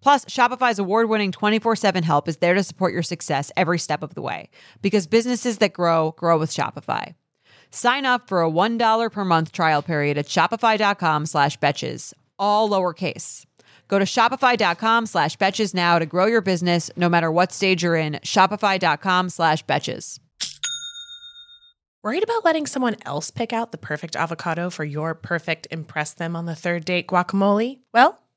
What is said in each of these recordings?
Plus, Shopify's award winning 24 7 help is there to support your success every step of the way because businesses that grow, grow with Shopify. Sign up for a $1 per month trial period at shopify.com slash betches, all lowercase. Go to shopify.com slash betches now to grow your business no matter what stage you're in. Shopify.com slash betches. Worried about letting someone else pick out the perfect avocado for your perfect impress them on the third date guacamole? Well,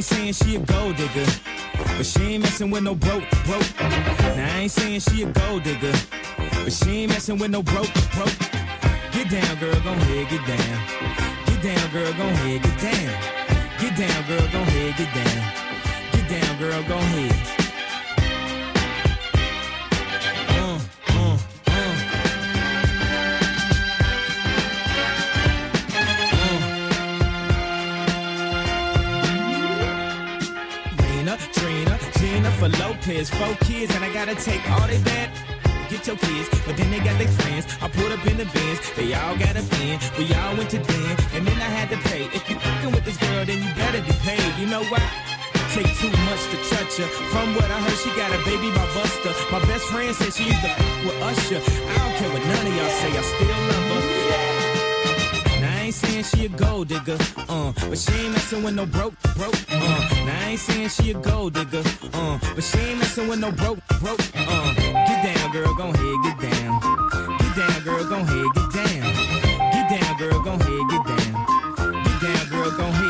ain't saying she a gold digger, but she ain't messing with no broke, broke. Now I ain't saying she a gold digger, but she ain't messing with no broke, broke. Get down, girl, go ahead, get down. Get down, girl, go ahead, get down. Get down, girl, go ahead, get down. Get down, girl, go ahead. Lopez, four kids, and I gotta take all they bad. Get your kids, but then they got their friends. I put up in the bins, they all got a bin. We all went to den, and then I had to pay. If you fucking with this girl, then you better be paid. You know why? Take too much to touch her. From what I heard, she got a baby by Buster. My best friend said she used to fuck with Usher. I don't care what none of y'all say, I still love her. Saying she a gold digger, uh, but she ain't messing with no broke, broke, uh. Now I ain't saying she a gold digger, uh, but she ain't messing with no broke, broke, uh. Get down, girl, gon' ahead, get down. Get down, girl, gon' ahead, get down. Get down, girl, gon' ahead, get down. Get down, girl, gon' ahead.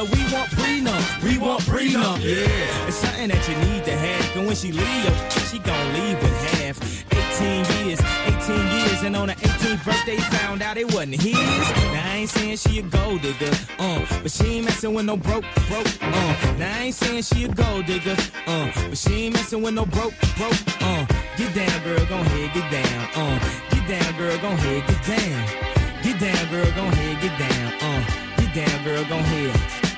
Holla, we want prenup. We want prenup, yeah. It's something that you need to have. And when she leave, she gon' leave with half. 18 years, 18 years, and on her 18th birthday, found out it wasn't his. Now I ain't saying she a gold digger, uh, but she ain't messing with no broke, broke, uh. Now I ain't saying she a gold digger, uh, but she ain't messing with no broke, broke, uh. Get down, girl, gon' head, get down, uh. Get down, girl, gon' head, get down. Get down, girl, gon' head, get down, uh. Get down, girl, gon' head.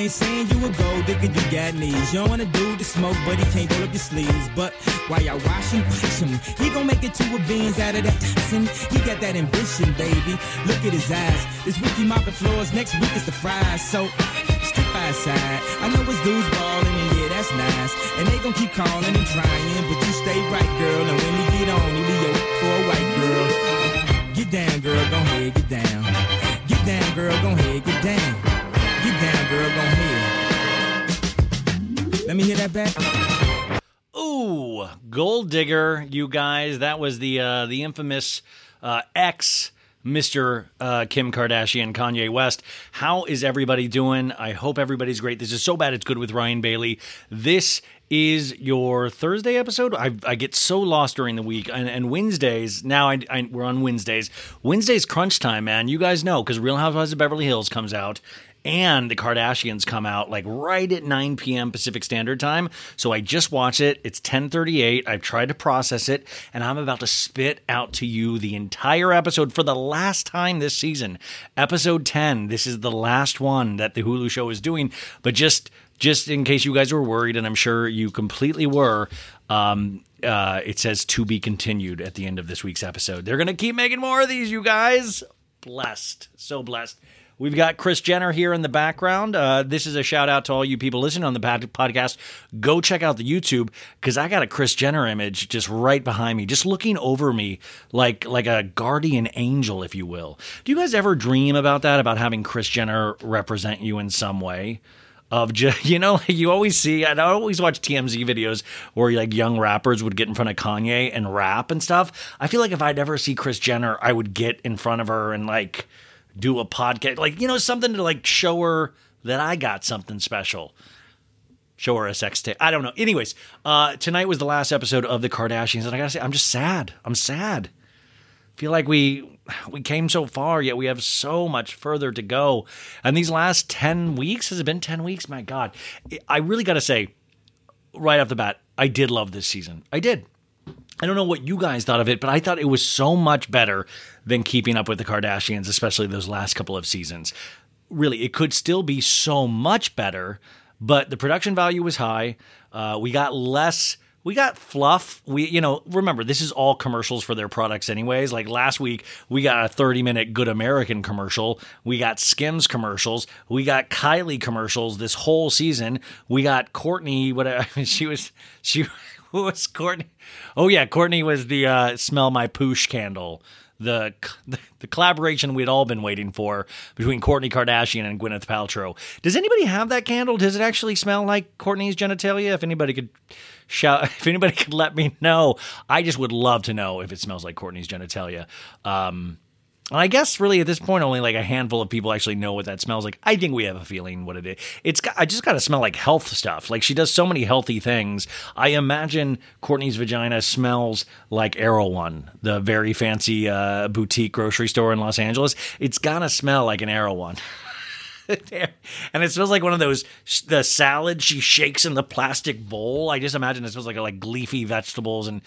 Ain't saying you a gold digger, you got knees. You don't wanna do the smoke, but he can't roll up your sleeves. But while y'all wash him, him, he gon' make it to a beans out of that Tyson. He got that ambition, baby. Look at his eyes. This week he mopping floors, next week it's the fries. So stick by his side. I know his dudes ballin', and yeah, that's nice. And they gon' keep calling and trying, but you stay right, girl. And when he get on, he be your for a white girl. Get down, girl, gon' head, get down. Get down, girl, gon' head, get down. Down, girl, gon' head. Let me hear that back. Ooh, Gold Digger, you guys. That was the uh, the infamous uh, ex Mr. Uh, Kim Kardashian, Kanye West. How is everybody doing? I hope everybody's great. This is so bad it's good with Ryan Bailey. This is your Thursday episode. I, I get so lost during the week, and, and Wednesdays. Now I, I we're on Wednesdays. Wednesdays crunch time, man. You guys know because Real Housewives of Beverly Hills comes out, and the Kardashians come out like right at 9 p.m. Pacific Standard Time. So I just watched it. It's 10:38. I've tried to process it, and I'm about to spit out to you the entire episode for the last time this season. Episode 10. This is the last one that the Hulu show is doing, but just just in case you guys were worried, and I'm sure you completely were, um, uh, it says to be continued at the end of this week's episode. They're going to keep making more of these, you guys. Blessed. So blessed. We've got Kris Jenner here in the background. Uh, this is a shout out to all you people listening on the podcast. Go check out the YouTube because I got a Kris Jenner image just right behind me, just looking over me like like a guardian angel, if you will. Do you guys ever dream about that? About having Kris Jenner represent you in some way? of just you know you always see and I always watch TMZ videos where like young rappers would get in front of Kanye and rap and stuff. I feel like if I'd ever see Kris Jenner, I would get in front of her and like do a podcast, like you know something to like show her that I got something special. Show her a sex tape. I don't know. Anyways, uh, tonight was the last episode of the Kardashians, and I gotta say, I'm just sad. I'm sad. Feel like we we came so far, yet we have so much further to go. And these last 10 weeks, has it been 10 weeks? My God. I really got to say, right off the bat, I did love this season. I did. I don't know what you guys thought of it, but I thought it was so much better than keeping up with the Kardashians, especially those last couple of seasons. Really, it could still be so much better, but the production value was high. Uh, we got less we got fluff. We, you know, remember this is all commercials for their products, anyways. Like last week, we got a 30 minute Good American commercial. We got Skims commercials. We got Kylie commercials this whole season. We got Kourtney. What she was, she was Kourtney. Oh yeah, Kourtney was the uh, smell my poosh candle. The, the collaboration we'd all been waiting for between Kourtney Kardashian and Gwyneth Paltrow. Does anybody have that candle? Does it actually smell like Kourtney's genitalia? If anybody could shout, if anybody could let me know, I just would love to know if it smells like Kourtney's genitalia. Um, and I guess really at this point, only like a handful of people actually know what that smells like. I think we have a feeling what it is. It's got, I just got to smell like health stuff. Like she does so many healthy things. I imagine Kourtney's vagina smells like Erewhon, the very fancy uh, boutique grocery store in Los Angeles. It's gotta smell like an Erewhon. and it smells like one of those the salad she shakes in the plastic bowl. I just imagine it smells like like leafy vegetables and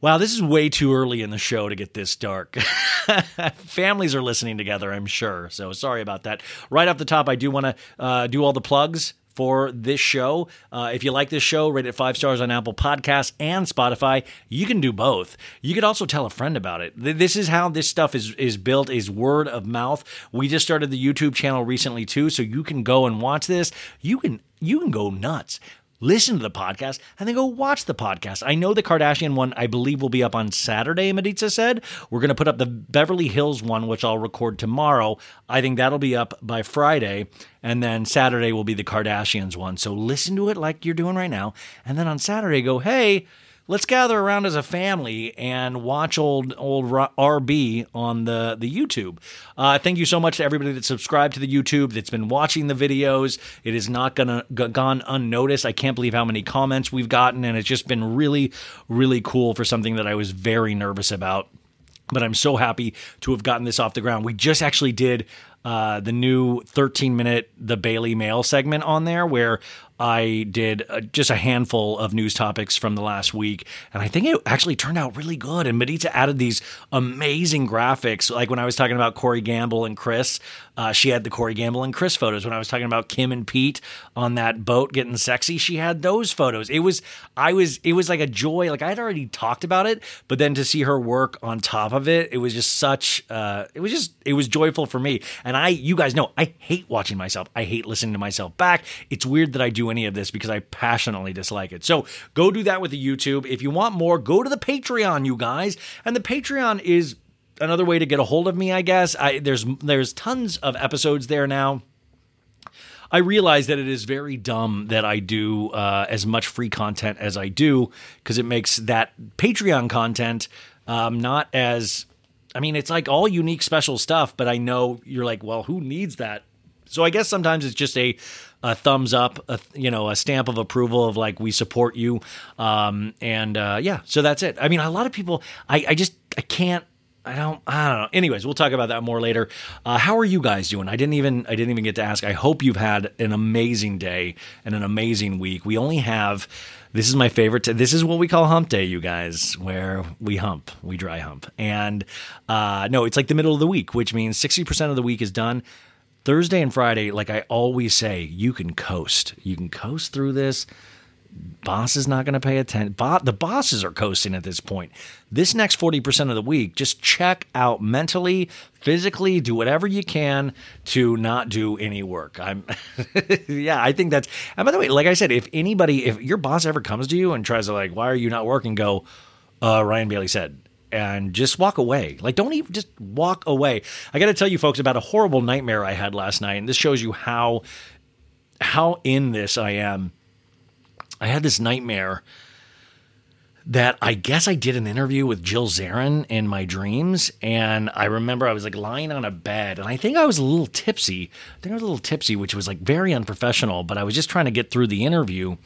Wow, this is way too early in the show to get this dark. Families are listening together, I'm sure. So sorry about that. Right off the top, I do want to uh, do all the plugs for this show. Uh, if you like this show, rate it five stars on Apple Podcasts and Spotify. You can do both. You could also tell a friend about it. This is how this stuff is is built: is word of mouth. We just started the YouTube channel recently too, so you can go and watch this. You can you can go nuts. Listen to the podcast and then go watch the podcast. I know the Kardashian one, I believe, will be up on Saturday, Mediza said. We're going to put up the Beverly Hills one, which I'll record tomorrow. I think that'll be up by Friday. And then Saturday will be the Kardashians one. So listen to it like you're doing right now. And then on Saturday, go, hey, let's gather around as a family and watch old old RB on the the YouTube. Uh, thank you so much to everybody that subscribed to the YouTube that's been watching the videos. It is not gonna g- gone unnoticed. I can't believe how many comments we've gotten, and it's just been really really cool for something that I was very nervous about but I'm so happy to have gotten this off the ground. We just actually did uh, the new 13 minute the Bailey Mail segment on there where I did uh, just a handful of news topics from the last week, and I think it actually turned out really good. And Medita added these amazing graphics, like when I was talking about Corey Gamble and Kris, uh, she had the Corey Gamble and Kris photos. When I was talking about Kim and Pete on that boat getting sexy, she had those photos. It was, I was, it was like a joy. Like I had already talked about it, but then to see her work on top of it, it was just such, uh, it was just, it was joyful for me. And I, you guys know, I hate watching myself. I hate listening to myself back. It's weird that I do any of this because I passionately dislike it. So go do that with the YouTube. If you want more, go to the Patreon, you guys. And the Patreon is another way to get a hold of me, I guess. I there's there's tons of episodes there now. I realize that it is very dumb that I do uh, as much free content as I do because it makes that Patreon content um, not as. I mean, it's like all unique, special stuff, but I know you're like, well, who needs that? So I guess sometimes it's just a, a thumbs up, a, you know, a stamp of approval of like we support you, um, and uh, yeah. So that's it. I mean, a lot of people, I, I just I can't I don't. I don't know. Anyways, we'll talk about that more later. Uh, how are you guys doing? I didn't even. I didn't even get to ask. I hope you've had an amazing day and an amazing week. We only have. This is my favorite. T- this is what we call Hump Day, you guys, where we hump, we dry hump, and uh, no, it's like the middle of the week, which means sixty percent of the week is done. Thursday and Friday, like I always say, you can coast. You can coast through this boss is not going to pay attention. Bo- the bosses are coasting at this point. This next 40% of the week, just check out mentally, physically, do whatever you can to not do any work. I'm, yeah, I think that's, and by the way, like I said, if anybody, if your boss ever comes to you and tries to, like, why are you not working? Go, uh, Ryan Bailey said, and just walk away. Like, don't even just walk away. I got to tell you, folks, about a horrible nightmare I had last night, and this shows you how how in this I am. I had this nightmare that I guess I did an interview with Jill Zarin in my dreams. And I remember I was like lying on a bed and I think I was a little tipsy. I think I was a little tipsy, which was like very unprofessional, but I was just trying to get through the interview.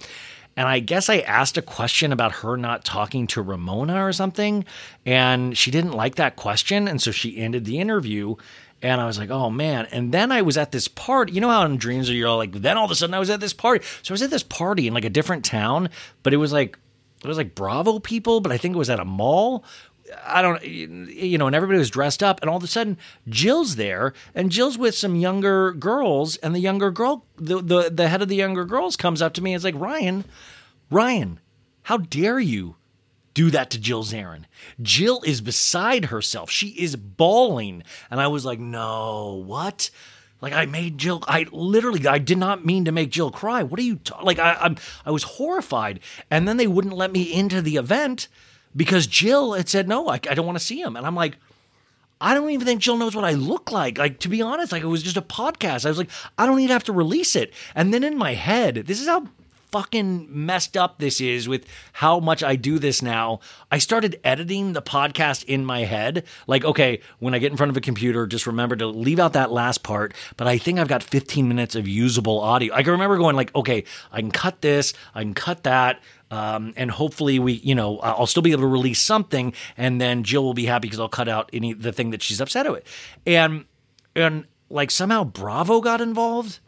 And I guess I asked a question about her not talking to Ramona or something. And she didn't like that question. And so she ended the interview. And I was like, oh man. And then I was at this party. You know how in dreams are you're all like, then all of a sudden I was at this party. So I was at this party in like a different town, but it was like, it was like Bravo people, but I think it was at a mall. I don't, you know, and everybody was dressed up, and all of a sudden Jill's there, and Jill's with some younger girls, and the younger girl, the the, the head of the younger girls comes up to me and is like, Ryan, Ryan, how dare you do that to Jill Zarin? Jill is beside herself. She is bawling, and I was like, no, what? Like I made Jill. I literally, I did not mean to make Jill cry. What are you ta- like? I, I'm, I was horrified, and then they wouldn't let me into the event because Jill had said no. I, I don't want to see him, and I'm like, I don't even think Jill knows what I look like. Like to be honest, like it was just a podcast. I was like, I don't even have to release it. And then in my head, this is how fucking messed up this is with how much I do this now. I started editing the podcast in my head. Like, okay, when I get in front of a computer, just remember to leave out that last part. But I think I've got 15 minutes of usable audio. I can remember going like, okay, I can cut this, I can cut that. Um, and hopefully we, you know, I'll still be able to release something, and then Jill will be happy because I'll cut out any the thing that she's upset with, and and like somehow Bravo got involved.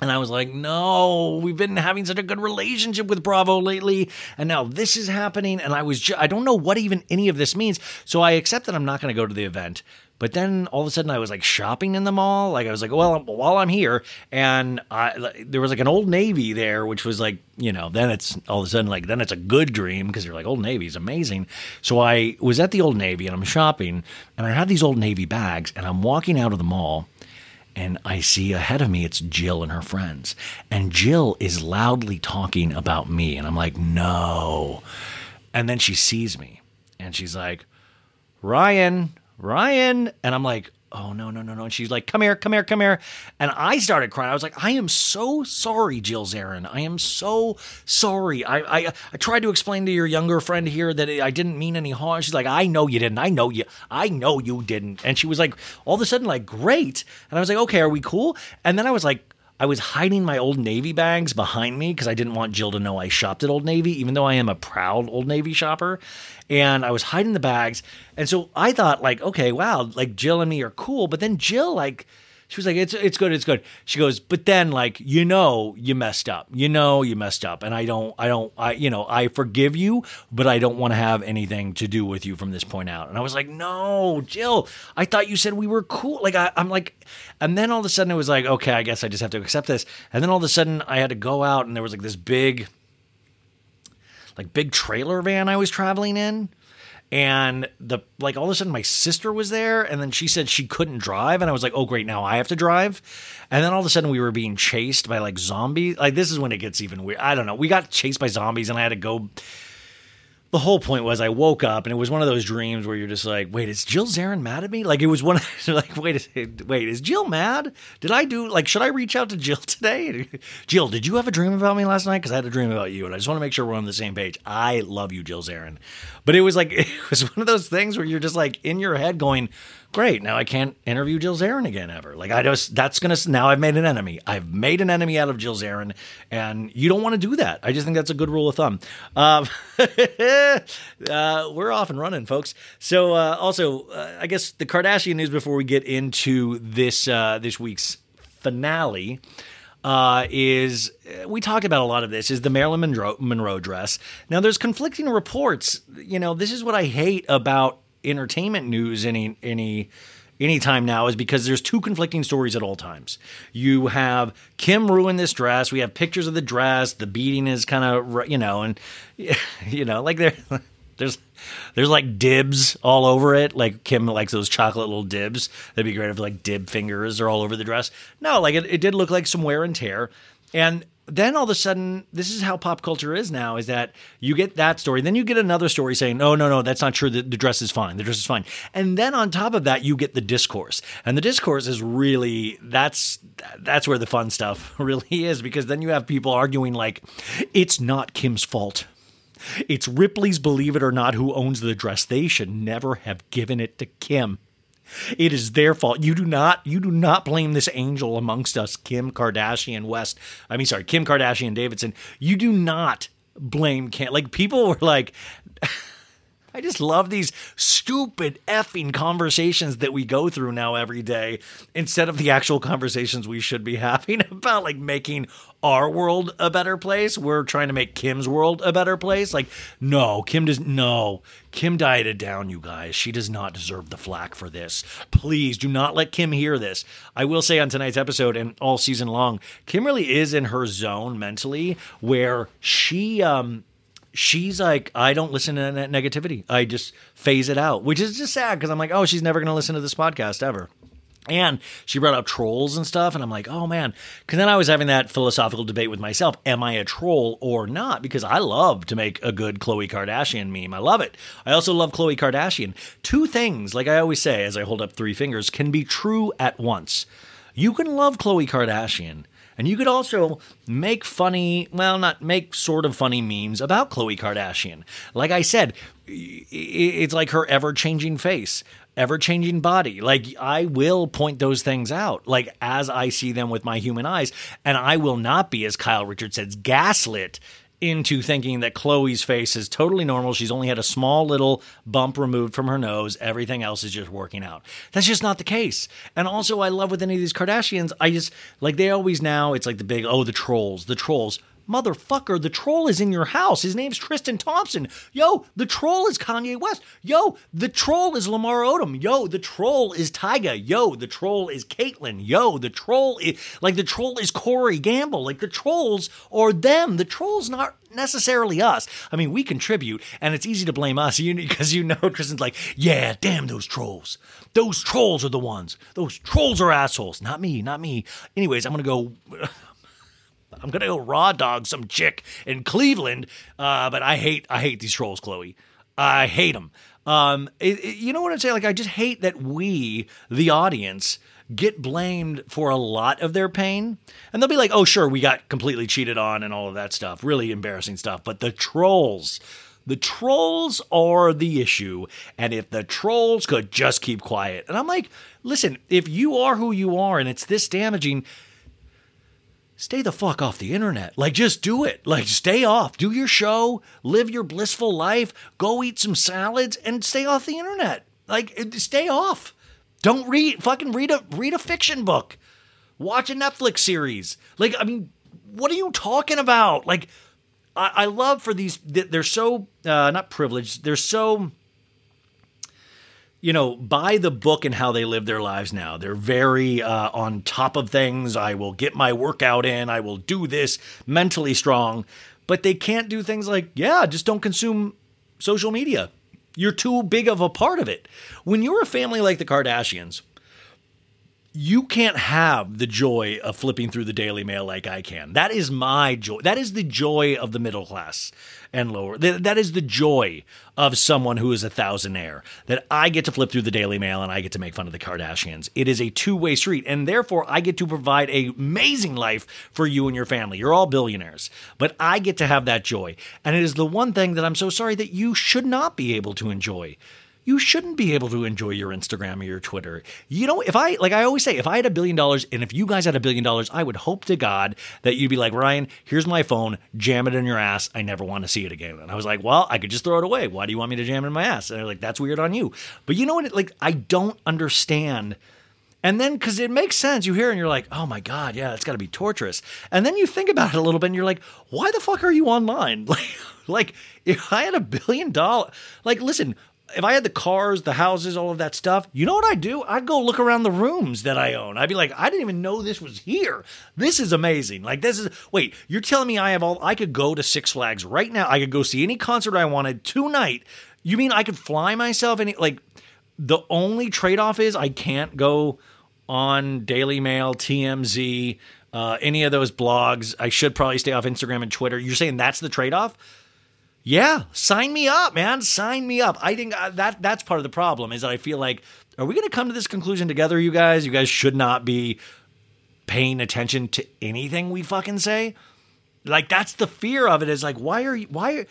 And I was like, no, we've been having such a good relationship with Bravo lately. And now this is happening. And I was, ju- I don't know what even any of this means. So I accept that I'm not going to go to the event But then all of a sudden, I was like shopping in the mall. Like I was like, well, while I'm here, and I, there was like an Old Navy there, which was like, you know, then it's all of a sudden like then it's a good dream because you're like Old Navy is amazing. So I was at the Old Navy and I'm shopping, and I have these Old Navy bags, and I'm walking out of the mall, and I see ahead of me it's Jill and her friends, and Jill is loudly talking about me, and I'm like, no, and then she sees me, and she's like, Ryan, Ryan. And I'm like, oh, no, no, no, no. And she's like, come here, come here, come here. And I started crying. I was like, I am so sorry, Jill Zarin. I am so sorry. I, I, I tried to explain to your younger friend here that I didn't mean any harm. She's like, I know you didn't. I know you. I know you didn't. And she was like, all of a sudden, like, great. And I was like, okay, are we cool? And then I was like, I was hiding my Old Navy bags behind me because I didn't want Jill to know I shopped at Old Navy, even though I am a proud Old Navy shopper. And I was hiding the bags. And so I thought, like, okay, wow, like Jill and me are cool. But then Jill, like, she was like, it's it's good, it's good. She goes, but then like, you know, you messed up. You know, you messed up, and I don't, I don't, I, you know, I forgive you, but I don't want to have anything to do with you from this point out. And I was like, no, Jill, I thought you said we were cool. Like, I, I'm like, and then all of a sudden it was like, okay, I guess I just have to accept this. And then all of a sudden I had to go out, and there was like this big, like big trailer van I was traveling in. And the like all of a sudden my sister was there and then she said she couldn't drive and i was like oh great now i have to drive. And then all of a sudden we were being chased by like zombies. Like this is when it gets even weird. I don't know. We got chased by zombies and i had to go the whole point was I woke up and it was one of those dreams where you're just like, wait, is Jill Zarin mad at me? Like it was one of like, wait, wait, is Jill mad? Did I do like, should I reach out to Jill today? Jill, did you have a dream about me last night? Because I had a dream about you, and I just want to make sure we're on the same page. I love you, Jill Zarin, but it was like it was one of those things where you're just like in your head going, great, now I can't interview Jill Zarin again ever. Like I just that's gonna now I've made an enemy. I've made an enemy out of Jill Zarin, and you don't want to do that. I just think that's a good rule of thumb. Um, uh, we're off and running, folks. So uh, also, uh, I guess the Kardashian news before we get into this uh, this week's finale. Uh, is uh, we talked about a lot of this is the Marilyn Monroe, Monroe dress. Now there's conflicting reports. You know, this is what I hate about entertainment news any any anytime now is because there's two conflicting stories at all times. You have Kim ruined this dress. We have pictures of the dress. The beating is kind of you know, and you know, like there, there's there's like dibs all over it. Like Kim likes those chocolate little dibs. That'd be great if like dib fingers are all over the dress. No, like it, it did look like some wear and tear. And then all of a sudden, this is how pop culture is now: is that you get that story, then you get another story saying, "No, no, no, that's not true. The, the dress is fine. The dress is fine." And then on top of that, you get the discourse, and the discourse is really that's that's where the fun stuff really is because then you have people arguing like, "It's not Kim's fault." It's Ripley's Believe It or Not who owns the dress. They should never have given it to Kim. It is their fault. You do not you do not blame this angel amongst us, Kim Kardashian West. I mean, sorry, Kim Kardashian Davidson. You do not blame Kim. Like people were like I just love these stupid effing conversations that we go through now every day instead of the actual conversations we should be having about like making our world a better place. We're trying to make Kim's world a better place. Like, no, Kim does no. Kim dieted down, you guys. She does not deserve the flack for this. Please do not let Kim hear this. I will say on tonight's episode and all season long, Kim really is in her zone mentally where she um she's like, I don't listen to that negativity. I just phase it out, which is just sad because I'm like, oh, she's never going to listen to this podcast ever. And she brought up trolls and stuff, and I'm like, oh man. Because then I was having that philosophical debate with myself Am I a troll or not? Because I love to make a good Khloe Kardashian meme. I love it. I also love Khloe Kardashian. Two things, like I always say as I hold up three fingers, can be true at once. You can love Khloe Kardashian, and you could also make funny, well, not make sort of funny memes about Khloe Kardashian. Like I said, it's like her ever changing face, ever changing body. Like I will point those things out, like as I see them with my human eyes. And I will not be, as Kyle Richards says, gaslit into thinking that Khloe's face is totally normal. She's only had a small little bump removed from her nose. Everything else is just working out. That's just not the case. And also, I love with any of these Kardashians, I just like they always now, it's like the big, oh, the trolls, the trolls. Motherfucker, the troll is in your house. His name's Tristan Thompson. Yo, the troll is Kanye West. Yo, the troll is Lamar Odom. Yo, the troll is Tyga. Yo, the troll is Caitlyn. Yo, the troll is like the troll is Corey Gamble. Like the trolls are them. The troll's not necessarily us. I mean, we contribute, and it's easy to blame us because you know Tristan's like, yeah, damn those trolls. Those trolls are the ones. Those trolls are assholes. Not me, not me. Anyways, I'm gonna go. I'm gonna go raw dog some chick in Cleveland, uh, but I hate I hate these trolls, Khloe. I hate them. Um, it, it- you know what I'm saying? Like I just hate that we, the audience, get blamed for a lot of their pain, and they'll be like, "Oh, sure, we got completely cheated on and all of that stuff, really embarrassing stuff." But the trolls. The trolls are the issue. And if the trolls could just keep quiet. And I'm like, listen, if you are who you are and it's this damaging, stay the fuck off the internet. Like, just do it. Like, stay off. Do your show, live your blissful life, go eat some salads, and stay off the internet. Like, stay off. Don't read, fucking read a read a fiction book. Watch a Netflix series. Like, I mean, what are you talking about? Like, I, I love for these. They're so uh, not privileged. They're so you know, by the book and how they live their lives now. They're very uh, on top of things. I will get my workout in. I will do this mentally strong. But they can't do things like, yeah, just don't consume social media. You're too big of a part of it. When you're a family like the Kardashians, you can't have the joy of flipping through the Daily Mail like I can. That is my joy. That is the joy of the middle class and lower. That is the joy of someone who is a thousandaire. That I get to flip through the Daily Mail and I get to make fun of the Kardashians. It is a two way street, and therefore I get to provide a amazing life for you and your family. You're all billionaires, but I get to have that joy, and it is the one thing that I'm so sorry that you should not be able to enjoy you shouldn't be able to enjoy your Instagram or your Twitter. You know, if I, like I always say, if I had a billion dollars and if you guys had a billion dollars, I would hope to God that you'd be like, Ryan, here's my phone, jam it in your ass. I never want to see it again. And I was like, well, I could just throw it away. Why do you want me to jam it in my ass? And they're like, that's weird on you. But you know what? Like, I don't understand. And then, because it makes sense, you hear and you're like, oh my God, yeah, that's got to be torturous. And then you think about it a little bit and you're like, why the fuck are you online? Like, like if I had a billion dollar, like, listen, if I had the cars, the houses, all of that stuff, you know what I'd do? I'd go look around the rooms that I own. I'd be like, I didn't even know this was here. This is amazing. Like, this is, wait, you're telling me I have all, I could go to Six Flags right now. I could go see any concert I wanted tonight. You mean I could fly myself any, like, the only trade off is I can't go on Daily Mail, TMZ, uh, any of those blogs. I should probably stay off Instagram and Twitter. You're saying that's the trade off? Yeah, sign me up, man. Sign me up. I think uh, that that's part of the problem is that I feel like are we going to come to this conclusion together, you guys? You guys should not be paying attention to anything we fucking say. Like that's the fear of it is like why are you why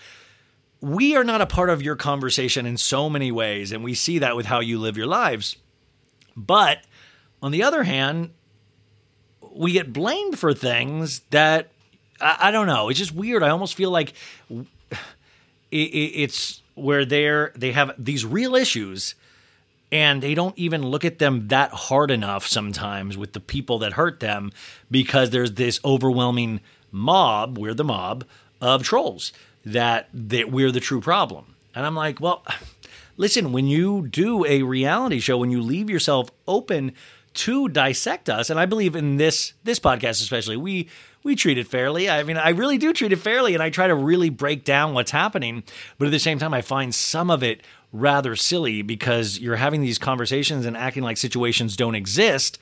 we are not a part of your conversation in so many ways and we see that with how you live your lives. But on the other hand, we get blamed for things that I, I don't know. It's just weird. I almost feel like it's where they're they have these real issues and they don't even look at them that hard enough sometimes with the people that hurt them because there's this overwhelming mob we're the mob of trolls that that we're the true problem. And i'm like well listen when you do a reality show when you leave yourself open to dissect us and i believe in this this podcast especially we we treat it fairly i mean i really do treat it fairly and i try to really break down what's happening but at the same time i find some of it rather silly because you're having these conversations and acting like situations don't exist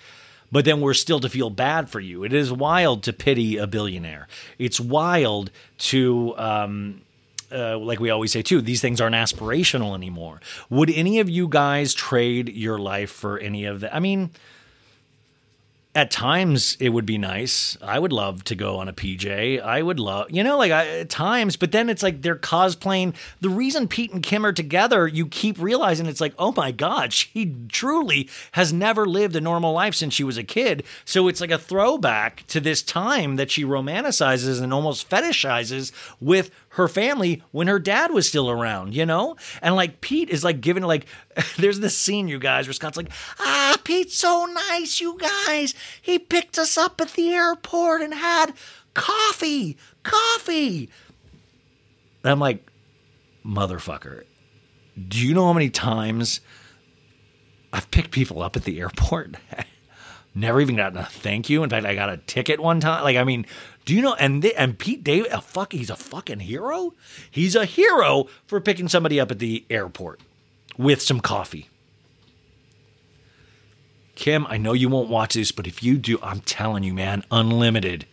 but then we're still to feel bad for you it is wild to pity a billionaire it's wild to um uh, like we always say too, these things aren't aspirational anymore. Would any of you guys trade your life for any of that? I mean, at times it would be nice. I would love to go on a PJ. I would love, you know, like I, at times, but then it's like they're cosplaying. The reason Pete and Kim are together, you keep realizing it's like, oh my God, she truly has never lived a normal life since she was a kid. So it's like a throwback to this time that she romanticizes and almost fetishizes with her family when her dad was still around, you know? And like Pete is like giving like there's this scene, you guys, where Scott's like, ah, Pete's so nice, you guys. He picked us up at the airport and had coffee, coffee. And I'm like, motherfucker, do you know how many times I've picked people up at the airport? Never even gotten a thank you. In fact, I got a ticket one time. Like, I mean, do you know? And and Pete David, a fuck, he's a fucking hero. He's a hero for picking somebody up at the airport with some coffee. Kim, I know you won't watch this, but if you do, I'm telling you, man, unlimited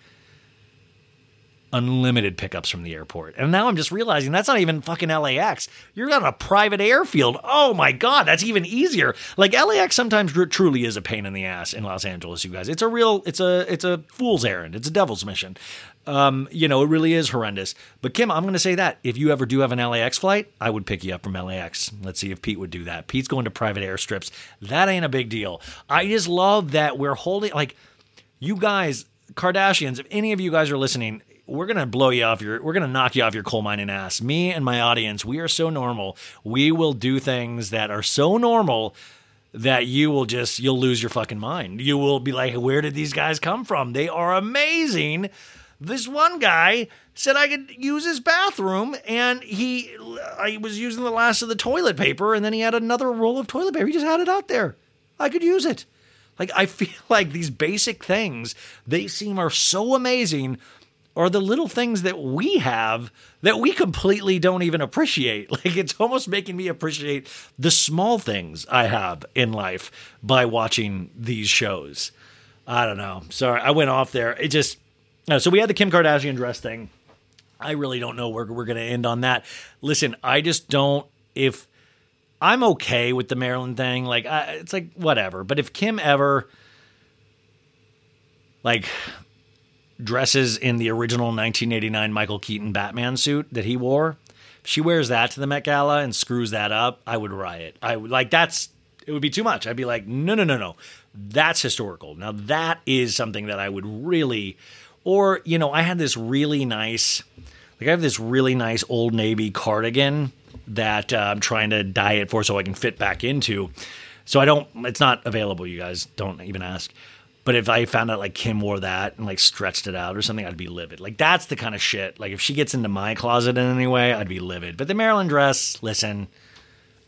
unlimited pickups from the airport. And now I'm just realizing that's not even fucking LAX. You're on a private airfield. Oh my God, that's even easier. Like LAX sometimes tr- truly is a pain in the ass in Los Angeles, you guys. It's a real, it's a, it's a fool's errand. It's a devil's mission. Um, you know, it really is horrendous. But Kim, I'm going to say that if you ever do have an LAX flight, I would pick you up from LAX. Let's see if Pete would do that. Pete's going to private airstrips. That ain't a big deal. I just love that we're holding, like, you guys, Kardashians, if any of you guys are listening, we're gonna blow you off your we're gonna knock you off your coal mining ass. Me and my audience, we are so normal. We will do things that are so normal that you will just you'll lose your fucking mind. You will be like, where did these guys come from? They are amazing. This one guy said I could use his bathroom, and he I was using the last of the toilet paper, and then he had another roll of toilet paper. He just had it out there. I could use it. Like I feel like these basic things, they seem are so amazing are the little things that we have that we completely don't even appreciate. Like it's almost making me appreciate the small things I have in life by watching these shows. I don't know. Sorry, I went off there. It just uh, so we had the Kim Kardashian dress thing. I really don't know where we're going to end on that. Listen, I just don't if I'm okay with the Maryland thing. Like I, it's like whatever. But if Kim ever like dresses in the original 1989 Michael Keaton Batman suit that he wore, if she wears that to the Met Gala and screws that up, I would riot. I would like that's it would be too much. I'd be like, no, no, no, no, that's historical. Now that is something that I would really, or you know, I had this really nice, like I have this really nice old navy cardigan that uh, I'm trying to dye it for so I can fit back into. So I don't. It's not available. You guys don't even ask. But if I found out like Kim wore that and like stretched it out or something, I'd be livid. Like that's the kind of shit. Like if she gets into my closet in any way, I'd be livid. But the Marilyn dress, listen,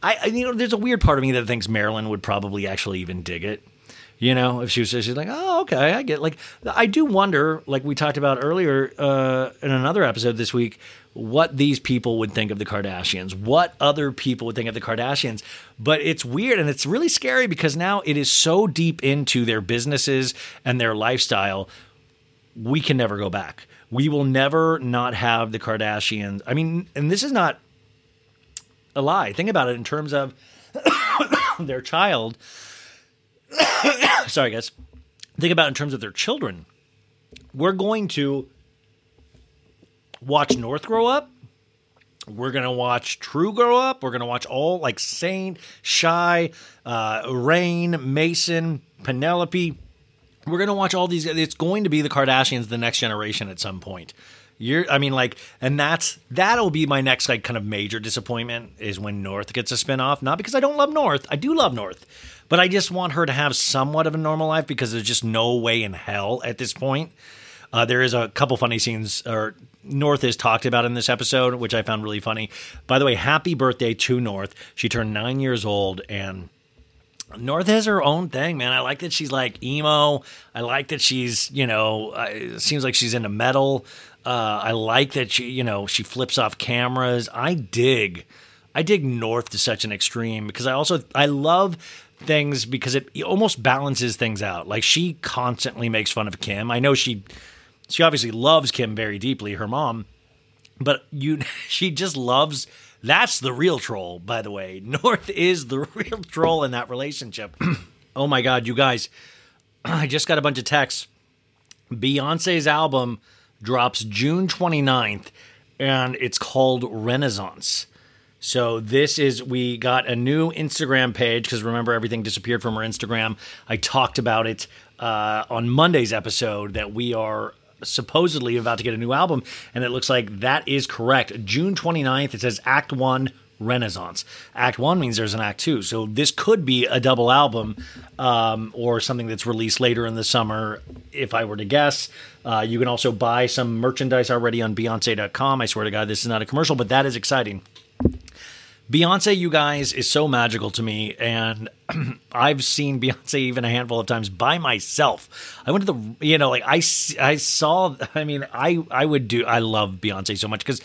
I, I you know, there's a weird part of me that thinks Marilyn would probably actually even dig it. You know, if she was she's like, oh, okay, I get. Like, I do wonder, like we talked about earlier uh, in another episode this week, what these people would think of the Kardashians, what other people would think of the Kardashians. But it's weird and it's really scary because now it is so deep into their businesses and their lifestyle, we can never go back. We will never not have the Kardashians. I mean, and this is not a lie. Think about it in terms of their child. Sorry, guys. Think about in terms of their children. We're going to watch North grow up. We're gonna watch True grow up. We're gonna watch all like Saint, Chi, uh, Reign, Mason, Penelope. We're gonna watch all these. It's going to be the Kardashians, the next generation, at some point. You're, I mean, like, and that's that'll be my next like kind of major disappointment is when North gets a spinoff. Not because I don't love North, I do love North, but I just want her to have somewhat of a normal life because there's just no way in hell at this point. Uh, there is a couple funny scenes, or North is talked about in this episode, which I found really funny. By the way, happy birthday to North. She turned nine years old, and North has her own thing, man. I like that she's like emo. I like that she's, you know, it seems like she's into metal. Uh, I like that she, you know, she flips off cameras. I dig, I dig North to such an extreme because I also I love things because it, almost balances things out. Like she constantly makes fun of Kim. I know she she obviously loves Kim very deeply, her mom, but you she just loves that's the real troll, by the way. North is the real troll in that relationship. oh my god, you guys. I just got a bunch of texts. Beyonce's album drops June 29th and it's called Renaissance. So this is we got a new Instagram page because remember everything disappeared from our Instagram. I talked about it uh, on Monday's episode that we are supposedly about to get a new album and it looks like that is correct. June 29th it says Act 1 renaissance. Act one means there's an act two. So this could be a double album um, or something that's released later in the summer, if I were to guess. Uh, you can also buy some merchandise already on Beyonce.com. I swear to God, this is not a commercial, but that is exciting. Beyonce, you guys, is so magical to me, and I've seen Beyonce even a handful of times by myself. I went to the, you know, like I, I saw. I mean, I, I would do. I love Beyonce so much because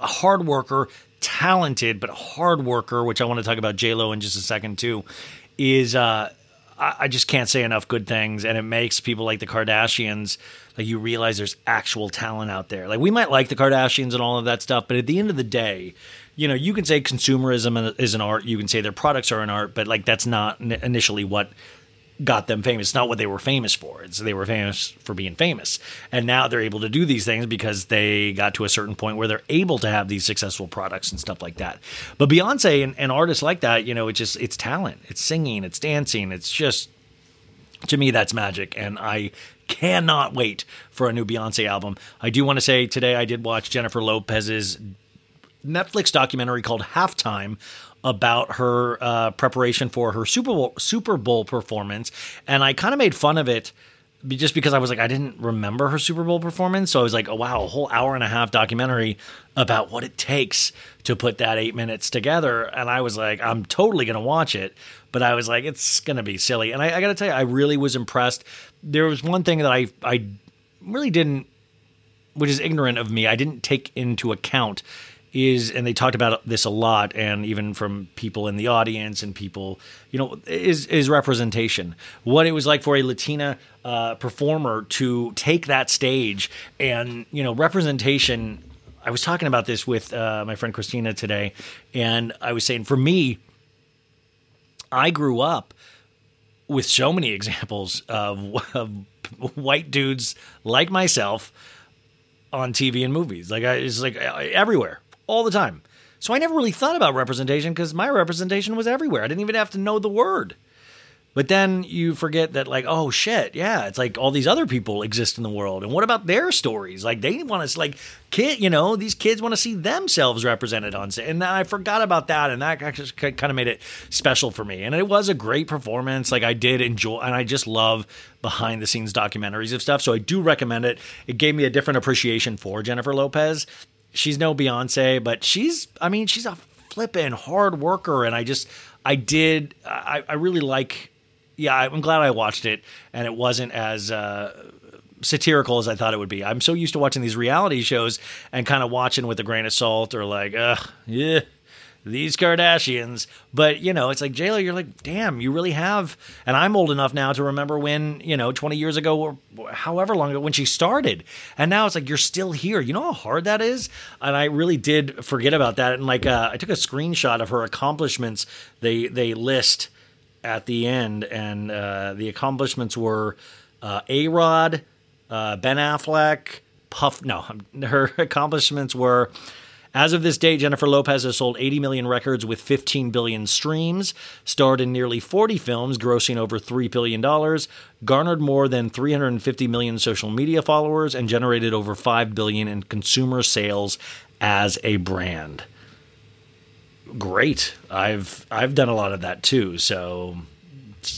a hard worker, talented but a hard worker, which I want to talk about J Lo in just a second too, is uh, I just can't say enough good things, and it makes people like the Kardashians like you realize there's actual talent out there. Like we might like the Kardashians and all of that stuff, but at the end of the day, you know, you can say consumerism is an art, you can say their products are an art, but like that's not initially what got them famous. It's not what they were famous for. It's they were famous for being famous. And now they're able to do these things because they got to a certain point where they're able to have these successful products and stuff like that. But Beyonce and, and artists like that, you know, it's just it's talent. It's singing, it's dancing, it's just to me that's magic and I cannot wait for a new Beyonce album. I do want to say today I did watch Jennifer Lopez's Netflix documentary called Halftime about her uh, preparation for her Super Bowl Super Bowl performance, and I kind of made fun of it just because I was like I didn't remember her Super Bowl performance, so I was like, oh wow, a whole hour and a half documentary about what it takes to put that eight minutes together, and I was like, I'm totally gonna watch it, but I was like, it's gonna be silly, and I, I got to tell you, I really was impressed. There was one thing that I I really didn't, which is ignorant of me, I didn't take into account is and they talked about this a lot and even from people in the audience and people you know is is representation. What it was like for a latina uh, performer to take that stage and you know representation. I was talking about this with uh, my friend christina today and i was saying for me i grew up with so many examples of, of white dudes like myself on TV and movies. Like I, it's like uh, everywhere all the time. So I never really thought about representation because my representation was everywhere. I didn't even have to know the word. But then you forget that, like, oh shit, yeah, it's like all these other people exist in the world. And what about their stories? Like, they want to, like, kid, you know, these kids want to see themselves represented on set. And I forgot about that. And that actually kind of made it special for me. And it was a great performance. Like, I did enjoy, and I just love behind the scenes documentaries of stuff. So I do recommend it. It gave me a different appreciation for Jennifer Lopez she's no Beyonce, but she's I mean she's a flippin' hard worker, and I just I did I, I really like yeah I'm glad I watched it, and it wasn't as. Uh, satirical as I thought it would be. I'm so used to watching these reality shows and kind of watching with a grain of salt or like, ugh, yeah, these Kardashians. But, you know, it's like, JLo, you're like, damn, you really have. And I'm old enough now to remember when, you know, 20 years ago or however long ago when she started. And now it's like, you're still here. You know how hard that is? And I really did forget about that. And like, uh, I took a screenshot of her accomplishments. They, they list at the end, and uh, the accomplishments were uh, A Rod, uh, Ben Affleck, Puff. No, her accomplishments were as of this date, Jennifer Lopez has sold 80 million records with 15 billion streams, starred in nearly 40 films, grossing over $3 billion, garnered more than 350 million social media followers, and generated over 5 billion in consumer sales as a brand. Great. I've I've done a lot of that too, so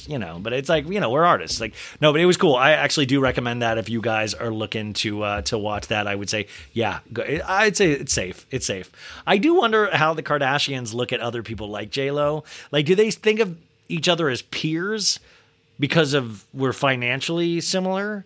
you know, but it's like you know we're artists. Like no, but it was cool. I actually do recommend that if you guys are looking to uh, to watch that. I would say yeah, I'd say it's safe. It's safe. I do wonder how the Kardashians look at other people like J Lo. Like, do they think of each other as peers because of we're financially similar?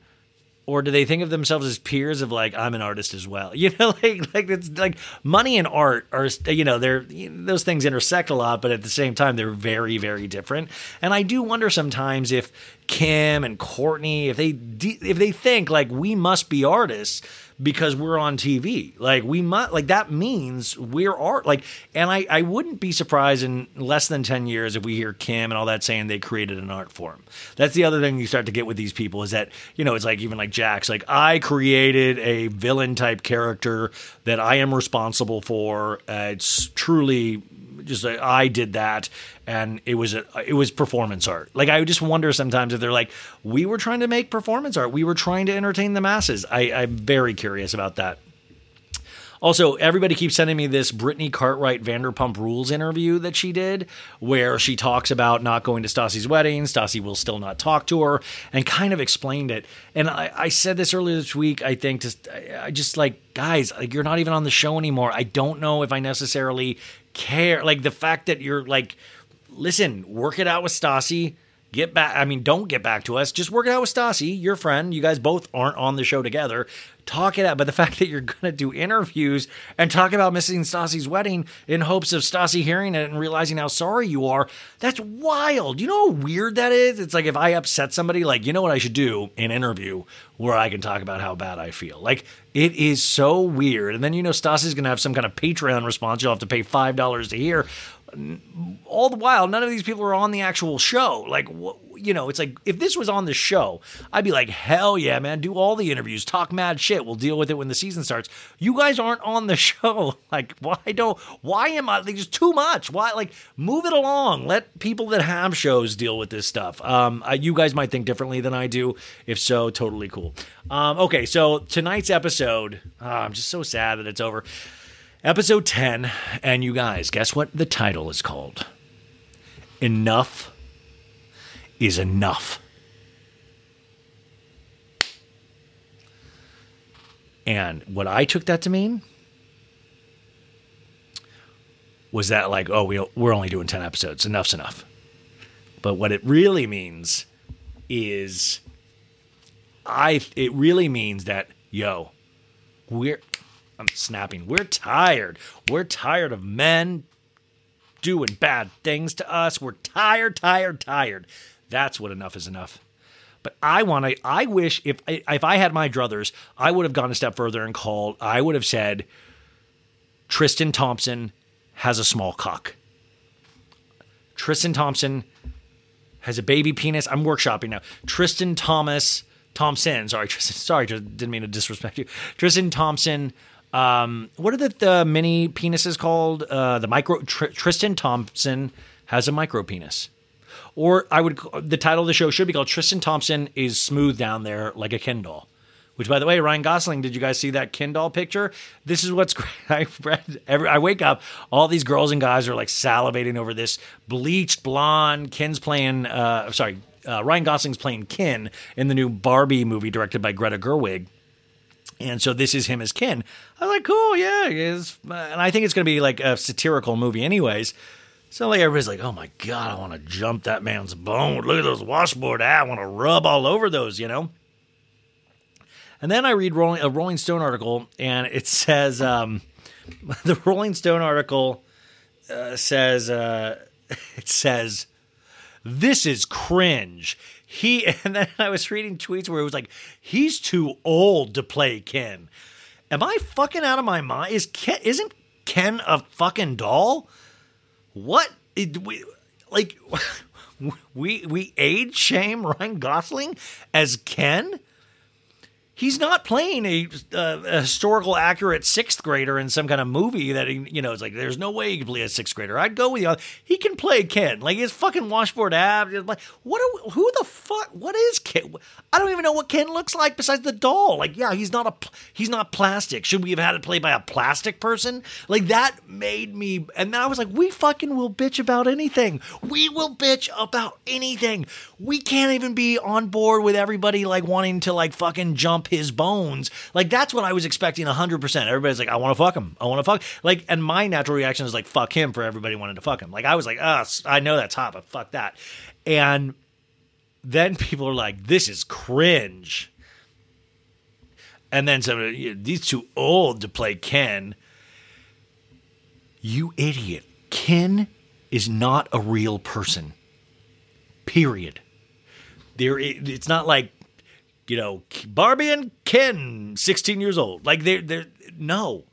Or do they think of themselves as peers of like I'm an artist as well? You know, like like it's like money and art are you know they're those things intersect a lot, but at the same time they're very very different. And I do wonder sometimes if Kim and Kourtney if they if they think like we must be artists because we're on TV. Like we might like that means we're art. Like, and I I wouldn't be surprised in less than ten years if we hear Kim and all that saying they created an art form. That's the other thing you start to get with these people is that you know it's like even like Jax like I created a villain type character that I am responsible for. Uh, it's truly just like I did that, and it was a it was performance art. Like I just wonder sometimes if they're like, we were trying to make performance art, we were trying to entertain the masses. I, I'm very curious about that. Also, everybody keeps sending me this Brittany Cartwright Vanderpump Rules interview that she did, where she talks about not going to Stassi's wedding. Stassi will still not talk to her, and kind of explained it. And I, I said this earlier this week. I think just I just like guys, like you're not even on the show anymore. I don't know if I necessarily care. Like the fact that you're like, listen, work it out with Stassi. Get back. I mean, don't get back to us. Just work it out with Stassi, your friend. You guys both aren't on the show together. Talk it out. But the fact that you're going to do interviews and talk about missing Stassi's wedding in hopes of Stassi hearing it and realizing how sorry you are, that's wild. You know how weird that is? It's like if I upset somebody, like, you know what I should do? An interview where I can talk about how bad I feel. Like, it is so weird. And then, you know, Stassi's going to have some kind of Patreon response. You'll have to pay $5 to hear all the while, none of these people are on the actual show. Like, you know, it's like if this was on the show, I'd be like, hell yeah, man, do all the interviews, talk mad shit. We'll deal with it when the season starts. You guys aren't on the show. Like, why don't? Why am I? Like, just too much. Why? Like, move it along. Let people that have shows deal with this stuff. Um, I, you guys might think differently than I do. If so, totally cool. Um, okay, so tonight's episode, ah, I'm just so sad that it's over. Episode 10, and you guys, guess what the title is called? Enough is enough. And what I took that to mean was that, like, oh, we, we're only doing 10 episodes. Enough's enough. But what it really means is, I, it really means that, yo, we're, I'm snapping. We're tired. We're tired of men doing bad things to us. We're tired, tired, tired. That's what enough is enough. But I want to. I wish if if I had my druthers, I would have gone a step further and called. I would have said, Tristan Thompson has a small cock. Tristan Thompson has a baby penis. I'm workshopping now. Tristan Thomas Thompson. Sorry, Tristan. Sorry, I didn't mean to disrespect you. Tristan Thompson. Um, what are the, the mini penises called? Uh, the micro. Tr- Tristan Thompson has a micro penis. Or I would. The title of the show should be called Tristan Thompson is smooth down there like a Ken doll. Which, by the way, Ryan Gosling, did you guys see that Ken doll picture? This is what's great. I read. Every, I wake up, all these girls and guys are like salivating over this bleached blonde. Ken's playing. Uh, sorry, uh, Ryan Gosling's playing Ken in the new Barbie movie directed by Greta Gerwig. And so this is him as Ken. I was like, cool, yeah. Is and I think it's going to be like a satirical movie, anyways. So like everybody's like, oh my god, I want to jump that man's bone. Look at those washboard. Ah, I want to rub all over those, you know. And then I read Rolling, a Rolling Stone article, and it says um, the Rolling Stone article uh, says uh, it says this is cringe. He and then I was reading tweets where it was like he's too old to play Ken. Am I fucking out of my mind? Is Ken isn't Ken a fucking doll? What it, we like? We we age shame Ryan Gosling as Ken. He's not playing a, uh, a historical accurate sixth grader in some kind of movie that he, you know it's like there's no way he can play a sixth grader. I'd go with you. He can play Ken like his fucking washboard abs. Like what? Are who the fuck? What is Ken? I don't even know what Ken looks like besides the doll. Like yeah, he's not a he's not plastic. Should we have had it played by a plastic person? Like that made me. And then I was like, we fucking will bitch about anything. We will bitch about anything. We can't even be on board with everybody like wanting to like fucking jump his bones. Like that's what I was expecting 100%. Everybody's like, I want to fuck him. I want to fuck. Like, and my natural reaction is like, fuck him for everybody wanting to fuck him. Like I was like, ah, I know that's hot, but fuck that. And then people are like, this is cringe. And then some these too old to play Ken. You idiot. Ken is not a real person. Period. There, it's not like you know Barbie and Ken, sixteen years old. Like they're they're no.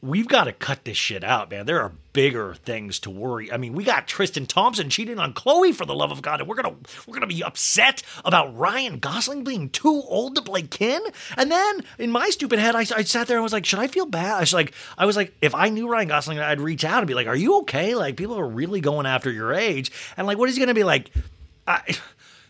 We've got to cut this shit out, man. There are bigger things to worry. I mean, we got Tristan Thompson cheating on Khloe for the love of God, and we're gonna we're gonna be upset about Ryan Gosling being too old to play Ken. And then in my stupid head, I, I sat there and was like, should I feel bad? I was like, I was like, if I knew Ryan Gosling, I'd reach out and be like, are you okay? Like people are really going after your age, and like, what is he gonna be like? I,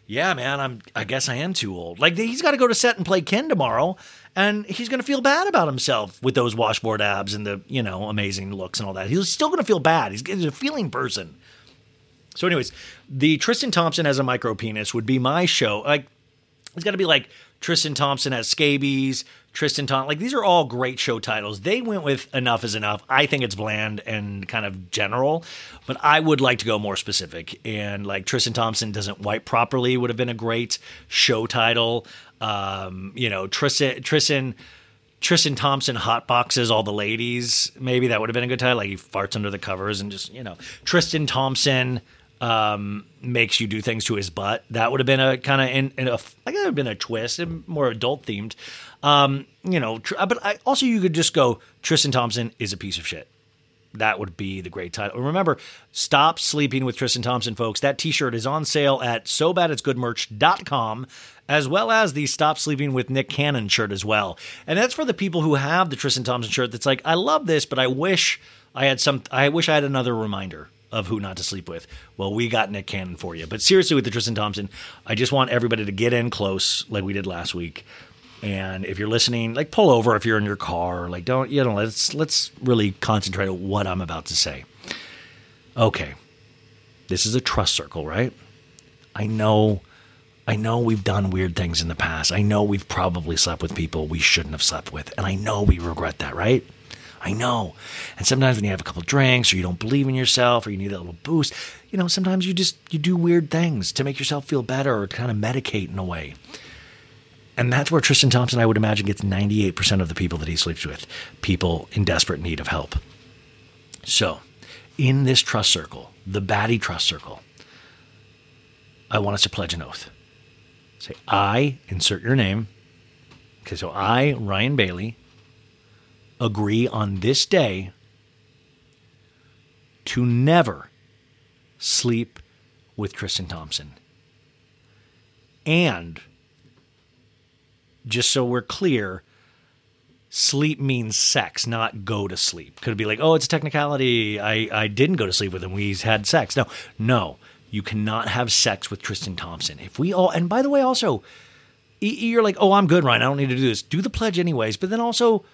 yeah, man, I'm. I guess I am too old. Like he's got to go to set and play Ken tomorrow, and he's going to feel bad about himself with those washboard abs and the you know amazing looks and all that. He's still going to feel bad. He's, he's a feeling person. So, anyways, the Tristan Thompson as a micro penis would be my show. Like, it's got to be like Tristan Thompson has scabies, Tristan Thompson. Like, these are all great show titles. They went with Enough is Enough. I think it's bland and kind of general, but I would like to go more specific. And like Tristan Thompson doesn't wipe properly would have been a great show title. Um, you know, Tristan, Tristan, Tristan Thompson hot boxes all the ladies. Maybe that would have been a good title. Like he farts under the covers and just, you know, Tristan Thompson um, makes you do things to his butt. That would have been a kind of in, in a like that would have been a twist, and more adult themed. Um, you know, tr- but I, also you could just go Tristan Thompson is a piece of shit. That would be the great title. Remember, stop sleeping with Tristan Thompson, folks. That t-shirt is on sale at sobaditsgoodmerch.com as well as the Stop Sleeping with Nick Cannon shirt as well. And that's for the people who have the Tristan Thompson shirt that's like, I love this, but I wish I had some I wish I had another reminder of who not to sleep with. Well, we got Nick Cannon for you. But seriously, with the Tristan Thompson, I just want everybody to get in close like we did last week. And if you're listening, like pull over if you're in your car. Like don't you know? Let's let's really concentrate on what I'm about to say. Okay, this is a trust circle, right? I know, I know we've done weird things in the past. I know we've probably slept with people we shouldn't have slept with, and I know we regret that, right? I know. And sometimes when you have a couple drinks or you don't believe in yourself or you need that little boost, you know, sometimes you just you do weird things to make yourself feel better or kind of medicate in a way. And that's where Tristan Thompson, I would imagine, gets 98% of the people that he sleeps with, people in desperate need of help. So, in this trust circle, the baddie trust circle, I want us to pledge an oath. Say, I, insert your name. Okay, so I, Ryan Bailey, agree on this day to never sleep with Tristan Thompson. And just so we're clear, sleep means sex, not go to sleep. Could it be like, oh, it's a technicality. I, I didn't go to sleep with him. We had sex. No, no. You cannot have sex with Tristan Thompson. If we all, and by the way, also, you're like, oh, I'm good, Ryan. I don't need to do this. Do the pledge anyways. But then also,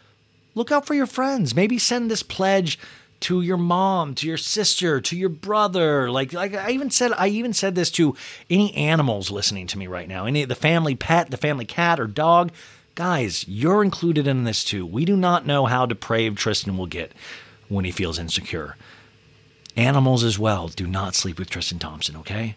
look out for your friends. Maybe send this pledge to your mom, to your sister, to your brother. Like, like I even said, I even said this to any animals listening to me right now. Any the family pet, the family cat or dog. Guys, you're included in this too. We do not know how depraved Tristan will get when he feels insecure. Animals as well. Do not sleep with Tristan Thompson, okay?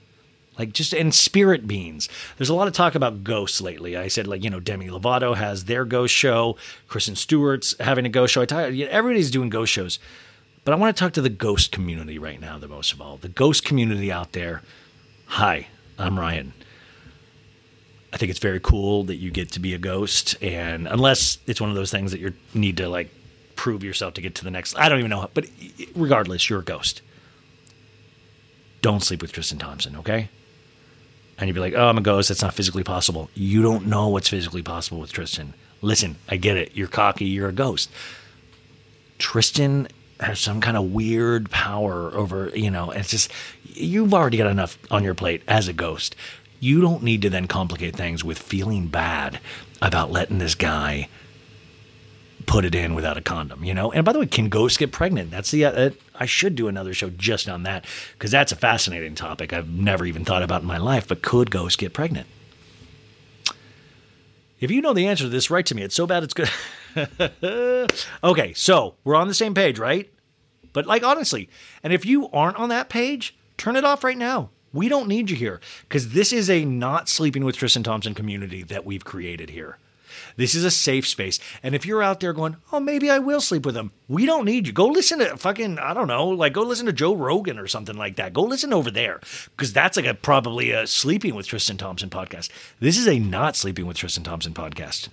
Like just and spirit beings. There's a lot of talk about ghosts lately. I said like you know Demi Lovato has their ghost show. Kristen Stewart's having a ghost show. I talk, everybody's doing ghost shows, but I want to talk to the ghost community right now. The most of all, the ghost community out there. Hi, I'm Ryan. I think it's very cool that you get to be a ghost, and unless it's one of those things that you need to like prove yourself to get to the next. I don't even know, but regardless, you're a ghost. Don't sleep with Tristan Thompson, okay? And you'd be like, "Oh, I'm a ghost. That's not physically possible." You don't know what's physically possible with Tristan. Listen, I get it. You're cocky. You're a ghost. Tristan has some kind of weird power over, you know, it's just you've already got enough on your plate as a ghost. You don't need to then complicate things with feeling bad about letting this guy put it in without a condom, you know? And by the way, can ghosts get pregnant? That's the, uh, I should do another show just on that because that's a fascinating topic I've never even thought about in my life. But could ghosts get pregnant? If you know the answer to this, write to me. It's so bad it's good. okay, so we're on the same page, right? But like honestly, and if you aren't on that page, turn it off right now. We don't need you here because this is a not sleeping with Tristan Thompson community that we've created here. This is a safe space. And if you're out there going, oh, maybe I will sleep with him, we don't need you. Go listen to fucking, I don't know, like go listen to Joe Rogan or something like that. Go listen over there because that's like a probably a sleeping with Tristan Thompson podcast. This is a not sleeping with Tristan Thompson podcast.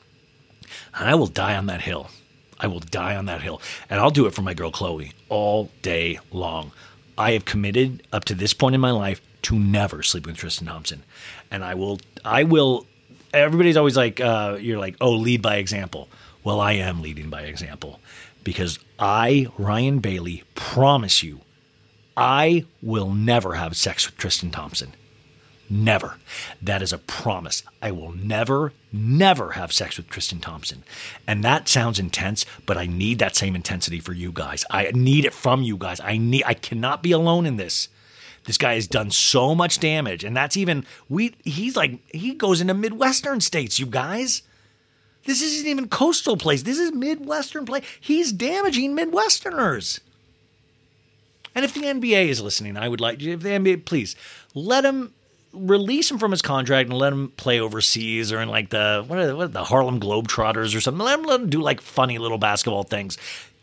And I will die on that hill. I will die on that hill. And I'll do it for my girl Khloe all day long. I have committed up to this point in my life to never sleep with Tristan Thompson. And I will I will everybody's always like, uh, you're like, oh, lead by example. Well, I am leading by example because I, Ryan Bailey, promise you, I will never have sex with Tristan Thompson. Never. That is a promise. I will never, never have sex with Tristan Thompson. And that sounds intense, but I need that same intensity for you guys. I need it from you guys. I need I cannot be alone in this. This guy has done so much damage, and that's even we he's like he goes into Midwestern states, you guys. This isn't even coastal place. This is Midwestern place. He's damaging Midwesterners. And if the NBA is listening, I would like if the NBA, please let him release him from his contract and let him play overseas or in like the what are, what are the Harlem Globetrotters or something. Let him let him do like funny little basketball things.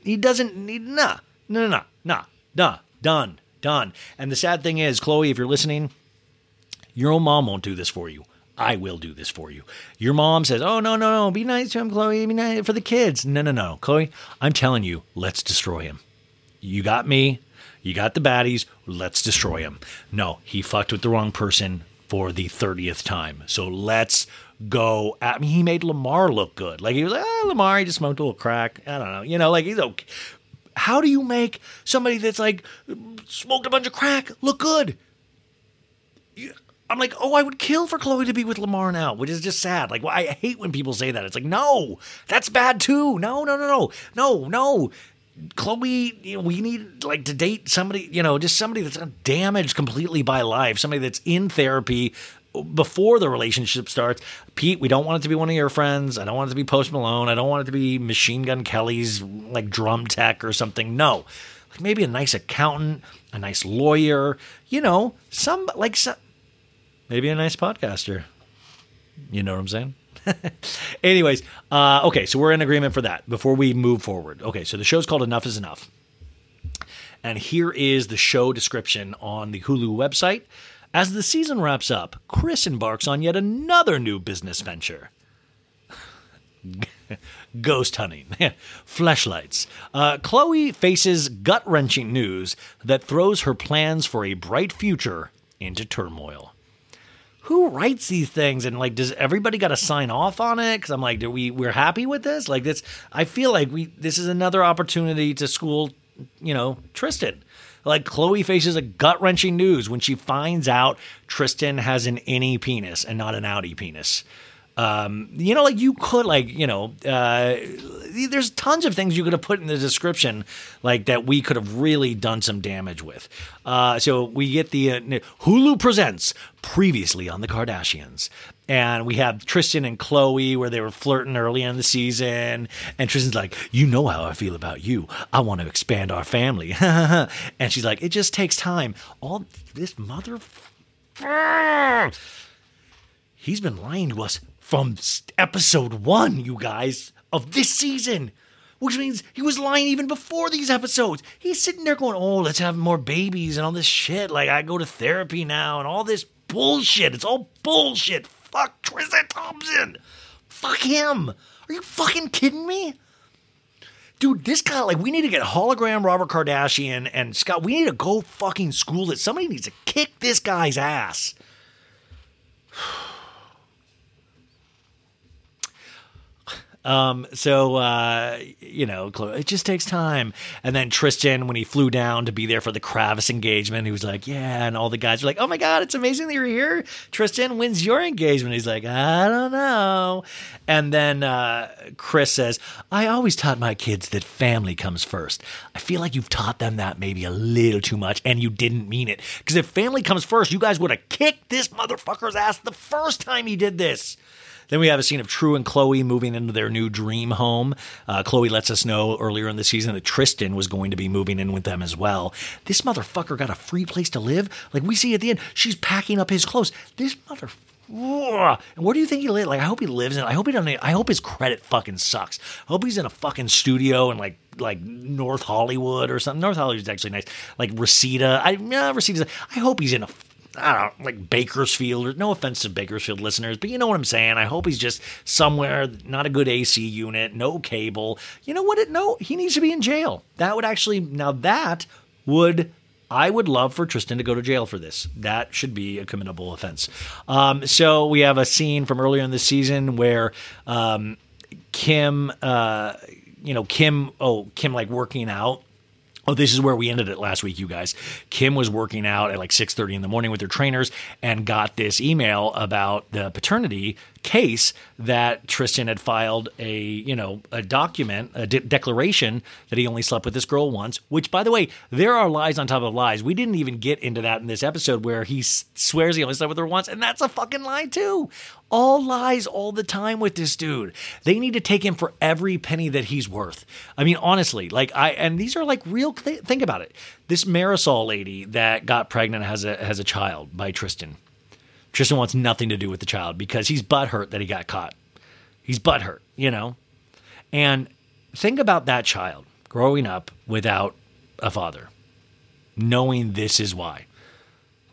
He doesn't need nah no no no nah done done. And the sad thing is, Khloe, if you're listening, your own mom won't do this for you. I will do this for you. Your mom says, "Oh no, no, no, be nice to him, Khloe. Be nice for the kids." No, no, no, Khloe. I'm telling you, let's destroy him. You got me. You got the baddies. Let's destroy him. No, he fucked with the wrong person for the thirtieth time. So let's go. I mean, he made Lamar look good. Like he was like, "Ah, Lamar, he just smoked a little crack." I don't know. You know, like he's okay. How do you make somebody that's like smoked a bunch of crack look good? I'm like, oh, I would kill for Khloe to be with Lamar now, which is just sad. Like, I hate when people say that. It's like, no, that's bad too. No, no, no, no, no, no. Khloe, you know, we need like to date somebody, you know, just somebody that's not damaged completely by life, somebody that's in therapy before the relationship starts. Pete, we don't want it to be one of your friends. I don't want it to be Post Malone. I don't want it to be Machine Gun Kelly's like drum tech or something. No, like maybe a nice accountant, a nice lawyer, you know, some like some maybe a nice podcaster. You know what I'm saying? Anyways, uh, okay, so we're in agreement for that before we move forward. Okay, so the show's called Enough is Enough. And here is the show description on the Hulu website. As the season wraps up, Kris embarks on yet another new business venture. Ghost hunting, fleshlights. Uh, Khloe faces gut wrenching news that throws her plans for a bright future into turmoil. Who writes these things? And like does everybody got to sign off on it? Because i'm like do we we're happy with this? Like this i feel like we this is another opportunity to school you know tristan like khloe faces a gut-wrenching news when she finds out tristan has an innie penis and not an outie penis um, you know, like you could, like you know, uh, there's tons of things you could have put in the description, like that we could have really done some damage with. Uh, so we get the uh, Hulu presents previously on the Kardashians. And we have Tristan and Khloe where they were flirting early in the season. And Tristan's like, You know how I feel about you. I want to expand our family. and she's like, It just takes time. All this mother. He's been lying to us from episode one, you guys, of this season. Which means he was lying even before these episodes. He's sitting there going, Oh, let's have more babies and all this shit. Like, I go to therapy now and all this bullshit. It's all bullshit. Fuck Tristan Thompson. Fuck him. Are you fucking kidding me? Dude, this guy, like, we need to get hologram Robert Kardashian and Scott. We need to go fucking school that Somebody needs to kick this guy's ass. Um, so uh, you know, it just takes time. And then Tristan, when he flew down to be there for the Kravis engagement, he was like, "Yeah," and all the guys were like, "Oh my god, it's amazing that you're here." Tristan, when's your engagement? He's like, "I don't know." And then uh, Kris says, "I always taught my kids that family comes first. I feel like you've taught them that maybe a little too much, and you didn't mean it. Because if family comes first, you guys would have kicked this motherfucker's ass the first time he did this." Then we have a scene of True and Khloe moving into their new dream home. Uh, Khloe lets us know earlier in the season that Tristan was going to be moving in with them as well. This motherfucker got a free place to live. Like we see at the end, she's packing up his clothes. This motherfucker. And where do you think he lives? Like, I hope he lives in. I hope he doesn't. I hope his credit fucking sucks. I hope he's in a fucking studio in like like North Hollywood or something. North Hollywood's actually nice. Like Reseda. I yeah, Reseda's. I hope he's in a I don't know, like Bakersfield. Or, No offense to Bakersfield listeners, but you know what I'm saying. I hope he's just somewhere, not a good AC unit, no cable. You know what? It no, he needs to be in jail. That would actually now that would I would love for Tristan to go to jail for this. That should be a committable offense. Um, so we have a scene from earlier in the season where um, Kim, uh, you know, Kim, oh, Kim like working out Oh, this is where we ended it last week, you guys. Kim was working out at like 6:30 in the morning with her trainers and got this email about the paternity case that Tristan had filed a, you know, a document, a de- declaration that he only slept with this girl once, which by the way, there are lies on top of lies. We didn't even get into that in this episode where he swears he only slept with her once and that's a fucking lie too. All lies all the time with this dude. They need to take him for every penny that he's worth. I mean, honestly, like I and these are like real. Th- think about it. This Marisol lady that got pregnant has a has a child by Tristan. Tristan wants nothing to do with the child because he's butthurt that he got caught. He's butthurt, you know. And think about that child growing up without a father, knowing this is why.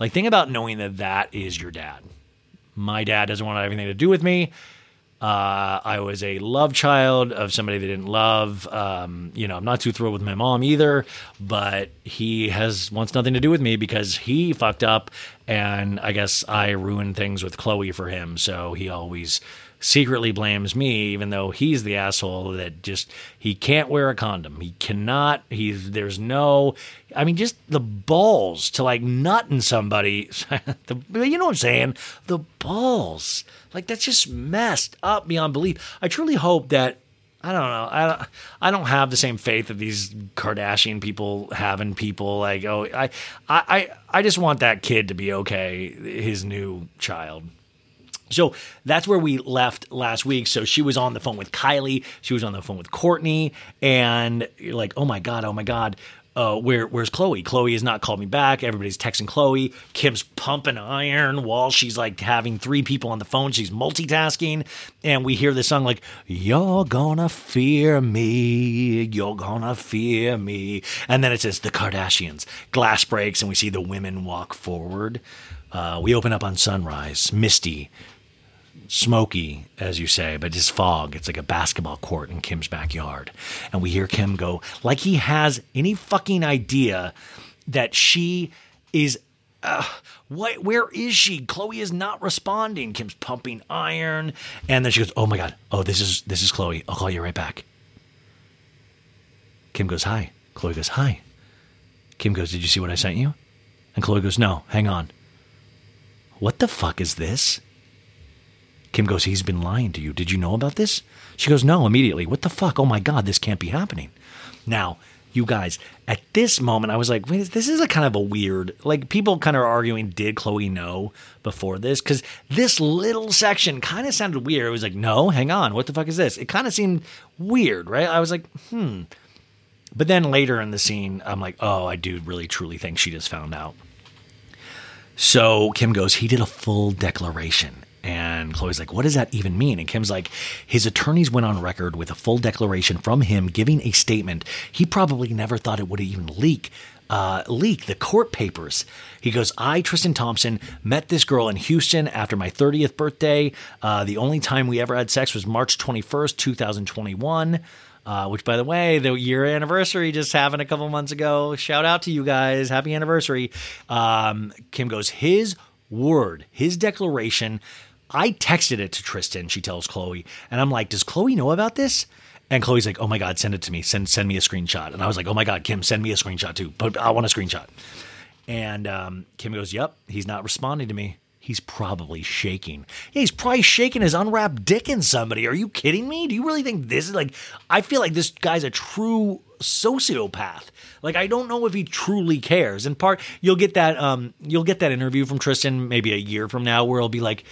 Like, think about knowing that that is your dad. My dad doesn't want to have anything to do with me. Uh, I was a love child of somebody they didn't love. Um, you know, I'm not too thrilled with my mom either, but he has wants nothing to do with me because he fucked up, and I guess I ruined things with Khloe for him. So he always secretly blames me, even though he's the asshole that just he can't wear a condom. He cannot. He's there's no. I mean, just the balls to like nut in somebody. the, you know what I'm saying? The balls. Like that's just messed up beyond belief. I truly hope that I don't know. I don't, I don't have the same faith that these Kardashian people have in people. Like, oh, I, I, I just want that kid to be okay. His new child. So that's where we left last week. So she was on the phone with Kylie. She was on the phone with Kourtney, and you're like, oh my god, oh my god. Uh, where where's Khloe? Khloe has not called me back. Everybody's texting Khloe. Kim's pumping iron while she's like having three people on the phone. She's multitasking, and we hear this song like "You're gonna fear me, you're gonna fear me," and then it says the Kardashians. Glass breaks, and we see the women walk forward. Uh, we open up on sunrise, misty, smoky, as you say, but it's fog. It's like a basketball court in Kim's backyard. And we hear Kim go, like he has any fucking idea that she is. Uh, what? Where is she? Khloe is not responding. Kim's pumping iron, and then she goes, "Oh my god! Oh, this is this is Khloe. I'll call you right back." Kim goes, "Hi." Khloe goes, "Hi." Kim goes, "Did you see what I sent you?" And Khloe goes, "No, hang on." What the fuck is this? Kim goes, He's been lying to you. Did you know about this? She goes, No, immediately. What the fuck? Oh my God, this can't be happening. Now, you guys, at this moment, I was like, Wait, this is a kind of a weird, like, people kind of arguing, did Khloe know before this? Because this little section kind of sounded weird. It was like, No, hang on. What the fuck is this? It kind of seemed weird, right? I was like, Hmm. But then later in the scene, I'm like, Oh, I do really truly think she just found out. So Kim goes, he did a full declaration. And Khloe's like, what does that even mean? And Kim's like, his attorneys went on record with a full declaration from him giving a statement. He probably never thought it would even leak. Uh, leak the court papers. He goes, I, Tristan Thompson, met this girl in Houston after my 30th birthday. Uh, the only time we ever had sex was March 21st, 2021. Uh, which, by the way, the year anniversary just happened a couple months ago. Shout out to you guys. Happy anniversary. Um, Kim goes, his word, his declaration. I texted it to Tristan, she tells Khloe. And I'm like, does Khloe know about this? And Khloe's like, oh my God, send it to me. Send, send me a screenshot. And I was like, oh my God, Kim, send me a screenshot too. But I want a screenshot. And um, Kim goes, yep, he's not responding to me. He's probably shaking. Yeah, he's probably shaking his unwrapped dick in somebody. Are you kidding me? Do you really think this is like? I feel like this guy's a true sociopath. Like I don't know if he truly cares. And part you'll get that um you'll get that interview from Tristan maybe a year from now where he'll be like,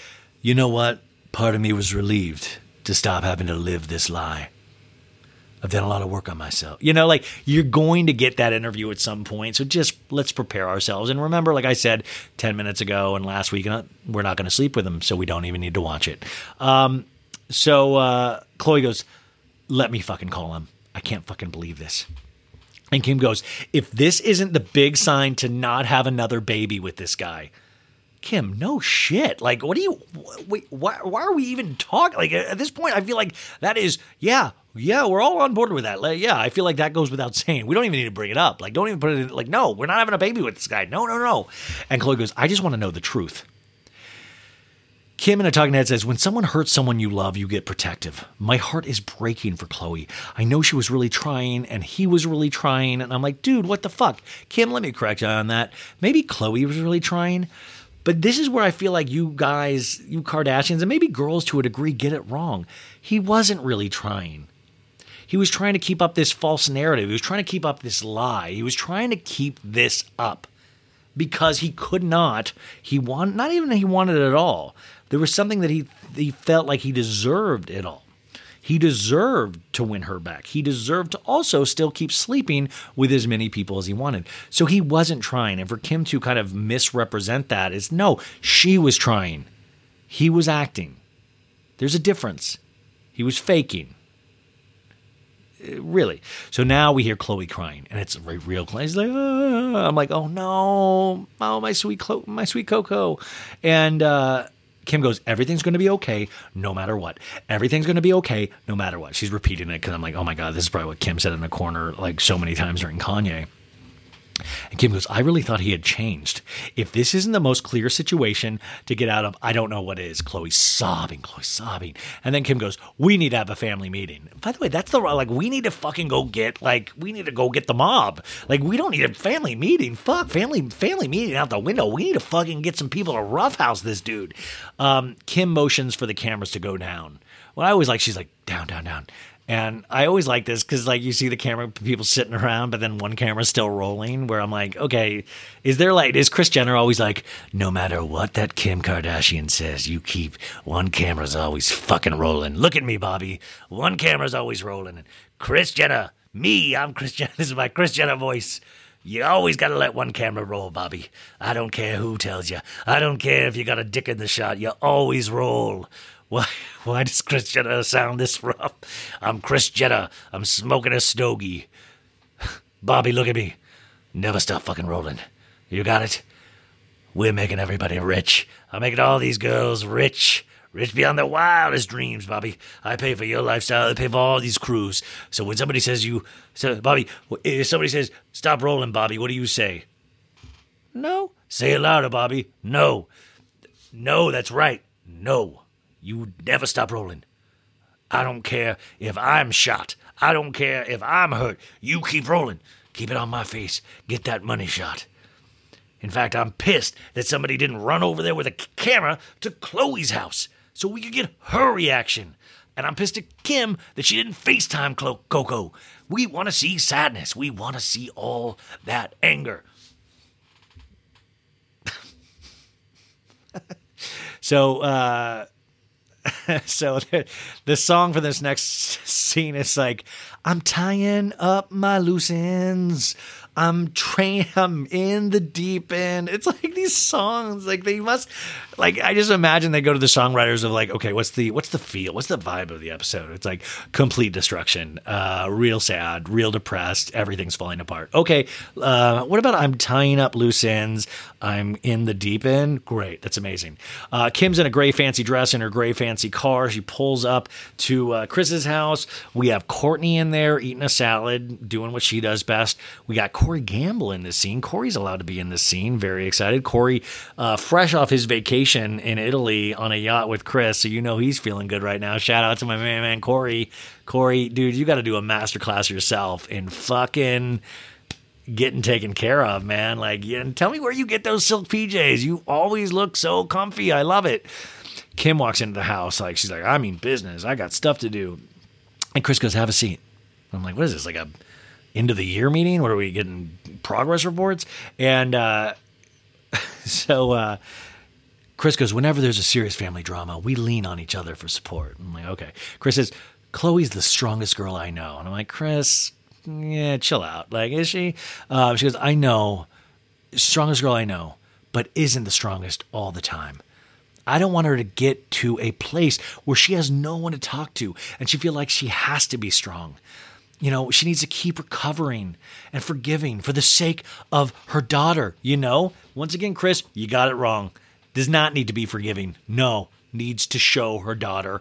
you know what? Part of me was relieved to stop having to live this lie. I've done a lot of work on myself. You know, like you're going to get that interview at some point. So just let's prepare ourselves. And remember, like I said 10 minutes ago and last week, uh, we're not going to sleep with him. So we don't even need to watch it. Um, so uh, Khloe goes, let me fucking call him. I can't fucking believe this. And Kim goes, if this isn't the big sign to not have another baby with this guy, Kim, no shit. Like, what do you, wait, why, why are we even talking? Like, at this point, I feel like that is, yeah, yeah, we're all on board with that. Like, yeah, I feel like that goes without saying. We don't even need to bring it up. Like, don't even put it in, like, no, we're not having a baby with this guy. No, no, no. And Khloe goes, I just want to know the truth. Kim in a talking head says, When someone hurts someone you love, you get protective. My heart is breaking for Khloe. I know she was really trying and he was really trying. And I'm like, dude, what the fuck? Kim, let me correct you on that. Maybe Khloe was really trying. But this is where I feel like you guys, you Kardashians, and maybe girls to a degree get it wrong. He wasn't really trying. He was trying to keep up this false narrative. He was trying to keep up this lie. He was trying to keep this up because he could not. He wanted, not even he wanted it at all. There was something that he he felt like he deserved it all. He deserved to win her back. He deserved to also still keep sleeping with as many people as he wanted. So he wasn't trying. And for Kim to kind of misrepresent that is no, she was trying. He was acting. There's a difference. He was faking. Really. So now we hear Khloe crying, and it's a real cry. He's like, "Ah." I'm like, oh no, oh my sweet, Chlo- my sweet Coco, and uh, Kim goes, everything's going to be okay, no matter what. Everything's going to be okay, no matter what. She's repeating it because I'm like, oh my god, this is probably what Kim said in the corner like so many times during Kanye. And Kim goes, I really thought he had changed. If this isn't the most clear situation to get out of, I don't know what is. Khloe's sobbing, Khloe's sobbing. And then Kim goes, We need to have a family meeting. By the way, that's the, like, we need to fucking go get, like, we need to go get the mob. Like, we don't need a family meeting. Fuck, family, family meeting out the window. We need to fucking get some people to roughhouse this dude. Um, Kim motions for the cameras to go down. Well, I always like, she's like, down, down, down. And I always like this because, like, you see the camera people sitting around, but then one camera's still rolling. Where I'm like, okay, is there like, is Kris Jenner always like, no matter what that Kim Kardashian says, you keep one camera's always fucking rolling. Look at me, Bobby. One camera's always rolling. Kris Jenner, me, I'm Kris Jenner. This is my Kris Jenner voice. You always got to let one camera roll, Bobby. I don't care who tells you. I don't care if you got a dick in the shot. You always roll. Why? Why does Kris Jenner sound this rough? I'm Kris Jenner. I'm smoking a stogie. Bobby, look at me. Never stop fucking rolling. You got it? We're making everybody rich. I'm making all these girls rich. Rich beyond their wildest dreams, Bobby. I pay for your lifestyle. I pay for all these crews. So when somebody says you, so Bobby, eh, if somebody says stop rolling, Bobby, what do you say? No. Say it louder, Bobby. No. No, that's right. No. You never stop rolling. I don't care if I'm shot. I don't care if I'm hurt. You keep rolling. Keep it on my face. Get that money shot. In fact, I'm pissed that somebody didn't run over there with a camera to Khloe's house so we could get her reaction. And I'm pissed at Kim that she didn't FaceTime Clo- Coco. We want to see sadness. We want to see all that anger. so, uh, so the, the song for this next scene is like, I'm tying up my loose ends. I'm train. I'm in the deep end. It's like these songs, like they must, like I just imagine they go to the songwriters of like, okay, what's the what's the feel, what's the vibe of the episode? It's like complete destruction, uh, real sad, real depressed, everything's falling apart. Okay, uh, what about I'm tying up loose ends? I'm in the deep end. Great, that's amazing. Uh, Kim's in a gray fancy dress in her gray fancy car. She pulls up to uh, Kris's house. We have Kourtney in there eating a salad, doing what she does best. We got Corey Gamble in this scene. Corey's allowed to be in this scene. Very excited. Corey, uh, fresh off his vacation in Italy on a yacht with Kris, so you know he's feeling good right now. Shout out to my man, man Corey. Corey, dude, you got to do a masterclass yourself in fucking getting taken care of, man. Like, yeah, tell me where you get those silk PJs. You always look so comfy. I love it. Kim walks into the house, like she's like, I mean business. I got stuff to do. And Kris goes, have a seat. I'm like, what is this? Like a end of the year meeting? What are we getting progress reports? And uh, so uh, Kris goes, whenever there's a serious family drama, we lean on each other for support. I'm like, okay. Kris says, Khloe's the strongest girl I know. And I'm like, Kris, yeah, chill out. Like, is she? Uh, she goes, I know, strongest girl I know, but isn't the strongest all the time. I don't want her to get to a place where she has no one to talk to and she feel like she has to be strong. You know, she needs to keep recovering and forgiving for the sake of her daughter, you know? Once again, Kris, you got it wrong. Does not need to be forgiving. No, needs to show her daughter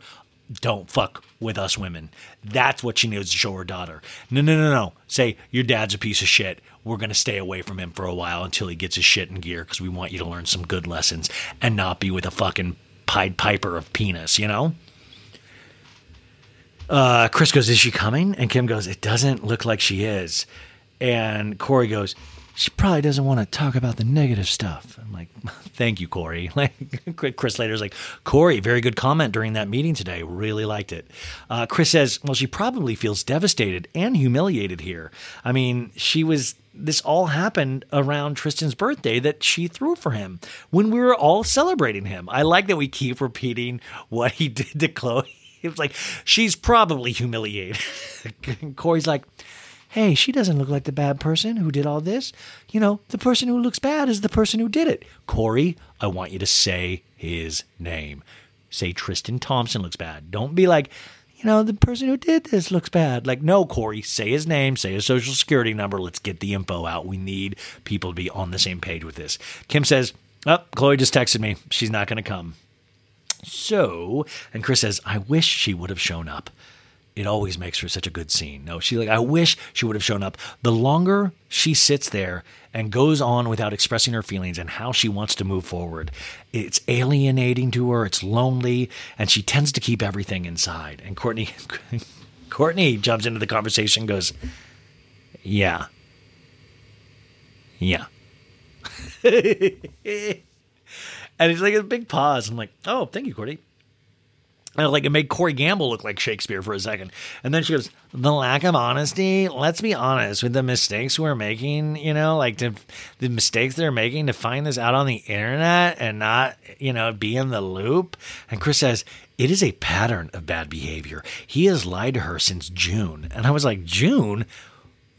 don't fuck with us women. That's what she needs to show her daughter. No, no, no, no. Say, your dad's a piece of shit. We're going to stay away from him for a while until he gets his shit in gear because we want you to learn some good lessons and not be with a fucking Pied Piper of penis, you know? Uh, Kris goes, Is she coming? And Kim goes, It doesn't look like she is. And Corey goes, She probably doesn't want to talk about the negative stuff. I'm like, Thank you, Corey. Like Kris later is like, Corey, very good comment during that meeting today. Really liked it. Uh, Kris says, Well, she probably feels devastated and humiliated here. I mean, she was this all happened around Tristan's birthday that she threw for him when we were all celebrating him. I like that we keep repeating what he did to Khloe. It was like, she's probably humiliated. Corey's like, hey, she doesn't look like the bad person who did all this. You know, the person who looks bad is the person who did it. Corey, I want you to say his name. Say Tristan Thompson looks bad. Don't be like, you know, the person who did this looks bad. Like, no, Corey, say his name, say his social security number. Let's get the info out. We need people to be on the same page with this. Kim says, Oh, Khloe just texted me. She's not going to come. So, and Kris says, I wish she would have shown up. It always makes for such a good scene. No, she like, I wish she would have shown up. The longer she sits there and goes on without expressing her feelings and how she wants to move forward, it's alienating to her. It's lonely, and she tends to keep everything inside. And Kourtney, Kourtney jumps into the conversation, goes, "Yeah, yeah." And it's like a big pause. I'm like, oh, thank you, Kourtney. And like it made Corey Gamble look like Shakespeare for a second. And then she goes, the lack of honesty. Let's be honest with the mistakes we're making, you know, like to, the mistakes they're making to find this out on the internet and not, you know, be in the loop. And Kris says, it is a pattern of bad behavior. He has lied to her since June. And I was like, June?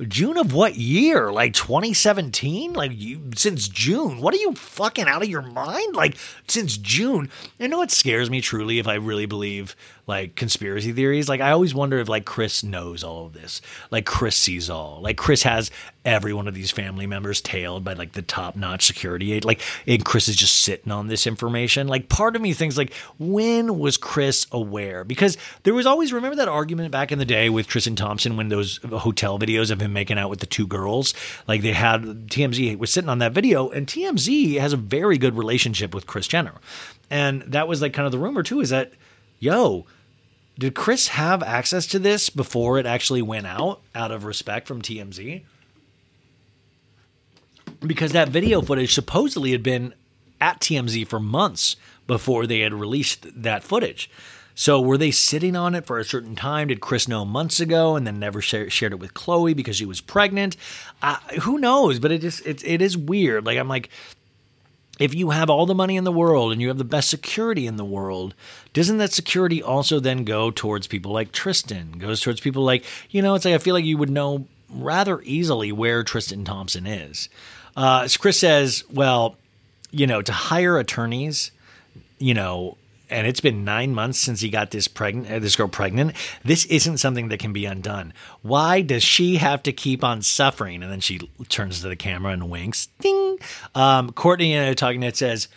June of what year? Like 2017? Like you since June? What are you fucking out of your mind? Like since June? I know it scares me truly if I really believe like conspiracy theories. Like I always wonder if like Kris knows all of this. Like Kris sees all. Like Kris has every one of these family members tailed by like the top notch security aid. Like and Kris is just sitting on this information. Like part of me thinks like when was Kris aware? Because there was always remember that argument back in the day with Tristan Thompson when those hotel videos of him making out with the two girls. Like they had TMZ was sitting on that video, and TMZ has a very good relationship with Kris Jenner. And that was like kind of the rumor too, is that, yo, did Kris have access to this before it actually went out out of respect from TMZ? Because that video footage supposedly had been at TMZ for months before they had released that footage. So were they sitting on it for a certain time? Did Kris know months ago and then never share, shared it with Khloe because she was pregnant? Uh, who knows? But it just it, it is weird. Like I'm like, if you have all the money in the world and you have the best security in the world, doesn't that security also then go towards people like Tristan? Goes towards people like, you know, it's like I feel like you would know rather easily where Tristan Thompson is. Uh, Kris says, well, you know, to hire attorneys, you know, and it's been nine months since he got this pregnant, uh, this girl pregnant. This isn't something that can be undone. Why does she have to keep on suffering? And then she turns to the camera and winks. Ding. Um, Kourtney in a talking net says,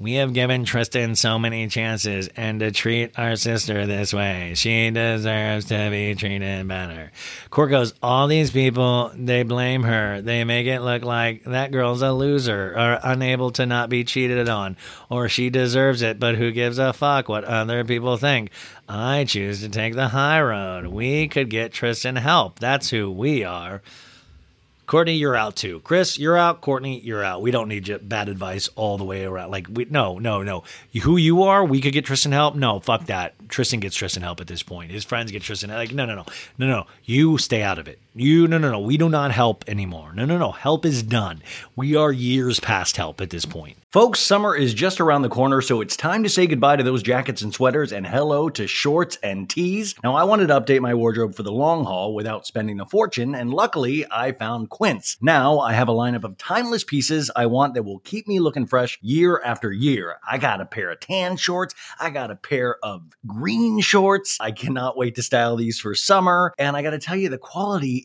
"We have given Tristan so many chances, and to treat our sister this way, she deserves to be treated better." Court goes, "All these people, they blame her. They make it look like that girl's a loser or unable to not be cheated on, or she deserves it. But who gives a fuck what other people think?" I choose to take the high road. We could get Tristan help. That's who we are. Kourtney, you're out too. Kris, you're out. Kourtney, you're out. We don't need bad advice all the way around. Like, we, no, no, no. Who you are, we could get Tristan help. No, fuck that. Tristan gets Tristan help at this point. His friends get Tristan. Like, no, no, no, no, no. You stay out of it. You, no, no, no. We do not help anymore. No, no, no. Help is done. We are years past help at this point. Folks, summer is just around the corner, so it's time to say goodbye to those jackets and sweaters and hello to shorts and tees. Now, I wanted to update my wardrobe for the long haul without spending a fortune, and luckily, I found Quince. Now, I have a lineup of timeless pieces I want that will keep me looking fresh year after year. I got a pair of tan shorts, I got a pair of green shorts. I cannot wait to style these for summer, and I gotta tell you, the quality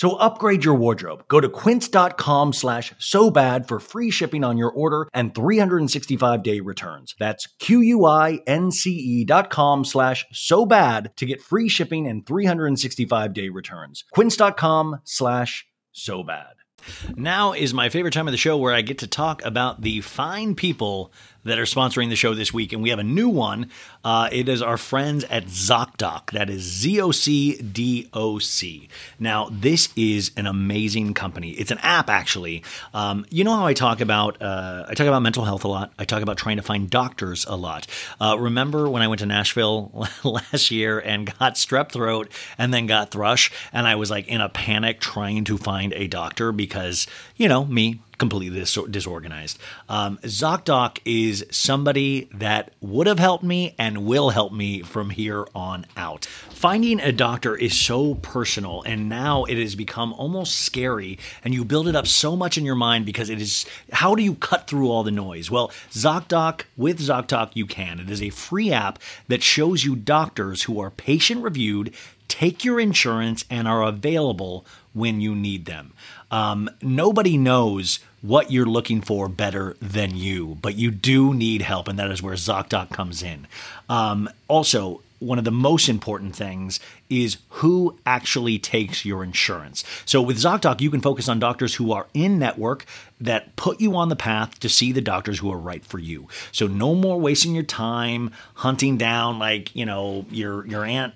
So upgrade your wardrobe. Go to quince.com slash so bad for free shipping on your order and 365 day returns. That's Q-U-I-N-C-E dot com slash so bad to get free shipping and 365 day returns. Quince.com slash so bad. Now is my favorite time of the show where I get to talk about the fine people that are sponsoring the show this week, and we have a new one. Uh, it is our friends at ZocDoc. That is Z O C D O C. Now, this is an amazing company. It's an app, actually. Um, you know how I talk about uh, I talk about mental health a lot. I talk about trying to find doctors a lot. Uh, remember when I went to Nashville last year and got strep throat and then got thrush, and I was like in a panic trying to find a doctor because you know me completely dis- disorganized. Um, ZocDoc is somebody that would have helped me and will help me from here on out. Finding a doctor is so personal, and now it has become almost scary, and you build it up so much in your mind because it is how do you cut through all the noise? Well, ZocDoc, with ZocDoc, you can. It is a free app that shows you doctors who are patient reviewed take your insurance and are available when you need them. Um, nobody knows what you're looking for better than you, but you do need help, and that is where ZocDoc comes in. Um, also, one of the most important things is who actually takes your insurance. So with ZocDoc, you can focus on doctors who are in network that put you on the path to see the doctors who are right for you. So no more wasting your time hunting down like, you know, your your aunt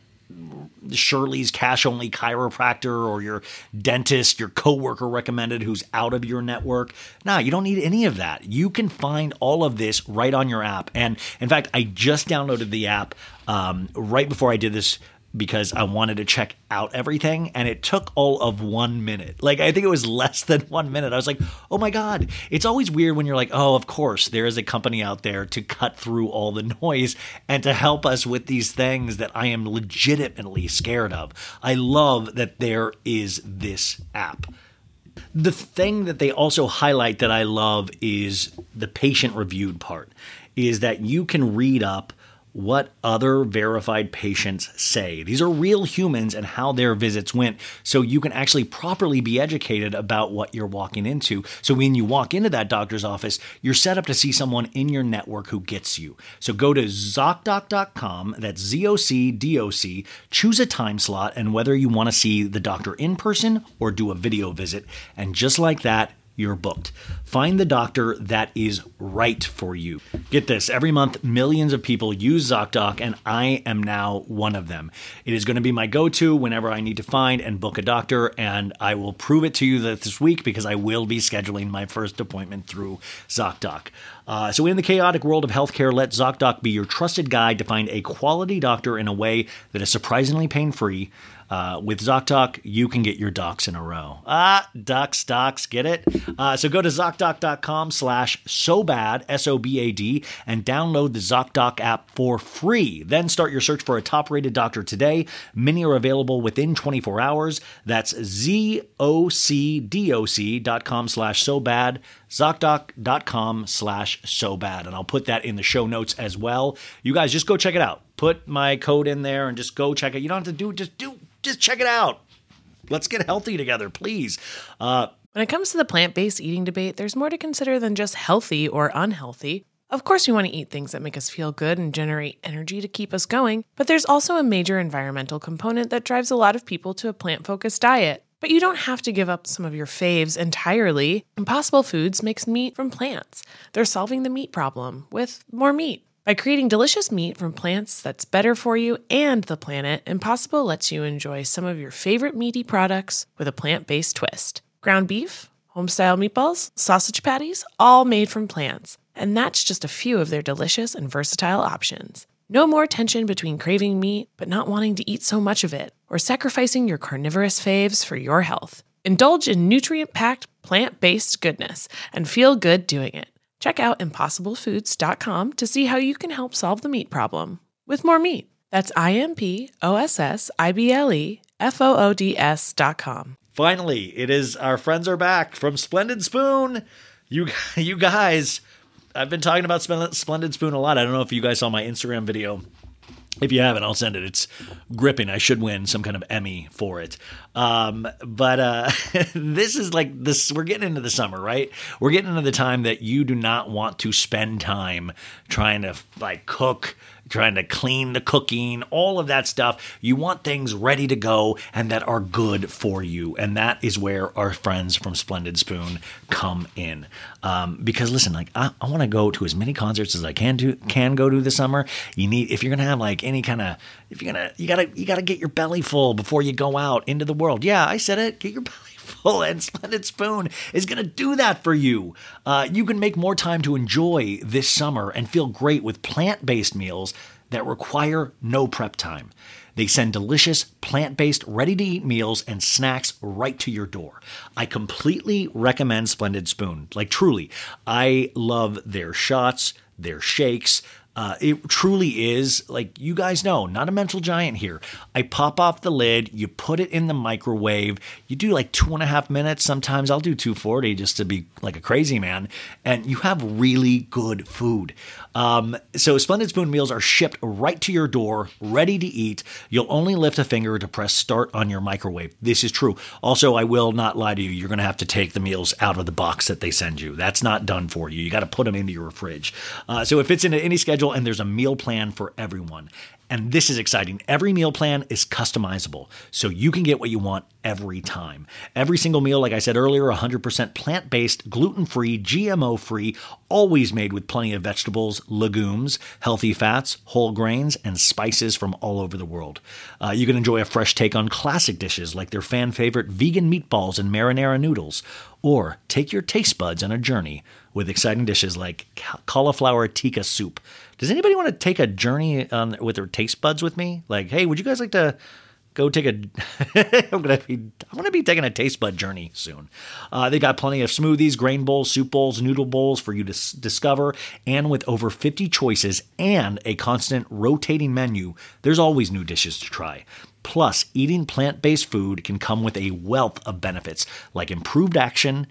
Shirley's cash only chiropractor or your dentist, your coworker recommended who's out of your network. Nah, you don't need any of that. You can find all of this right on your app. And in fact, I just downloaded the app um, right before I did this because I wanted to check out everything and it took all of one minute. Like, I think it was less than one minute. I was like, oh my God. It's always weird when you're like, oh, of course, there is a company out there to cut through all the noise and to help us with these things that I am legitimately scared of. I love that there is this app. The thing that they also highlight that I love is the patient reviewed part, is that you can read up what other verified patients say. These are real humans and how their visits went, so you can actually properly be educated about what you're walking into. So when you walk into that doctor's office, you're set up to see someone in your network who gets you. So go to ZocDoc.com, that's Z O C D O C, choose a time slot and whether you want to see the doctor in person or do a video visit. And just like that, you're booked. Find the doctor that is right for you. Get this every month, millions of people use ZocDoc, and I am now one of them. It is going to be my go to whenever I need to find and book a doctor, and I will prove it to you this week because I will be scheduling my first appointment through ZocDoc. Uh, so, in the chaotic world of healthcare, let ZocDoc be your trusted guide to find a quality doctor in a way that is surprisingly pain free. Uh, with ZocDoc, you can get your docs in a row. Ah, ducks, docs, get it? Uh, so go to ZocDoc.com slash SOBAD, S-O-B-A-D, and download the ZocDoc app for free. Then start your search for a top-rated doctor today. Many are available within 24 hours. That's Z-O-C-D-O-C dot com slash SOBAD, ZocDoc.com slash SOBAD. And I'll put that in the show notes as well. You guys just go check it out. Put my code in there and just go check it. You don't have to do it. just do just check it out. Let's get healthy together, please. Uh, When it comes to the plant based eating debate, there's more to consider than just healthy or unhealthy. Of course, we want to eat things that make us feel good and generate energy to keep us going, but there's also a major environmental component that drives a lot of people to a plant focused diet. But you don't have to give up some of your faves entirely. Impossible Foods makes meat from plants. They're solving the meat problem with more meat. By creating delicious meat from plants that's better for you and the planet, Impossible lets you enjoy some of your favorite meaty products with a plant based twist. Ground beef, homestyle meatballs, sausage patties, all made from plants. And that's just a few of their delicious and versatile options. No more tension between craving meat but not wanting to eat so much of it, or sacrificing your carnivorous faves for your health. Indulge in nutrient packed, plant based goodness and feel good doing it. Check out impossiblefoods.com to see how you can help solve the meat problem with more meat. That's I M P O S S I B L E F O O D S dot com. Finally, it is our friends are back from Splendid Spoon. You you guys, I've been talking about Splendid Spoon a lot. I don't know if you guys saw my Instagram video. If you haven't, I'll send it. It's gripping. I should win some kind of Emmy for it. Um, but uh, this is like this. We're getting into the summer, right? We're getting into the time that you do not want to spend time trying to like cook trying to clean the cooking, all of that stuff. You want things ready to go and that are good for you. And that is where our friends from Splendid Spoon come in. Um, because listen, like I, I want to go to as many concerts as I can do can go to this summer. You need if you're gonna have like any kind of if you're gonna you gotta you gotta get your belly full before you go out into the world. Yeah, I said it. Get your belly full, and Splendid Spoon is going to do that for you. Uh, you can make more time to enjoy this summer and feel great with plant based meals that require no prep time. They send delicious, plant based, ready to eat meals and snacks right to your door. I completely recommend Splendid Spoon. Like, truly, I love their shots, their shakes. Uh, it truly is like you guys know, not a mental giant here. I pop off the lid, you put it in the microwave, you do like two and a half minutes. Sometimes I'll do 240 just to be like a crazy man, and you have really good food. Um, so Splendid Spoon meals are shipped right to your door, ready to eat. You'll only lift a finger to press start on your microwave. This is true. Also, I will not lie to you. You're going to have to take the meals out of the box that they send you. That's not done for you. You got to put them into your fridge. Uh, so if it's into any schedule, and there's a meal plan for everyone. And this is exciting. Every meal plan is customizable, so you can get what you want every time. Every single meal, like I said earlier, 100% plant based, gluten free, GMO free, always made with plenty of vegetables, legumes, healthy fats, whole grains, and spices from all over the world. Uh, you can enjoy a fresh take on classic dishes like their fan favorite vegan meatballs and marinara noodles, or take your taste buds on a journey with exciting dishes like cauliflower tikka soup. Does anybody want to take a journey um, with their taste buds with me? Like, hey, would you guys like to go take a? I'm gonna be. I'm gonna be taking a taste bud journey soon. Uh, they got plenty of smoothies, grain bowls, soup bowls, noodle bowls for you to s- discover, and with over 50 choices and a constant rotating menu, there's always new dishes to try. Plus, eating plant based food can come with a wealth of benefits like improved action,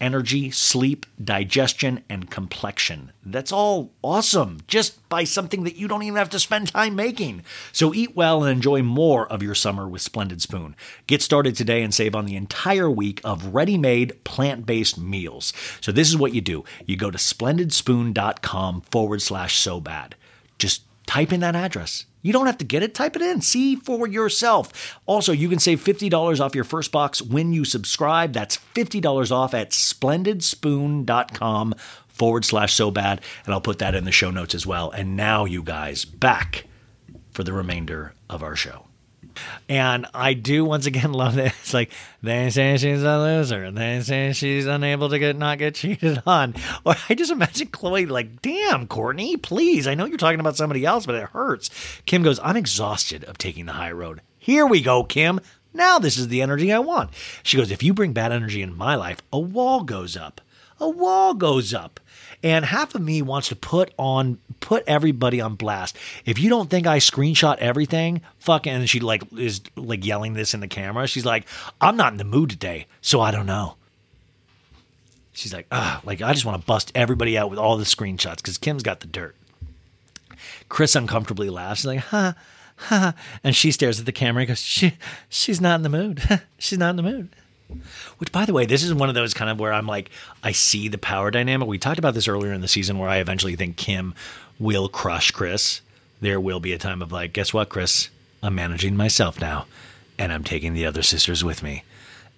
energy, sleep, digestion, and complexion. That's all awesome just by something that you don't even have to spend time making. So eat well and enjoy more of your summer with Splendid Spoon. Get started today and save on the entire week of ready made plant based meals. So this is what you do you go to splendidspoon.com forward slash so bad. Just type in that address. You don't have to get it, type it in. See for yourself. Also, you can save $50 off your first box when you subscribe. That's $50 off at splendidspoon.com forward slash so bad. And I'll put that in the show notes as well. And now, you guys, back for the remainder of our show. And I do once again love that. It's like they say she's a loser. And they say she's unable to get not get cheated on. Or I just imagine Khloe like, damn, Kourtney, please. I know you're talking about somebody else, but it hurts. Kim goes, I'm exhausted of taking the high road. Here we go, Kim. Now this is the energy I want. She goes, if you bring bad energy in my life, a wall goes up. A wall goes up. And half of me wants to put on put everybody on blast. If you don't think I screenshot everything, fucking and she like is like yelling this in the camera. She's like, I'm not in the mood today, so I don't know. She's like, ah, like I just want to bust everybody out with all the screenshots because Kim's got the dirt. Kris uncomfortably laughs. She's like, ha, and she stares at the camera and goes, she, she's not in the mood. she's not in the mood. Which, by the way, this is one of those kind of where I'm like, I see the power dynamic. We talked about this earlier in the season where I eventually think Kim will crush Kris. There will be a time of like, guess what, Kris? I'm managing myself now, and I'm taking the other sisters with me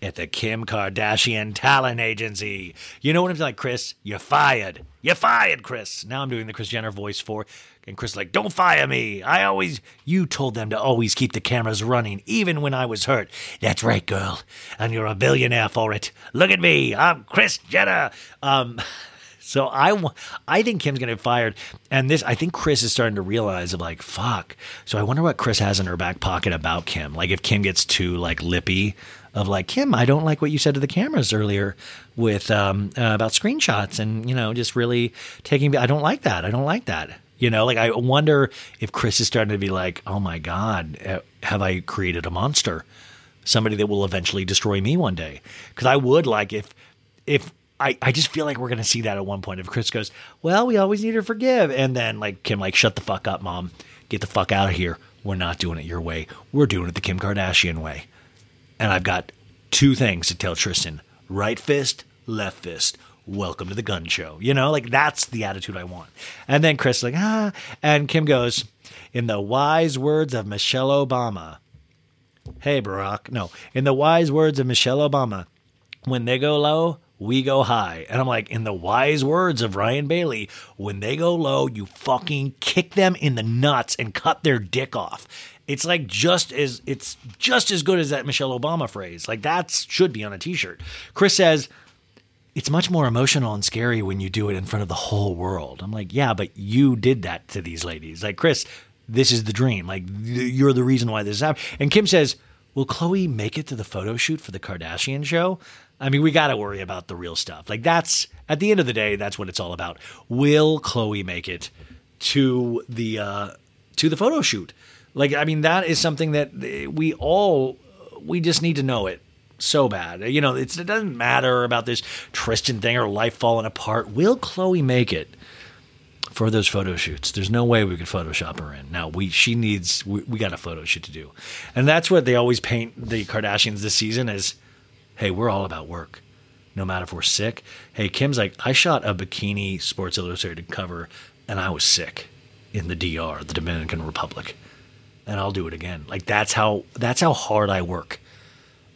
at the Kim Kardashian Talent Agency. You know what I'm like, Kris? You're fired. You're fired, Kris. Now I'm doing the Kris Jenner voice for, and Kris like, don't fire me. I always, you told them to always keep the cameras running, even when I was hurt. That's right, girl. And you're a billionaire for it. Look at me. I'm Kris Jenner. Um, so I, I think Kim's gonna get fired, and this I think Kris is starting to realize of like fuck. So I wonder what Kris has in her back pocket about Kim. Like if Kim gets too like lippy, of like Kim, I don't like what you said to the cameras earlier with um, uh, about screenshots and you know just really taking. I don't like that. I don't like that. You know, like I wonder if Kris is starting to be like, oh my God, uh, have I created a monster? Somebody that will eventually destroy me one day. Because I would like if, if, I, I just feel like we're to see that at one point. If Kris goes, well, we always need to forgive. And then like Kim, like, shut the fuck up, mom. Get the fuck out of here. We're not doing it your way. We're doing it the Kim Kardashian way. And I've got two things to tell Tristan right fist, left fist. Welcome to the gun show. You know, like that's the attitude I want. And then Kris, like, ah. And Kim goes, in the wise words of Michelle Obama, hey, Barack. No, in the wise words of Michelle Obama, when they go low, we go high. And I'm like, in the wise words of Ryan Bailey, when they go low, you fucking kick them in the nuts and cut their dick off. It's like just as it's just as good as that Michelle Obama phrase. Like that should be on a t-shirt. Kris says it's much more emotional and scary when you do it in front of the whole world. I'm like, yeah, but you did that to these ladies. Like, Kris, this is the dream. Like, you're the reason why this happened. And Kim says, will Khloe make it to the photo shoot for the Kardashian show? I mean, we got to worry about the real stuff. Like, that's at the end of the day, that's what it's all about. Will Khloe make it to the uh, to the photo shoot? Like, I mean, that is something that we all we just need to know it so bad. You know, it doesn't matter about this Tristan thing or life falling apart. Will Khloe make it for those photo shoots? There's no way we could Photoshop her in. Now we she needs we, we got a photo shoot to do, and that's what they always paint the Kardashians this season as. Hey, we're all about work. No matter if we're sick. Hey, Kim's like, I shot a bikini Sports Illustrated cover, and I was sick in the DR, the Dominican Republic and I'll do it again. Like that's how that's how hard I work.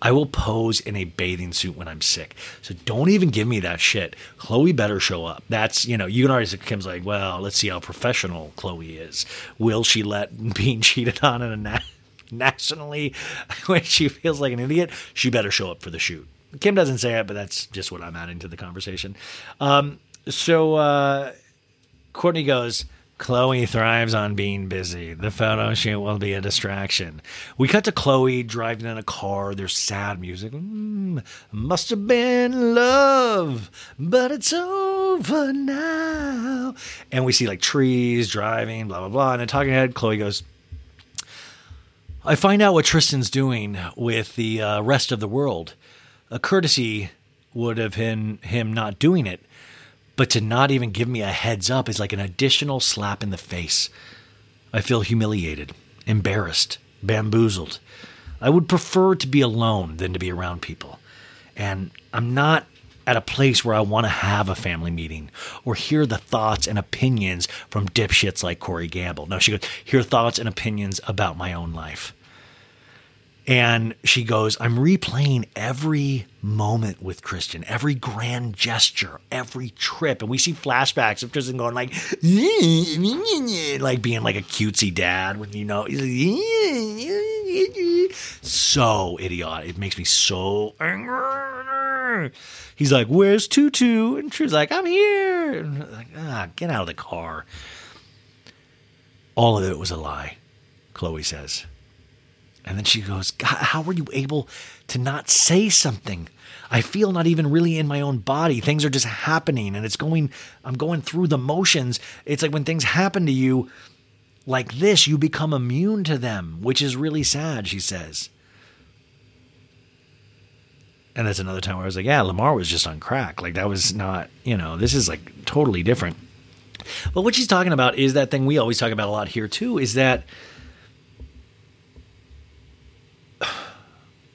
I will pose in a bathing suit when I'm sick. So don't even give me that shit. Khloe better show up. That's, you know, you can already say, Kim's like, well, let's see how professional Khloe is. Will she let being cheated on in a na- nationally when she feels like an idiot? She better show up for the shoot. Kim doesn't say it, but that's just what I'm adding to the conversation. Um, so uh, Kourtney goes, Khloe thrives on being busy. The photo shoot will be a distraction. We cut to Khloe driving in a car. There's sad music. Mm, must have been love, but it's over now. And we see like trees driving, blah, blah, blah. And in talking head, Khloe goes, I find out what Tristan's doing with the uh, rest of the world. A courtesy would have been him not doing it but to not even give me a heads up is like an additional slap in the face. I feel humiliated, embarrassed, bamboozled. I would prefer to be alone than to be around people. And I'm not at a place where I want to have a family meeting or hear the thoughts and opinions from dipshits like Corey Gamble. No, she goes, hear thoughts and opinions about my own life. And she goes, I'm replaying every moment with Tristan, every grand gesture, every trip. And we see flashbacks of Tristan going like, like being like a cutesy dad when you know, so idiotic. It makes me so angry. He's like, Where's Tutu? And she's like, I'm here. Like, ah, get out of the car. All of it was a lie, Khloe says. And then she goes, God, how were you able to not say something? I feel not even really in my own body. Things are just happening and it's going, I'm going through the motions. It's like when things happen to you like this, you become immune to them, which is really sad, she says. And that's another time where I was like, yeah, Lamar was just on crack. Like that was not, you know, this is like totally different. But what she's talking about is that thing we always talk about a lot here too, is that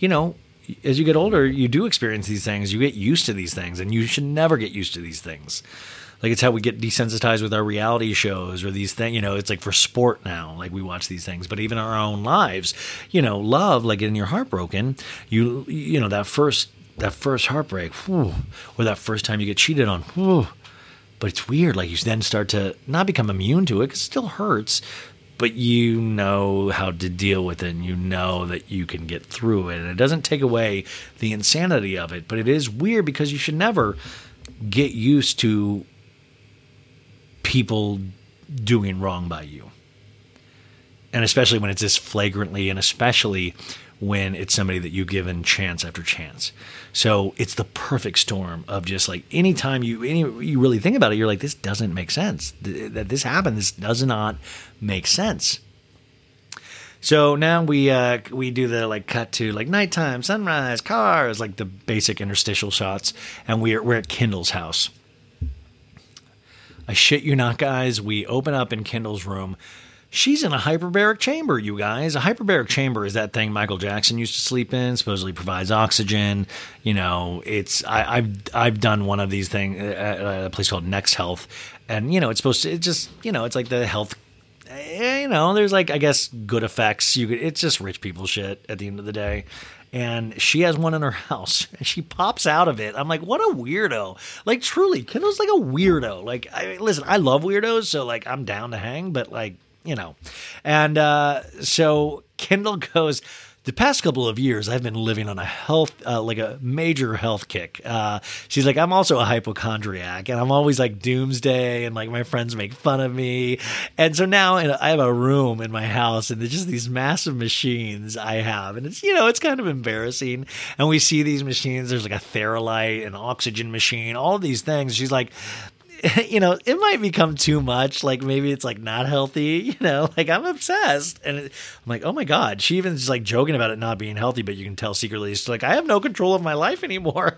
you know, as you get older, you do experience these things. You get used to these things, and you should never get used to these things. Like it's how we get desensitized with our reality shows or these things. You know, it's like for sport now. Like we watch these things, but even our own lives. You know, love, like getting your heart broken. You, you know, that first that first heartbreak, whew, or that first time you get cheated on. Whew, but it's weird. Like you then start to not become immune to it. Cause it still hurts, but you know how to deal with it and you know that you can get through it. And it doesn't take away the insanity of it, but it is weird because you should never get used to people doing wrong by you. And especially when it's this flagrantly, and especially when it's somebody that you've given chance after chance. So it's the perfect storm of just like anytime you any you really think about it, you're like, this doesn't make sense. Th- that this happened, this does not make sense. So now we uh, we do the like cut to like nighttime, sunrise, cars, like the basic interstitial shots, and we're we're at Kendall's house. I shit you not, guys. We open up in Kendall's room. She's in a hyperbaric chamber, you guys. A hyperbaric chamber is that thing Michael Jackson used to sleep in. Supposedly provides oxygen. You know, it's I, have I've done one of these things at a place called Next Health, and you know it's supposed to. It just you know it's like the health. eh, You know, there's like I guess good effects. You could. It's just rich people shit at the end of the day. And she has one in her house, and she pops out of it. I'm like, what a weirdo! Like, truly, Kendall's like a weirdo. Like, I listen, I love weirdos, so like, I'm down to hang, but like, you know. And uh, so Kendall goes, the past couple of years, I've been living on a health, uh, like a major health kick. Uh, she's like, I'm also a hypochondriac, and I'm always like doomsday, and like my friends make fun of me. And so now in- I have a room in my house, and there's just these massive machines I have, and it's you know it's kind of embarrassing. And we see these machines. There's like a Theralite, an oxygen machine, all these things. She's like, you know, it might become too much. Like maybe it's like not healthy, you know, like I'm obsessed. And it, I'm like, oh my God. She even is like joking about it not being healthy, but you can tell secretly, she's like, I have no control of my life anymore.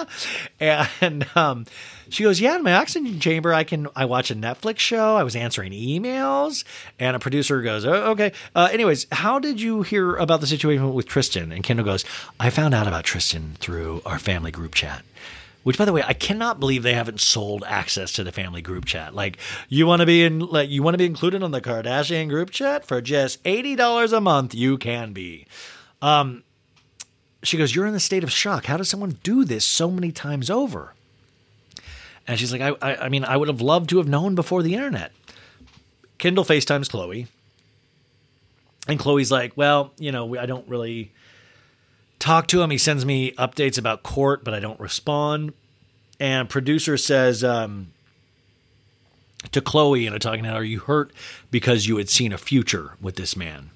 and, um, she goes, yeah, in my oxygen chamber, I can, I watch a Netflix show. I was answering emails and a producer goes, oh, okay. Uh, anyways, how did you hear about the situation with Tristan? And Kendall goes, I found out about Tristan through our family group chat. Which, by the way, I cannot believe they haven't sold access to the family group chat. Like, you want to be in, like, you want to be included on the Kardashian group chat for just eighty dollars a month. You can be. Um, she goes, "You're in a state of shock. How does someone do this so many times over?" And she's like, "I, I, I mean, I would have loved to have known before the internet." Kendall FaceTimes Khloe, and Khloe's like, "Well, you know, I don't really." Talk to him. He sends me updates about court, but I don't respond. And producer says um, to Khloe in a talking head, "Are you hurt because you had seen a future with this man?"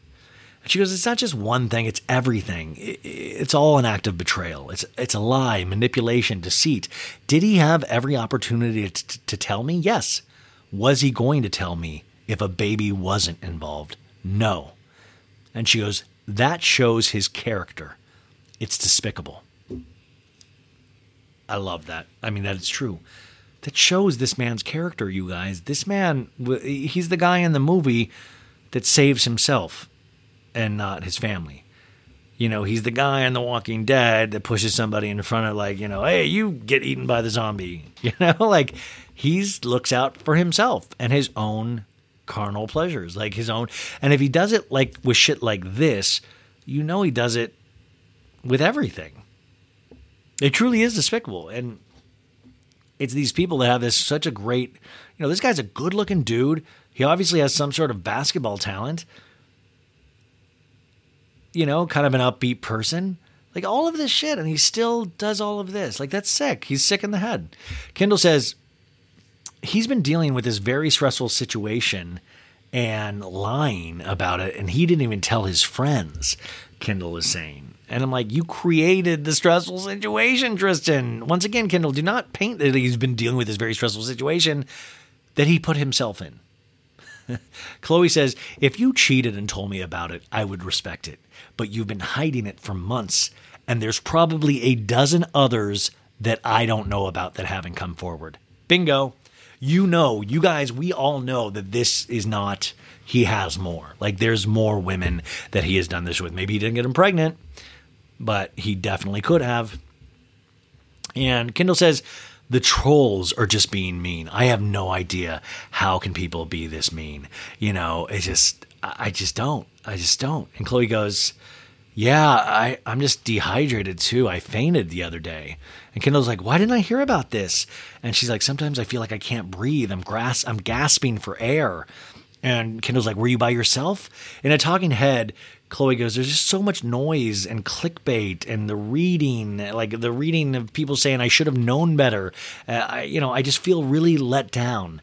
And she goes, "It's not just one thing; it's everything. It's all an act of betrayal. It's it's a lie, manipulation, deceit. Did he have every opportunity to, to tell me? Yes. Was he going to tell me if a baby wasn't involved? No." And she goes, "That shows his character." It's despicable. I love that. I mean, that is true. That shows this man's character, you guys. This man, he's the guy in the movie that saves himself and not his family. You know, he's the guy in The Walking Dead that pushes somebody in front of, like, you know, hey, you get eaten by the zombie. You know, like he's looks out for himself and his own carnal pleasures, like his own. And if he does it like with shit like this, you know, he does it with everything. It truly is despicable. And it's these people that have this such a great, you know, this guy's a good looking dude. He obviously has some sort of basketball talent, you know, kind of an upbeat person. Like all of this shit, and he still does all of this. Like that's sick. He's sick in the head. Kendall says he's been dealing with this very stressful situation and lying about it, and he didn't even tell his friends. Kendall is saying. And I'm like, you created the stressful situation, Tristan. Once again, Kendall, do not paint that he's been dealing with this very stressful situation that he put himself in. Khloe says, if you cheated and told me about it, I would respect it. But you've been hiding it for months, and there's probably a dozen others that I don't know about that haven't come forward. Bingo. You know, you guys, we all know that this is not, he has more. Like, there's more women that he has done this with. Maybe he didn't get them pregnant, but he definitely could have. And Kendall says, the trolls are just being mean. I have no idea how can people be this mean. You know, it's just I I just don't. I just don't. And Khloe goes, Yeah, I, I'm just dehydrated too. I fainted the other day. And Kendall's like, Why didn't I hear about this? And she's like, Sometimes I feel like I can't breathe. I'm grass I'm gasping for air. And Kendall's like, Were you by yourself? In a talking head, Khloe goes, There's just so much noise and clickbait and the reading, like the reading of people saying I should have known better. Uh, I, you know, I just feel really let down.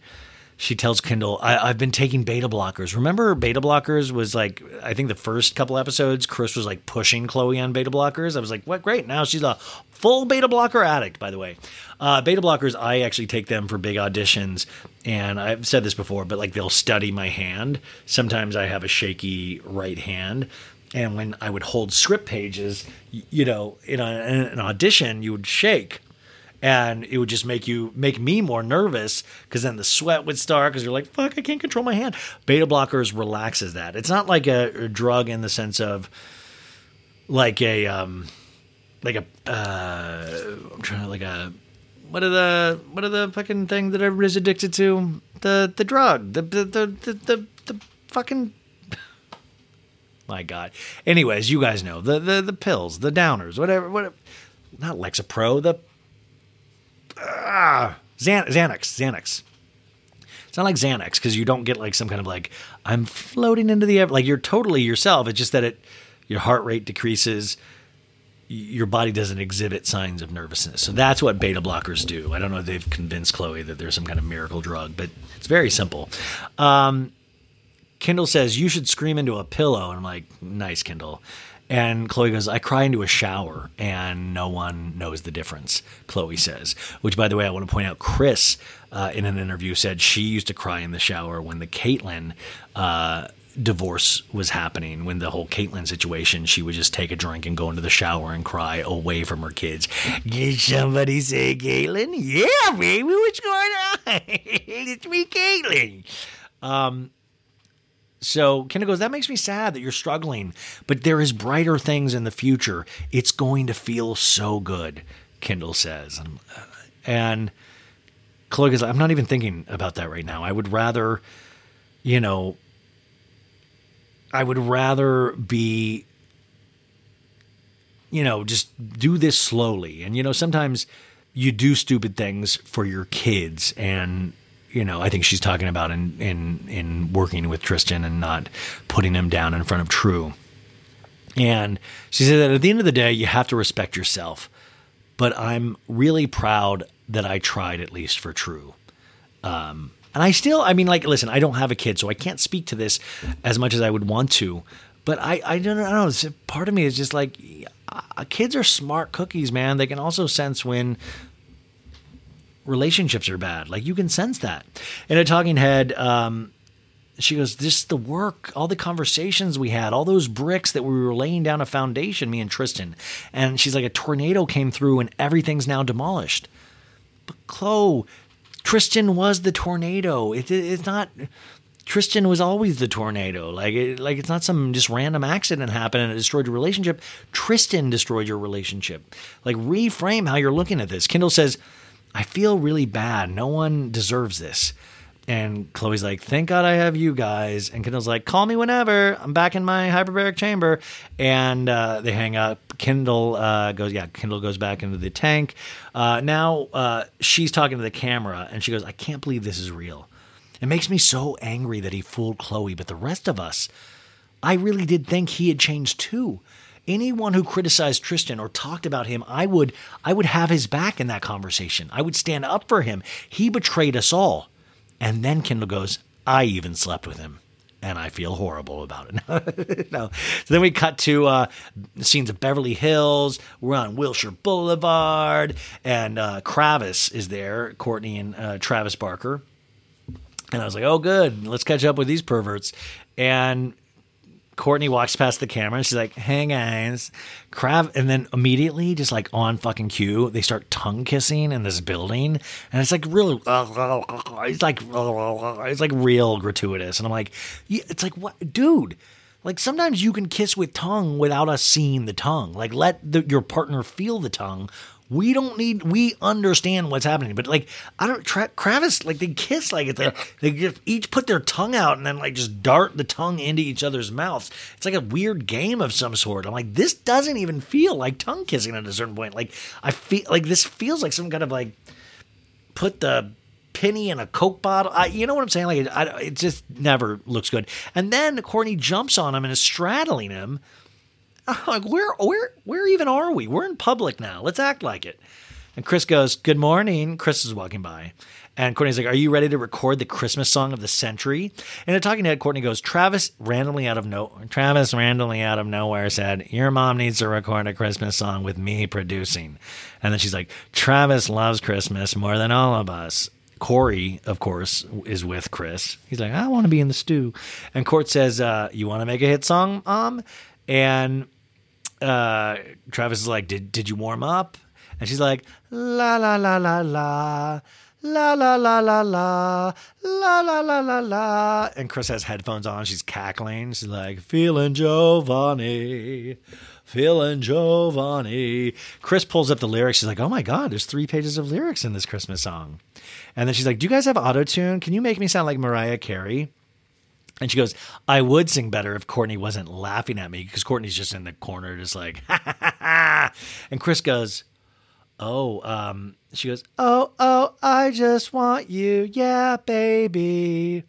She tells Kendall, I, I've been taking beta blockers. Remember, beta blockers was like, I think the first couple episodes, Kris was like pushing Khloe on beta blockers. I was like, what? Great. Now she's a full beta blocker addict, by the way. Uh, beta blockers, I actually take them for big auditions. And I've said this before, but like they'll study my hand. Sometimes I have a shaky right hand. And when I would hold script pages, you know, in, a, in an audition, you would shake and it would just make you make me more nervous because then the sweat would start because you're like fuck i can't control my hand. Beta blockers relaxes that. It's not like a, a drug in the sense of like a um like a uh i'm trying to like a what are the what are the fucking thing that everybody's addicted to? The the drug. The the the the, the, the fucking my god. Anyways you guys know. The the the pills the downers whatever whatever. Not lexapro the ah, Xan- Xanax, Xanax. It's not like Xanax because you don't get like some kind of like I'm floating into the air. Like you're totally yourself. It's just that it your heart rate decreases. Your body doesn't exhibit signs of nervousness. So that's what beta blockers do. I don't know if they've convinced Khloe that there's some kind of miracle drug, but it's very simple. Um, Kendall says, You should scream into a pillow. And I'm like, Nice, Kendall. And Khloe goes, I cry into a shower and no one knows the difference, Khloe says. Which, by the way, I want to point out Kris uh, in an interview said she used to cry in the shower when the Caitlyn uh, divorce was happening. When the whole Caitlyn situation, she would just take a drink and go into the shower and cry away from her kids. Did somebody say Caitlyn? Yeah, baby, what's going on? it's me, Caitlyn. So Kendall goes, that makes me sad that you're struggling, but there is brighter things in the future. It's going to feel so good, Kendall says. And, uh, and Khloe goes, I'm not even thinking about that right now. I would rather, you know, I would rather be, you know, just do this slowly. And, you know, sometimes you do stupid things for your kids and you know, I think she's talking about in in in working with Tristan and not putting him down in front of True. And she said that at the end of the day, you have to respect yourself. But I'm really proud that I tried at least for True. Um, and I still, I mean, like, listen, I don't have a kid, so I can't speak to this as much as I would want to. But I, I don't. I don't know. Part of me is just like, uh, kids are smart cookies, man. They can also sense when relationships are bad. Like you can sense that. In a talking head, um, she goes, "This the work, all the conversations we had, all those bricks that we were laying down a foundation, me and Tristan." And she's like, "A tornado came through, and everything's now demolished." But Khloe, Tristan was the tornado. It, it- it's not. Tristan was always the tornado. Like, it, like it's not some just random accident happened and it destroyed your relationship. Tristan destroyed your relationship. Like, reframe how you're looking at this. Kendall says, I feel really bad. No one deserves this. And Khloe's like, thank God I have you guys. And Kendall's like, call me whenever. I'm back in my hyperbaric chamber. And uh, they hang up. Kendall uh, goes, yeah, Kendall goes back into the tank. Uh, now uh, she's talking to the camera and she goes, I can't believe this is real. It makes me so angry that he fooled Khloe, but the rest of us, I really did think he had changed too. Anyone who criticized Tristan or talked about him, I would I would have his back in that conversation. I would stand up for him. He betrayed us all. And then Kendall goes, I even slept with him. And I feel horrible about it. no. So then we cut to uh, scenes of Beverly Hills. We're on Wilshire Boulevard, and uh, Kravis is there. Kourtney and uh, Travis Barker. And I was like, oh, good. Let's catch up with these perverts. And Kourtney walks past the camera and she's like, hey guys. Krav and then immediately, just like on fucking cue, they start tongue kissing in this building. And it's like real it's like it's like real gratuitous. And I'm like, it's like what dude? Like sometimes you can kiss with tongue without us seeing the tongue. Like let the, your partner feel the tongue. We don't need. We understand what's happening, but like I don't. Tra- Kravis like they kiss like it's like they each put their tongue out and then like just dart the tongue into each other's mouths. It's like a weird game of some sort. I'm like this doesn't even feel like tongue kissing at a certain point. Like I feel like this feels like some kind of like put the penny in a coke bottle. I, you know what I'm saying? Like I, it just never looks good. And then Kourtney jumps on him and is straddling him. Like, where, where, where even are we? We're in public now. Let's act like it. And Kris goes, "Good morning." Kris is walking by, And Kourtney's like, Are you ready to record the Christmas song of the century? And in talking head, Kourtney goes, Travis randomly out of no Travis randomly out of nowhere said, Your mom needs to record a Christmas song with me producing. And then she's like, Travis loves Christmas more than all of us. Corey, of course, is with Kris. He's like, I want to be in the stew. And Court says, uh, You want to make a hit song, um? And uh, Travis is like, "Did did you warm up?" And she's like, "La la la la la." La la la la la la la la la la and Kris has headphones on. She's cackling. She's like, "Feeling Giovanni, feeling Giovanni." Kris pulls up the lyrics. She's like, "Oh my god, there's three pages of lyrics in this Christmas song." And then she's like, "Do you guys have auto tune? Can you make me sound like Mariah Carey?" And she goes, I would sing better if Kourtney wasn't laughing at me because Kourtney's just in the corner, just like, ha ha ha. And Kris goes, Oh, um, she goes, Oh, oh, I just want you. Yeah, baby.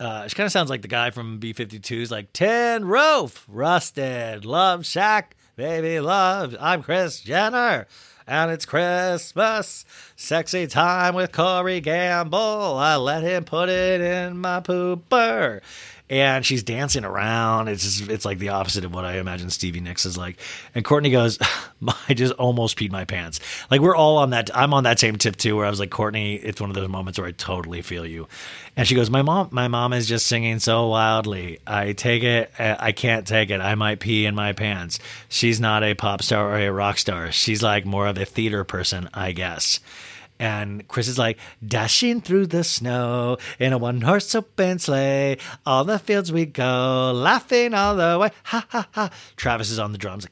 Uh, she kind of sounds like the guy from B 52's like, Tin Roof, Rusted, Love Shack, Baby Love. I'm Kris Jenner. And it's Christmas, sexy time with Corey Gamble. I let him put it in my pooper. And she's dancing around. It's just, it's like the opposite of what I imagine Stevie Nicks is like. And Kourtney goes, I just almost peed my pants. Like we're all on that. I'm on that same tip too, where I was like, Kourtney, it's one of those moments where I totally feel you. And she goes, my mom, my mom is just singing so wildly. I take it. Uh, I can't take it. I might pee in my pants. She's not a pop star or a rock star. She's like more of a theater person, I guess. And Kris is like, dashing through the snow in a one horse open sleigh. All the fields we go, laughing all the way. Ha ha ha. Travis is on the drums.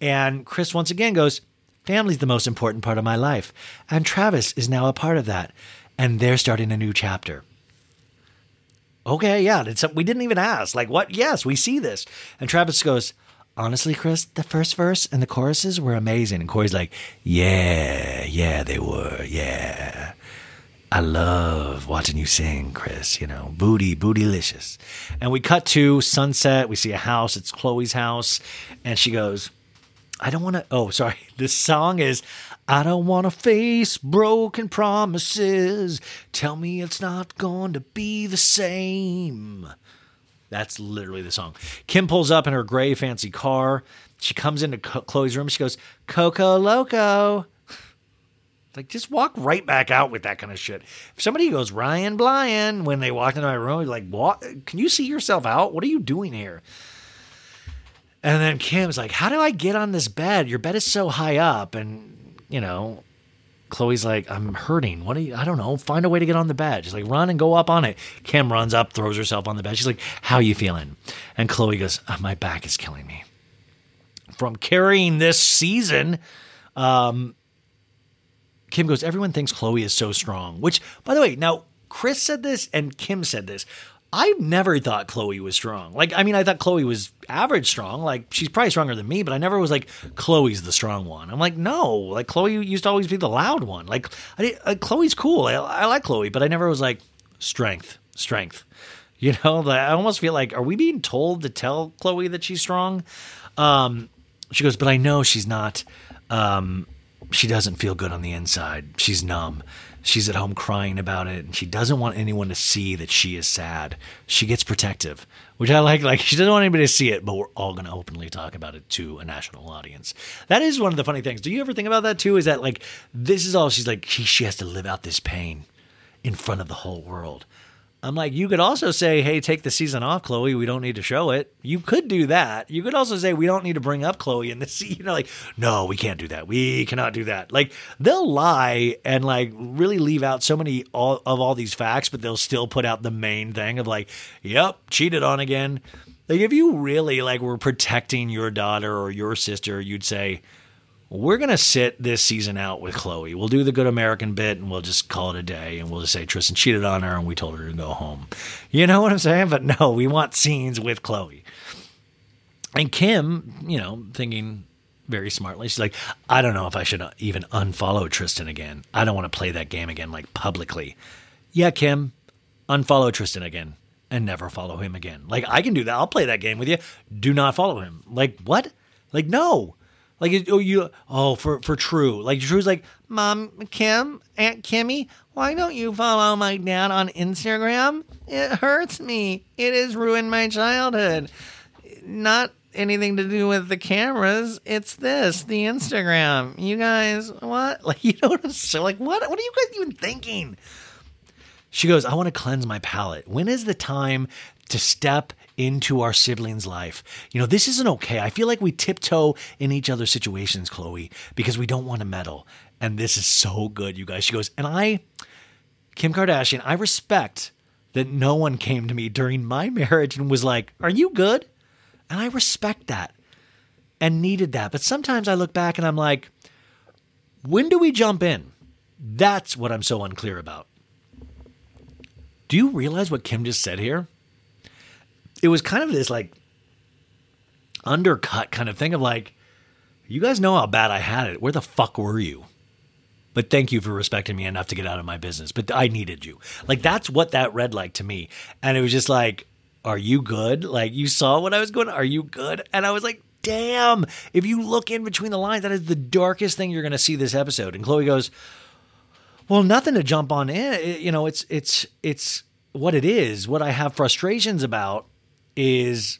And Kris once again goes, Family's the most important part of my life. And Travis is now a part of that. And they're starting a new chapter. Okay, yeah, we didn't even ask. Like, what? Yes, we see this. And Travis goes, honestly, Kris, the first verse and the choruses were amazing. And Corey's like, yeah, yeah, they were, yeah. I love watching you sing, Kris. You know, booty, bootylicious. And we cut to sunset. We see a house. It's Khloe's house. And she goes, I don't want to. Oh, sorry. This song is I don't want to face broken promises. Tell me it's not going to be the same. That's literally the song. Kim pulls up in her gray fancy car. She comes into Khloe's room. She goes, Coco Loco. Like, just walk right back out with that kind of shit. If somebody goes Ryan Blyan when they walk into my room, like, what? Can you see yourself out? What are you doing here? And then Kim's like, How do I get on this bed? Your bed is so high up. And, you know, Khloe's like, I'm hurting. What do you, I don't know. Find a way to get on the bed. She's like, run and go up on it. Kim runs up, throws herself on the bed. She's like, How you feeling? And Khloe goes, oh, My back is killing me. From carrying this season, um, Kim goes, Everyone thinks Khloe is so strong. Which, by the way, now Kris said this and Kim said this. I never thought Khloe was strong. Like, I mean, I thought Khloe was average strong. Like, she's probably stronger than me, but I never was like, Khloe's the strong one. I'm like, no. Like, Khloe used to always be the loud one. Like, I, Khloe's cool. I, I like Khloe, but I never was like, strength, strength. You know, I almost feel like, are we being told to tell Khloe that she's strong? Um, she goes, but I know she's not. Um, she doesn't feel good on the inside. She's numb. She's at home crying about it, and she doesn't want anyone to see that she is sad. She gets protective, which I like. Like she doesn't want anybody to see it, but we're all going to openly talk about it to a national audience. That is one of the funny things. Do you ever think about that too? Is that like this is all she's like? She, she has to live out this pain in front of the whole world. I'm like, you could also say, hey, take the season off, Khloe. We don't need to show it. You could do that. You could also say, we don't need to bring up Khloe in this. You know, like, no, we can't do that. We cannot do that. Like, they'll lie and like really leave out so many all, of all these facts, but they'll still put out the main thing of like, yep, cheated on again. Like, if you really like were protecting your daughter or your sister, you'd say, we're going to sit this season out with Khloe. We'll do the good American bit and we'll just call it a day and we'll just say Tristan cheated on her and we told her to go home. You know what I'm saying? But no, we want scenes with Khloe. And Kim, you know, thinking very smartly, she's like, I don't know if I should uh, even unfollow Tristan again. I don't want to play that game again, like publicly. Yeah, Kim, unfollow Tristan again and never follow him again. Like, I can do that. I'll play that game with you. Do not follow him. Like, what? Like, no. Like, oh, you, oh, for for True. Like, True's like, Mom, Kim, Aunt Kimmy, why don't you follow my dad on Instagram? It hurts me. It has ruined my childhood. Not anything to do with the cameras. It's this, the Instagram. You guys, what? Like, you know what I'm saying? Like, what? What are you guys even thinking? She goes, I want to cleanse my palate. When is the time to step into our siblings' life? You know, this isn't okay. I feel like we tiptoe in each other's situations, Khloe, because we don't want to meddle. And this is so good, you guys. She goes, and I, Kim Kardashian, I respect that no one came to me during my marriage and was like, Are you good? And I respect that and needed that. But sometimes I look back and I'm like, When do we jump in? That's what I'm so unclear about. Do you realize what Kim just said here? It was kind of this like undercut kind of thing of like, you guys know how bad I had it. Where the fuck were you? But thank you for respecting me enough to get out of my business. But I needed you. Like that's what that read like to me. And it was just like, are you good? Like you saw what I was going, are you good? And I was like, damn. If you look in between the lines, that is the darkest thing you're going to see this episode. And Khloe goes, well, nothing to jump on in. You know, it's it's it's what it is. What I have frustrations about is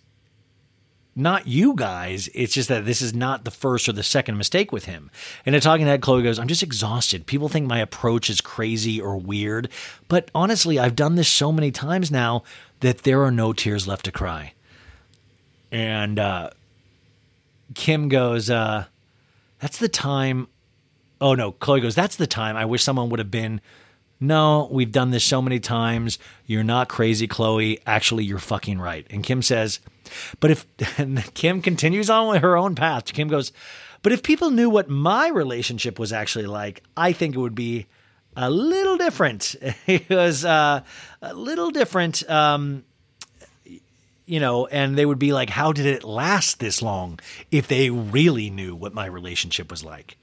not you guys. It's just that this is not the first or the second mistake with him. And in talking head, Khloe goes, I'm just exhausted. People think my approach is crazy or weird. But honestly, I've done this so many times now that there are no tears left to cry. And uh, Kim goes, uh, That's the time Oh no, Khloe goes, That's the time. I wish someone would have been. No, we've done this so many times. You're not crazy, Khloe. Actually, you're fucking right. And Kim says, But if. And Kim continues on with her own path. Kim goes, But if people knew what my relationship was actually like, I think it would be a little different. it was uh, a little different. Um, you know, and they would be like, How did it last this long if they really knew what my relationship was like?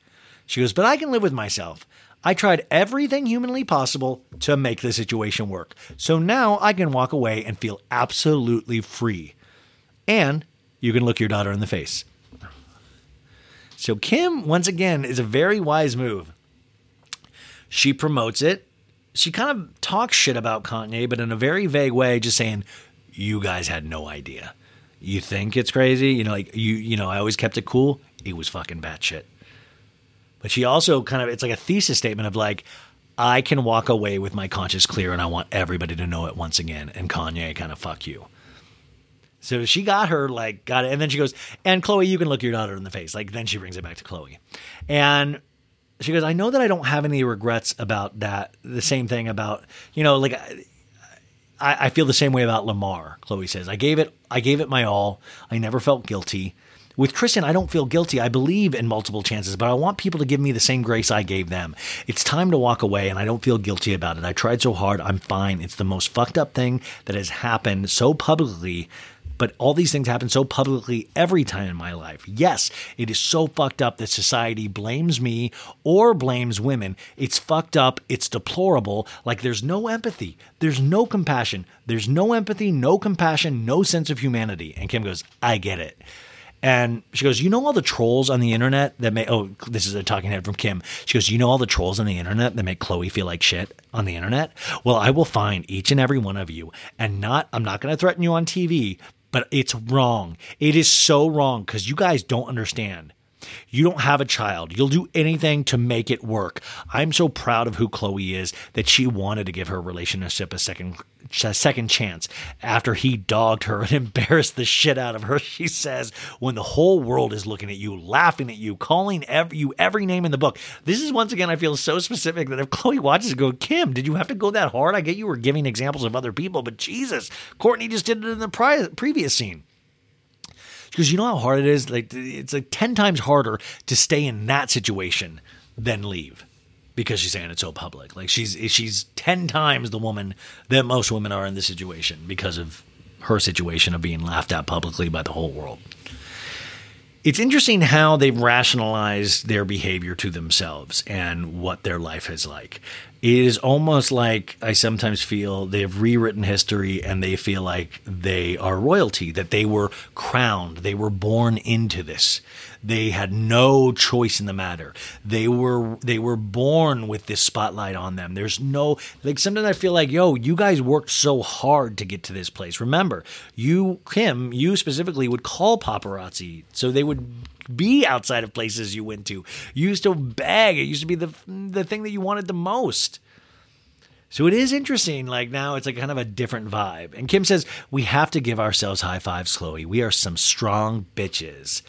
She goes, But I can live with myself. I tried everything humanly possible to make the situation work. So now I can walk away and feel absolutely free. And you can look your daughter in the face. So Kim, once again, is a very wise move. She promotes it. She kind of talks shit about Kanye, but in a very vague way, just saying, you guys had no idea. You think it's crazy? You know, like you, you know, I always kept it cool. It was fucking batshit. But she also kind of, it's like a thesis statement of like, I can walk away with my conscience clear and I want everybody to know it once again. And Kanye kind of fuck you. So she got her, like, got it. And then she goes, and Khloe, you can look your daughter in the face. Like, then she brings it back to Khloe. And she goes, I know that I don't have any regrets about that. The same thing about, you know, like, I, I feel the same way about Lamar. Khloe says, I gave it, I gave it my all. I never felt guilty. With Kristen, I don't feel guilty. I believe in multiple chances, but I want people to give me the same grace I gave them. It's time to walk away, and I don't feel guilty about it. I tried so hard. I'm fine. It's the most fucked up thing that has happened so publicly. But all these things happen so publicly every time in my life. Yes, it is so fucked up that society blames me or blames women. It's fucked up. It's deplorable. Like there's no empathy. There's no compassion. There's no empathy, no compassion, no sense of humanity. And Kim goes, I get it. And she goes, You know all the trolls on the internet that make, oh, this is a talking head from Kim. She goes, You know all the trolls on the internet that make Khloe feel like shit on the internet? Well, I will find each and every one of you. And not, I'm not going to threaten you on TV, but it's wrong. It is so wrong because you guys don't understand. You don't have a child. You'll do anything to make it work. I'm so proud of who Khloe is that she wanted to give her relationship a second a second chance after he dogged her and embarrassed the shit out of her. She says, when the whole world is looking at you, laughing at you, calling every, you every name in the book. This is once again, I feel so specific that if Khloe watches go, Kim, did you have to go that hard? I get you were giving examples of other people, but Jesus, Kourtney just did it in the pri- previous scene. Goes, you know how hard it is? Like it's like ten times harder to stay in that situation than leave because she's saying it's so public. Like she's she's ten times the woman that most women are in this situation because of her situation of being laughed at publicly by the whole world. It's interesting how they've rationalized their behavior to themselves and what their life is like. It is almost like I sometimes feel they have rewritten history and they feel like they are royalty, that they were crowned, they were born into this. They had no choice in the matter. They were they were born with this spotlight on them. There's no like sometimes I feel like, yo, you guys worked so hard to get to this place. Remember, you Kim, you specifically would call paparazzi so they would be outside of places you went to. You used to beg. It used to be the the thing that you wanted the most. So it is interesting. Like now, it's like kind of a different vibe. And Kim says we have to give ourselves high fives, Khloe. We are some strong bitches.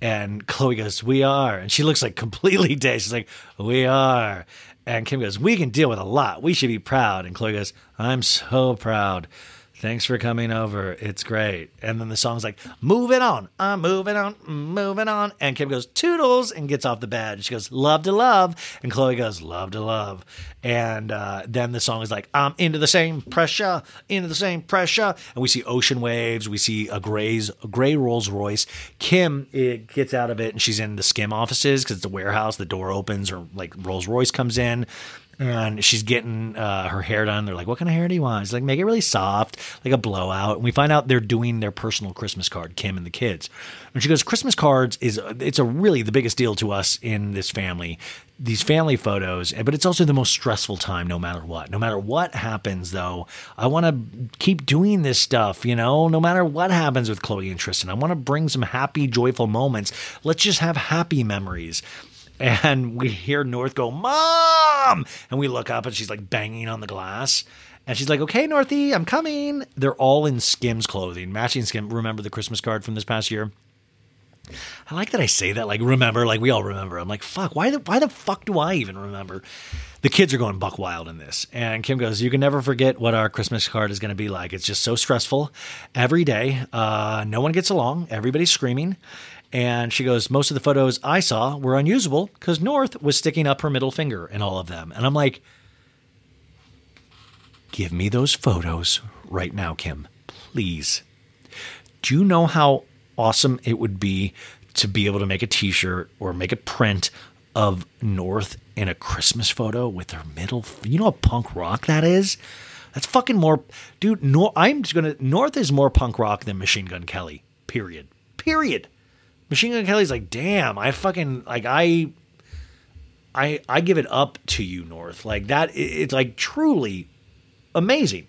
And Khloe goes, "We are," and she looks like completely dazed. She's like, "We are." And Kim goes, "We can deal with a lot. We should be proud." And Khloe goes, "I'm so proud." Thanks for coming over. It's great. And then the song's like, moving on. I'm moving on, moving on. And Kim goes, toodles, and gets off the bed. She goes, love to love. And Khloe goes, love to love. And uh, then the song is like, I'm into the same pressure, into the same pressure. And we see ocean waves. We see a gray's a gray Rolls Royce. Kim it gets out of it and she's in the skim offices because it's a warehouse. The door opens or like Rolls Royce comes in and she's getting uh, her hair done. They're like, "What kind of hair do you want?" She's like, "Make it really soft, like a blowout." And we find out they're doing their personal Christmas card, Kim and the kids. And she goes, "Christmas cards is it's a really the biggest deal to us in this family. These family photos, but it's also the most stressful time, no matter what. No matter what happens, though, I want to keep doing this stuff. You know, no matter what happens with Khloe and Tristan, I want to bring some happy, joyful moments. Let's just have happy memories." And we hear North go, Mom! And we look up and she's like banging on the glass. And she's like, okay, Northy, I'm coming. They're all in Skims clothing, matching Skim. Remember the Christmas card from this past year? I like that I say that, like, remember, like, we all remember. I'm like, fuck, why the, why the fuck do I even remember? The kids are going buck wild in this. And Kim goes, You can never forget what our Christmas card is going to be like. It's just so stressful every day. Uh, no one gets along, everybody's screaming. And she goes, Most of the photos I saw were unusable because North was sticking up her middle finger in all of them. And I'm like, Give me those photos right now, Kim. Please. Do you know how awesome it would be to be able to make a t shirt or make a print of North in a Christmas photo with her middle? You know how punk rock that is? That's fucking more, dude. Nor, I'm just gonna. North is more punk rock than Machine Gun Kelly. Period. Period. Machine Gun Kelly's like, damn, I fucking like I I I give it up to you, North. Like that it's like truly amazing.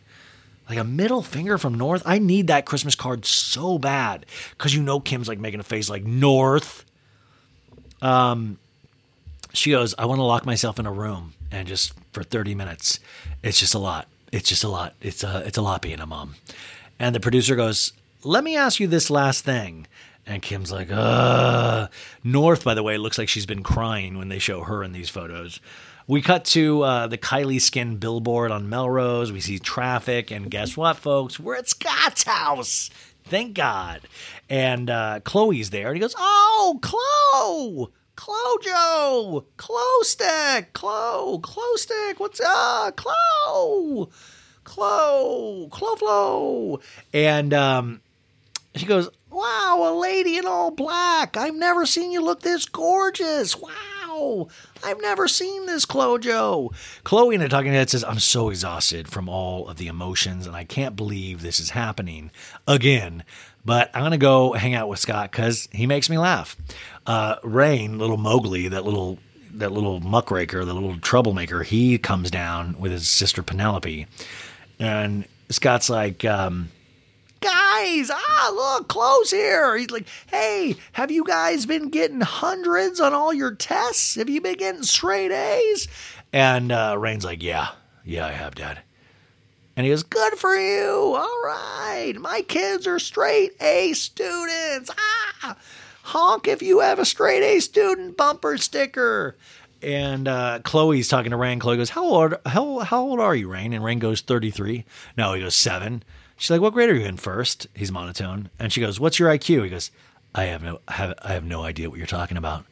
Like a middle finger from North. I need that Christmas card so bad. Cause you know Kim's like making a face like North. Um she goes, I want to lock myself in a room and just for 30 minutes. It's just a lot. It's just a lot. It's a it's a lot being a mom. And the producer goes, Let me ask you this last thing. And Kim's like, uh. North, by the way, looks like she's been crying when they show her in these photos. We cut to uh, the Kylie Skin billboard on Melrose. We see traffic, and guess what, folks? We're at Scott's house. Thank God. And uh, Khloe's there, and he goes, "Oh, Khloe, Clojo, Clo Stick, Clo, Clo Stick. What's up, Clo, Clo, Clo Flow?" And um, she goes, Wow, a lady in all black. I've never seen you look this gorgeous. Wow. I've never seen this, Clojo. Khloe in a talking head says, I'm so exhausted from all of the emotions and I can't believe this is happening again. But I'm going to go hang out with Scott because he makes me laugh. Uh, Reign, little Mowgli, that little that little muckraker, the little troublemaker, he comes down with his sister Penelope. And Scott's like, um, guys, ah, look, close here. He's like, hey, have you guys been getting hundreds on all your tests? Have you been getting straight A's? And uh, Reign's like, yeah, yeah, I have, Dad. And he goes, good for you. All right. My kids are straight A students. Ah, honk if you have a straight A student bumper sticker. And uh, Khloe's talking to Reign. Khloe goes, how old, how, how old are you, Reign? And Reign goes, 33. No, he goes, seven. She's like, "What grade are you in first? He's monotone, and she goes, "What's your IQ?" He goes, "I have no have I have no idea what you're talking about."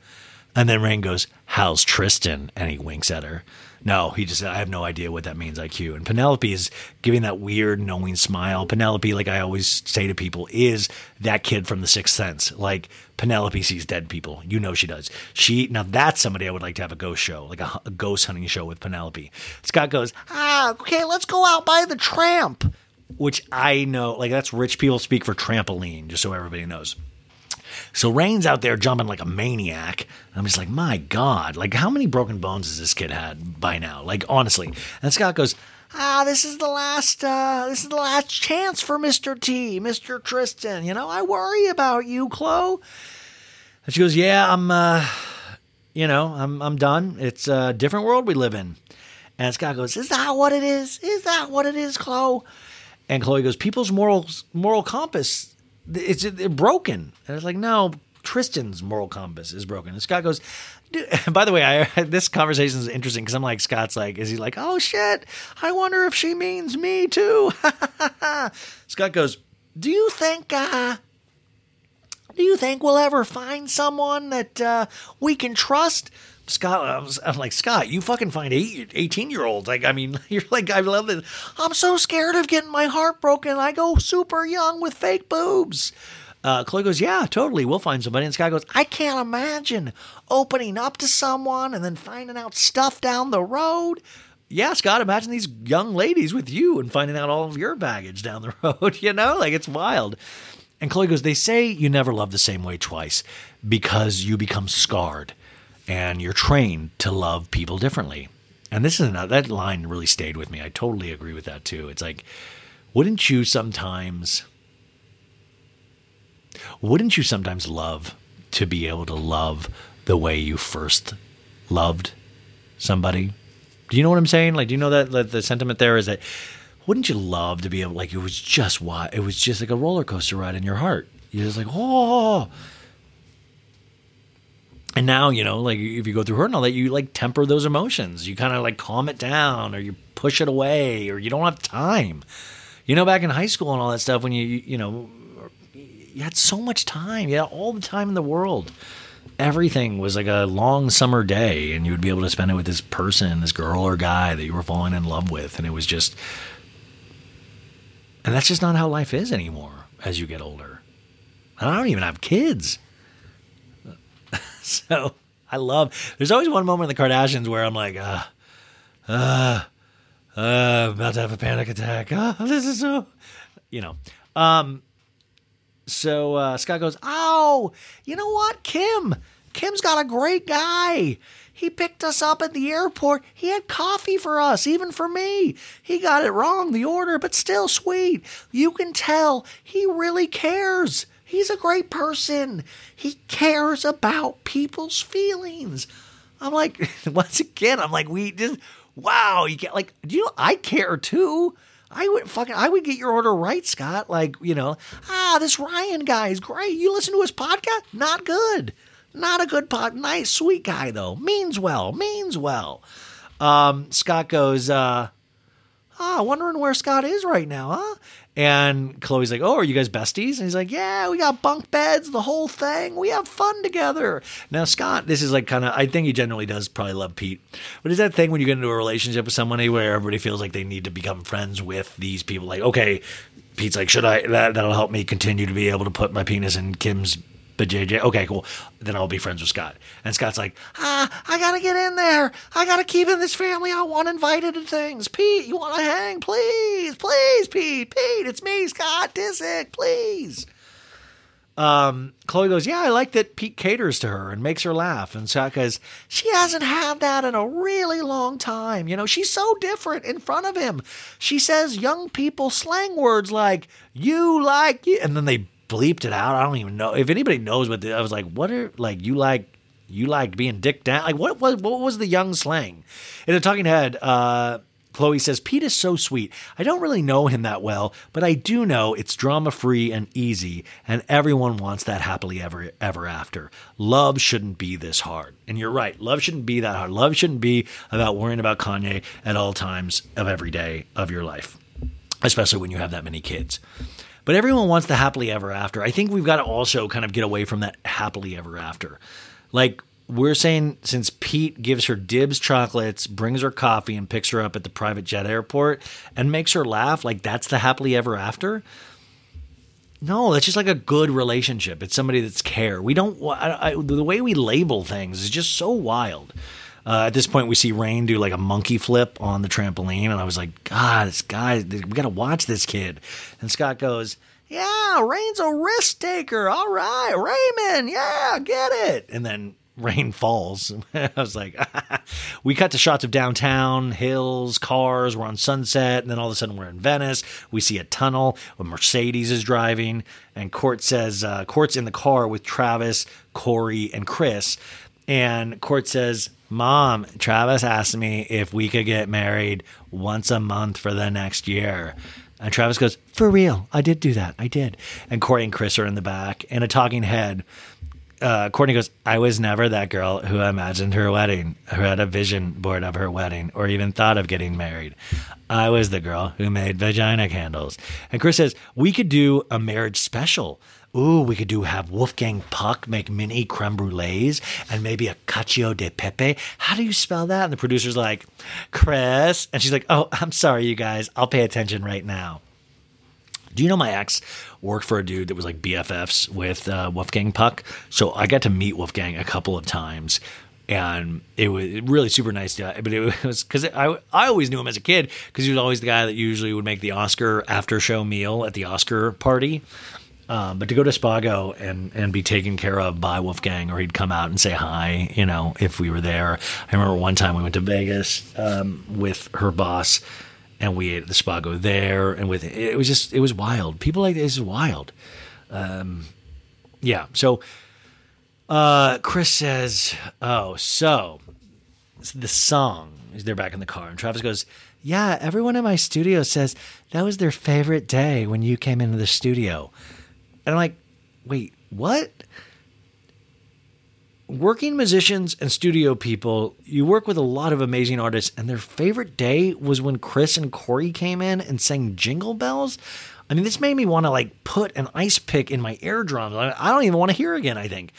And then Reign goes, How's Tristan? And he winks at her. No, he just said, I have no idea what that means, IQ. And Penelope is giving that weird, knowing smile. Penelope, like I always say to people, is that kid from The Sixth Sense. Like Penelope sees dead people. You know she does. She now that's somebody I would like to have a ghost show, like a, a ghost hunting show with Penelope. Scott goes, ah, okay, let's go out by the tramp, which I know, like that's rich people speak for trampoline, just so everybody knows. So Reign's out there jumping like a maniac. I'm just like, my God, like how many broken bones has this kid had by now? Like honestly. And Scott goes, Ah, this is the last uh this is the last chance for Mr. T, Mr. Tristan. You know, I worry about you, Khloe. And she goes, Yeah, I'm uh you know, I'm I'm done. It's a different world we live in. And Scott goes, Is that what it is? Is that what it is, Khloe? And Khloe goes, People's moral moral compass it's, it's broken. And it's like, no, Tristan's moral compass is broken. And Scott goes, by the way, I, this conversation is interesting because I'm like, Scott's like, is he like, oh shit, I wonder if she means me too? Scott goes, do you think, uh, do you think we'll ever find someone that uh, we can trust? Scott, I I'm like, Scott, you fucking find eight, 18 year olds. Like, I mean, you're like, I love this. I'm so scared of getting my heart broken. I go super young with fake boobs. Uh, Khloe goes, Yeah, totally. We'll find somebody. And Scott goes, I can't imagine opening up to someone and then finding out stuff down the road. Yeah, Scott, imagine these young ladies with you and finding out all of your baggage down the road. You know, like it's wild. And Khloe goes, They say you never love the same way twice because you become scarred and you're trained to love people differently. And this is another, that line really stayed with me. I totally agree with that too. It's like, wouldn't you sometimes, wouldn't you sometimes love to be able to love the way you first loved somebody? Do you know what I'm saying? Like, do you know that, that the sentiment there is that wouldn't you love to be able, like, it was just why it was just like a roller coaster ride in your heart. You're just like, oh, and now, you know, like if you go through hurt and all that, you like temper those emotions. You kind of like calm it down or you push it away or you don't have time. You know, back in high school and all that stuff, when you, you know, you had so much time. You had all the time in the world. Everything was like a long summer day and you would be able to spend it with this person, this girl or guy that you were falling in love with. And it was just, and that's just not how life is anymore as you get older. And I don't even have kids. So I love. There's always one moment in the Kardashians where I'm like, uh, uh, uh, about to have a panic attack. Uh, this is so, you know. Um, so uh, Scott goes, oh, you know what, Kim? Kim's got a great guy. He picked us up at the airport. He had coffee for us, even for me. He got it wrong, the order, but still sweet. You can tell he really cares. He's a great person. He cares about people's feelings. I'm like, once again, I'm like, we just, wow, you get like, do you know, I care too. I would fucking, I would get your order right, Scott. Like, you know, ah, this Ryan guy is great. You listen to his podcast? Not good. Not a good pod. Nice, sweet guy though. Means well. Means well. Um, Scott goes, uh, ah, wondering where Scott is right now, huh? And Khloe's like, Oh, are you guys besties? And he's like, Yeah, we got bunk beds, the whole thing. We have fun together. Now, Scott, this is like kind of, I think he generally does probably love Pete. But is that thing when you get into a relationship with somebody where everybody feels like they need to become friends with these people? Like, okay, Pete's like, Should I, that, that'll help me continue to be able to put my penis in Kim's but JJ, okay, cool. Then I'll be friends with Scott. And Scott's like, ah, I gotta get in there. I gotta keep in this family. I want invited to things. Pete, you wanna hang? Please, please, Pete, Pete, it's me, Scott Disick, please. Um, Khloe goes, yeah, I like that Pete caters to her and makes her laugh. And Scott goes, she hasn't had that in a really long time. You know, she's so different in front of him. She says young people slang words like you like you, and then they bleeped it out. I don't even know if anybody knows what the, I was like. What are like you like you like being dick down? Like what was what was the young slang? In the talking head, uh, Khloe says Pete is so sweet. I don't really know him that well, but I do know it's drama free and easy, and everyone wants that happily ever ever after. Love shouldn't be this hard. And you're right. Love shouldn't be that hard. Love shouldn't be about worrying about Kanye at all times of every day of your life, especially when you have that many kids. But everyone wants the happily ever after. I think we've got to also kind of get away from that happily ever after. Like we're saying since Pete gives her dibs chocolates, brings her coffee, and picks her up at the private jet airport and makes her laugh, like that's the happily ever after. No, that's just like a good relationship. It's somebody that's care. We don't. I, I, the way we label things is just so wild. Uh, at this point, we see Reign do like a monkey flip on the trampoline, and I was like, God, this guy, we got to watch this kid. And Scott goes, Yeah, Reign's a risk taker. All right, Raymond, yeah, get it. And then Reign falls. I was like, we cut to shots of downtown, hills, cars. We're on Sunset, and then all of a sudden we're in Venice. We see a tunnel. A Mercedes is driving, and Kourt says, uh, Kourt's in the car with Travis, Corey, and Kris. And Kourt says, Mom, Travis asked me if we could get married once a month for the next year. And Travis goes, For real, I did do that. I did. And Corey and Kris are in the back, and a talking head uh, Kourtney goes, I was never that girl who imagined her wedding, who had a vision board of her wedding, or even thought of getting married. I was the girl who made vagina candles. And Kris says, We could do a marriage special. Ooh, we could do have Wolfgang Puck make mini creme brulees and maybe a cacio de pepe. How do you spell that? And the producer's like, Kris. And she's like, Oh, I'm sorry, you guys. I'll pay attention right now. Do you know my ex worked for a dude that was like BFFs with uh, Wolfgang Puck? So I got to meet Wolfgang a couple of times. And it was really super nice guy, but it was because I I always knew him as a kid because he was always the guy that usually would make the Oscar after show meal at the Oscar party. Um, but to go to Spago and, and be taken care of by Wolfgang, or he'd come out and say hi, you know, if we were there. I remember one time we went to Vegas um, with her boss, and we ate at the Spago there, and with it was just it was wild. People like this is wild. Um, yeah. So uh, Kris says, "Oh, so the song." Is they're back in the car, and Travis goes, "Yeah, everyone in my studio says that was their favorite day when you came into the studio." And I'm like, "Wait, what?" working musicians and studio people, you work with a lot of amazing artists, and their favorite day was when Kris and Corey came in and sang Jingle Bells. I mean, this made me want to like put an ice pick in my eardrums. I I don't even want to hear again. I think.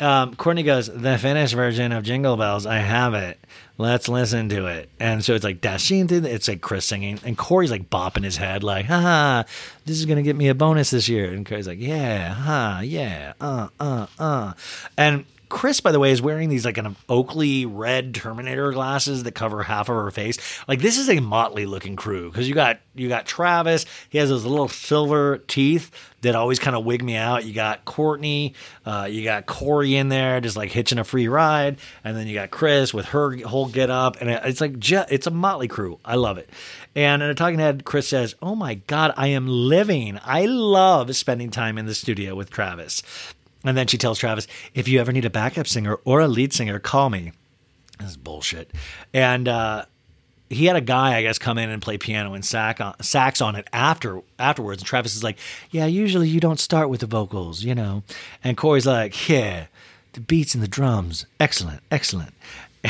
Um, Kourtney goes, the Finnish version of Jingle Bells. I have it. Let's listen to it. And so it's like dashing through. It's like Kris singing, and Corey's like bopping his head, like, "Haha, this is gonna get me a bonus this year." And Corey's like, "Yeah, huh, yeah, uh, uh, uh," and Kris, by the way, is wearing these like of Oakley red Terminator glasses that cover half of her face. Like this is a motley looking crew because you got you got Travis. He has those little silver teeth that always kind of wig me out. You got Kourtney, uh, you got Corey in there, just like hitching a free ride, and then you got Kris with her whole get up, and it's like it's a motley crew. I love it. And in a talking head, Kris says, "Oh my God, I am living. I love spending time in the studio with Travis." And then she tells Travis, if you ever need a backup singer or a lead singer, call me. This is bullshit. And uh, he had a guy, I guess, come in and play piano and sax on, sax on it after afterwards. And Travis is like, yeah, usually you don't start with the vocals, you know. And Corey's like, yeah, the beats and the drums, excellent, excellent.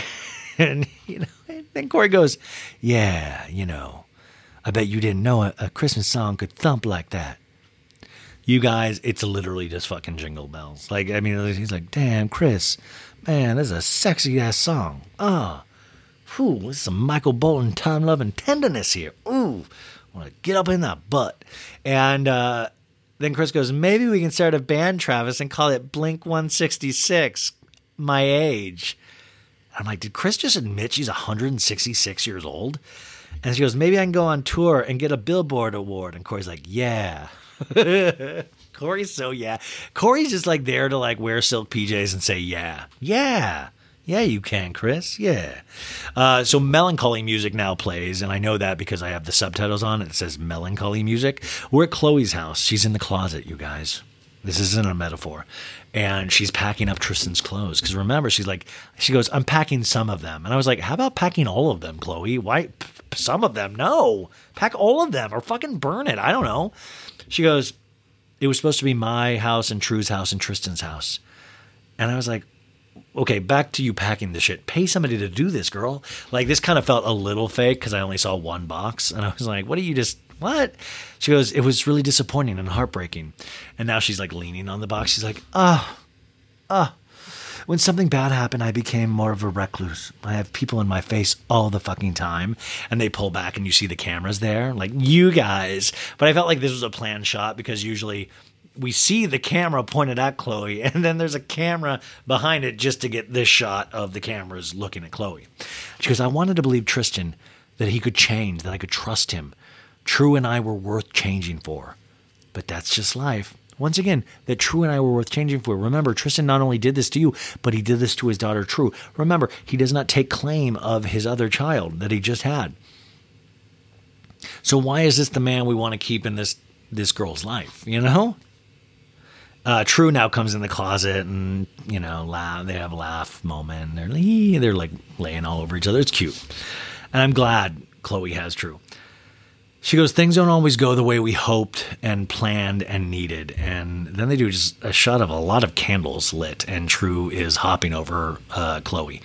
and you know, and then Corey goes, yeah, you know, I bet you didn't know a, a Christmas song could thump like that you guys, it's literally just fucking jingle bells. Like, I mean, he's like, damn, Kris, man, this is a sexy ass song. Ah, whew, this is some Michael Bolton time loving tenderness here. Ooh, want to get up in that butt. And uh, then Kris goes, maybe we can start a band, Travis, and call it Blink 166, my age. I'm like, did Kris just admit she's 166 years old? And she goes, maybe I can go on tour and get a Billboard award. And Corey's like, yeah. Corey's so yeah. Corey's just like there to like wear silk PJs and say yeah, yeah, yeah. You can, Kris. Yeah. Uh, so melancholy music now plays, and I know that because I have the subtitles on. It says melancholy music. We're at Khloe's house. She's in the closet, you guys. This isn't a metaphor. And she's packing up Tristan's clothes. Because remember, she's like, she goes, I'm packing some of them. And I was like, how about packing all of them, Khloe? Why? p- Some of them? No. Pack all of them or fucking burn it. I don't know. She goes, it was supposed to be my house and True's house and Tristan's house. And I was like, okay, back to you packing the shit. Pay somebody to do this, girl. Like this kind of felt a little fake because I only saw one box, and I was like, what do you just what? She goes, it was really disappointing and heartbreaking. And now she's like leaning on the box. She's like, ah, ah. When something bad happened, I became more of a recluse. I have people in my face all the fucking time, and they pull back, and you see the cameras there, like you guys. But I felt like this was a planned shot because usually we see the camera pointed at Khloe, and then there's a camera behind it just to get this shot of the cameras looking at Khloe. She goes, I wanted to believe Tristan that he could change, that I could trust him. True and I were worth changing for. But that's just life. Once again, that True and I were worth changing for. Remember, Tristan not only did this to you, but he did this to his daughter True. Remember, he does not take claim of his other child that he just had. So why is this the man we want to keep in this this girl's life? You know? Uh, True now comes in the closet and you know laugh. They have a laugh moment. They're they're like laying all over each other. It's cute, and I'm glad Khloe has True. She goes, things don't always go the way we hoped and planned and needed. And then they do just a shot of a lot of candles lit, and True is hopping over uh, Khloe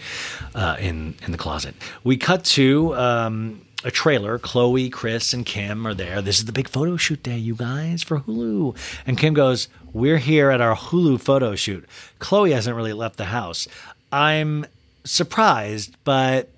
uh, in in the closet. We cut to um, a trailer. Khloe, Kris, and Kim are there. This is the big photo shoot day, you guys, for Hulu. And Kim goes, "We're here at our Hulu photo shoot." Khloe hasn't really left the house. I'm surprised, but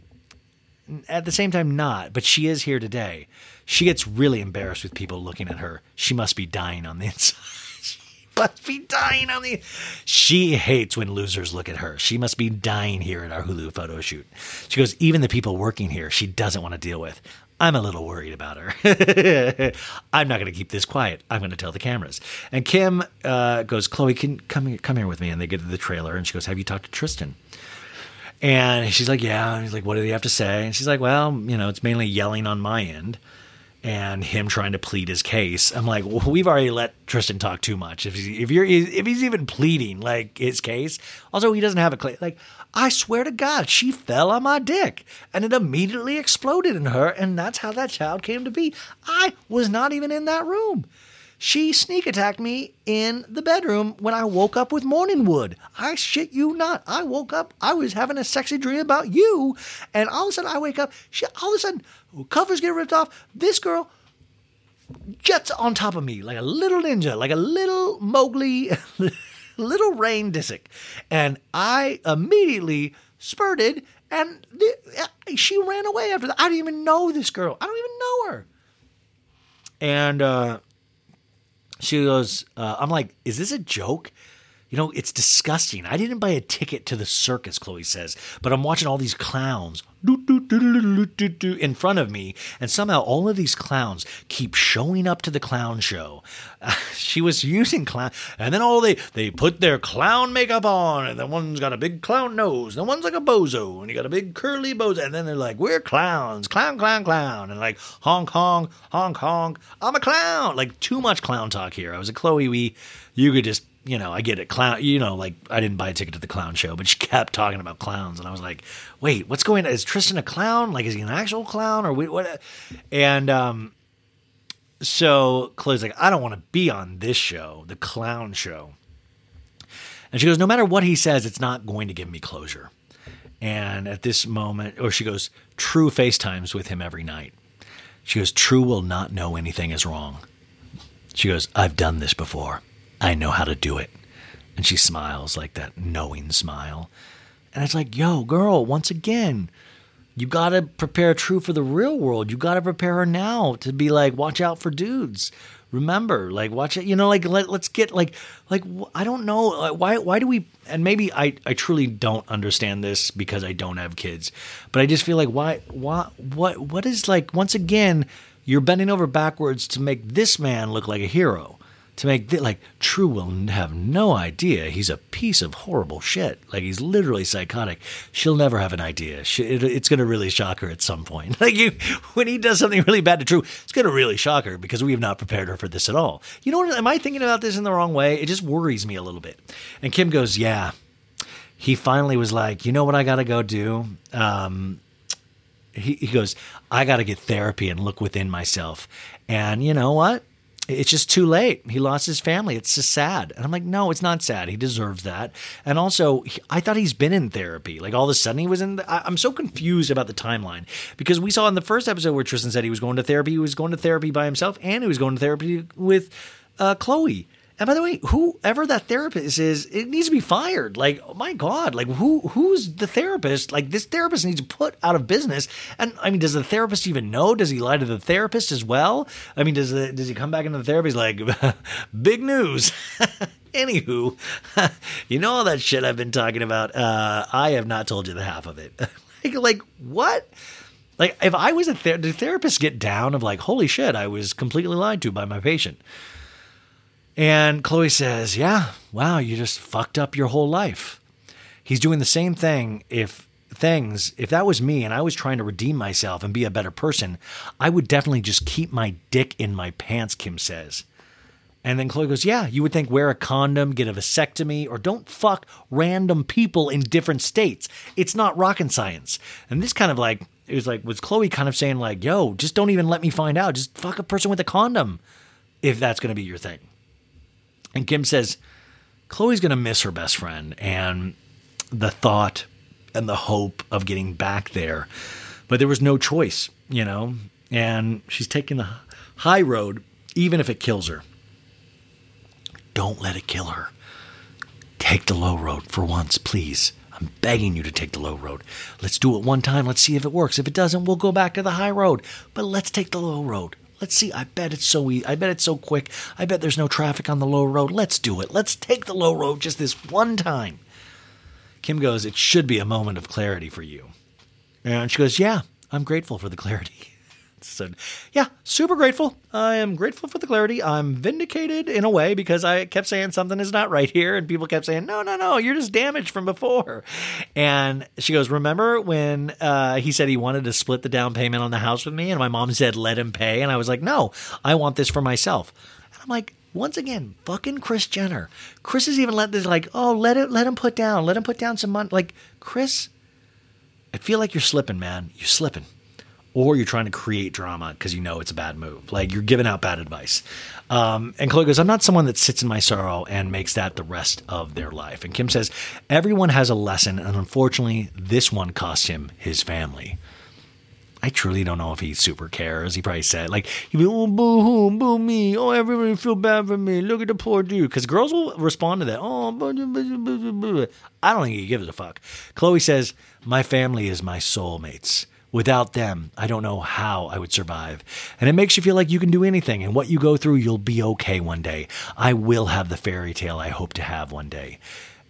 at the same time not. But she is here today. She gets really embarrassed with people looking at her. She must be dying on the inside. she must be dying on the. She hates when losers look at her. She must be dying here at our Hulu photo shoot. She goes, even the people working here, she doesn't want to deal with. I'm a little worried about her. I'm not going to keep this quiet. I'm going to tell the cameras. And Kim uh, goes, Khloe, can come here, come here with me. And they get to the trailer, and she goes, Have you talked to Tristan? And she's like, Yeah. And he's like, What do they have to say? And she's like, Well, you know, it's mainly yelling on my end and him trying to plead his case. I'm like, well, we've already let Tristan talk too much. If he's, if you're if he's even pleading like his case, also he doesn't have a claim. Like I swear to God, she fell on my dick and it immediately exploded in her, and that's how that child came to be. I was not even in that room. She sneak attacked me in the bedroom when I woke up with morning wood. I shit you not. I woke up, I was having a sexy dream about you, and all of a sudden I wake up, she, all of a sudden, covers get ripped off. This girl jets on top of me like a little ninja, like a little Mowgli, little Reign Disick. And I immediately spurted, and the, she ran away after that. I didn't even know this girl. I don't even know her. And, uh, she goes, uh, I'm like, is this a joke? You know, it's disgusting. I didn't buy a ticket to the circus, Khloe says, but I'm watching all these clowns in front of me, and somehow all of these clowns keep showing up to the clown show. Uh, she was using clown, and then all they they put their clown makeup on, and the one's got a big clown nose, and the one's like a bozo, and you got a big curly bozo, and then they're like, "We're clowns, clown, clown, clown," and like honk, honk, honk, honk. I'm a clown. Like too much clown talk here. I was a Khloe. We, you could just you know, I get it. Clown, you know, like I didn't buy a ticket to the clown show, but she kept talking about clowns, and I was like, "Wait, what's going? on? Is Tristan a clown? Like, is he an actual clown, or what?" And um, so Khloe's like, "I don't want to be on this show, the clown show." And she goes, "No matter what he says, it's not going to give me closure." And at this moment, or she goes, "True FaceTimes with him every night." She goes, "True will not know anything is wrong." She goes, "I've done this before." I know how to do it. And she smiles like that knowing smile. And it's like, yo, girl, once again, you got to prepare True for the real world. You got to prepare her now to be like, watch out for dudes. Remember, like, watch it. You know, like, let, let's get like, like, I don't know like, why. Why do we? And maybe I, I truly don't understand this because I don't have kids. But I just feel like, why, why, what, what is like? Once again, you're bending over backwards to make this man look like a hero to make th- like True will have no idea he's a piece of horrible shit. Like he's literally psychotic. She'll never have an idea. She, it, it's going to really shock her at some point. Like you, when he does something really bad to True, it's going to really shock her because we have not prepared her for this at all. You know what? Am I thinking about this in the wrong way? It just worries me a little bit. And Kim goes, "Yeah." He finally was like, "You know what I got to go do." Um, he, he goes, I got to get therapy and look within myself. And you know what? It's just too late. He lost his family. It's just sad. And I'm like, no, it's not sad. He deserves that. And also, he, I thought he's been in therapy. Like all of a sudden he was in. The, I, I'm so confused about the timeline because we saw in the first episode where Tristan said he was going to therapy. He was going to therapy by himself, and he was going to therapy with uh, Khloe. And by the way, whoever that therapist is, it needs to be fired. Like, oh my God, like who who's the therapist? Like this therapist needs to put out of business. And I mean, does the therapist even know? Does he lie to the therapist as well? I mean, does the, does he come back into the therapy? He's like, big news. Anywho, you know all that shit I've been talking about. Uh, I have not told you the half of it. like, like what? Like, if I was a ther- the therapist, get down of like, holy shit, I was completely lied to by my patient. And Khloe says, Yeah, wow, you just fucked up your whole life. He's doing the same thing if things, if that was me and I was trying to redeem myself and be a better person, I would definitely just keep my dick in my pants, Kim says. And then Khloe goes, Yeah, you would think wear a condom, get a vasectomy, or don't fuck random people in different states. It's not rocket science. And this kind of like, it was like, was Khloe kind of saying, like, yo, just don't even let me find out. Just fuck a person with a condom if that's going to be your thing. And Kim says, Khloe's going to miss her best friend and the thought and the hope of getting back there. But there was no choice, you know, and she's taking the high road, even if it kills her. Don't let it kill her. Take the low road for once, please. I'm begging you to take the low road. Let's do it one time. Let's see if it works. If it doesn't, we'll go back to the high road. But let's take the low road. Let's see. I bet it's so easy. I bet it's so quick. I bet there's no traffic on the low road. Let's do it. Let's take the low road just this one time. Kim goes, It should be a moment of clarity for you. And she goes, Yeah, I'm grateful for the clarity. So, yeah, super grateful. I am grateful for the clarity. I'm vindicated in a way because I kept saying something is not right here, and people kept saying, "No, no, no, you're just damaged from before." And she goes, "Remember when uh, he said he wanted to split the down payment on the house with me?" And my mom said, "Let him pay," and I was like, "No, I want this for myself." And I'm like, once again, fucking Kris Jenner. Kris has even let this like, oh, let it, let him put down, let him put down some money. Like Kris, I feel like you're slipping, man. You're slipping or you're trying to create drama because you know it's a bad move. Like you're giving out bad advice. Um, and Khloe goes, I'm not someone that sits in my sorrow and makes that the rest of their life. And Kim says, everyone has a lesson, and unfortunately, this one cost him his family. I truly don't know if he super cares. He probably said, like, he'd be, oh, boo hoo, boo me. Oh, everybody feel bad for me. Look at the poor dude. Because girls will respond to that. Oh, boo, boo, boo. I don't think he gives a fuck. Khloe says, My family is my soulmates. Without them, I don't know how I would survive. And it makes you feel like you can do anything, and what you go through, you'll be okay one day. I will have the fairy tale I hope to have one day.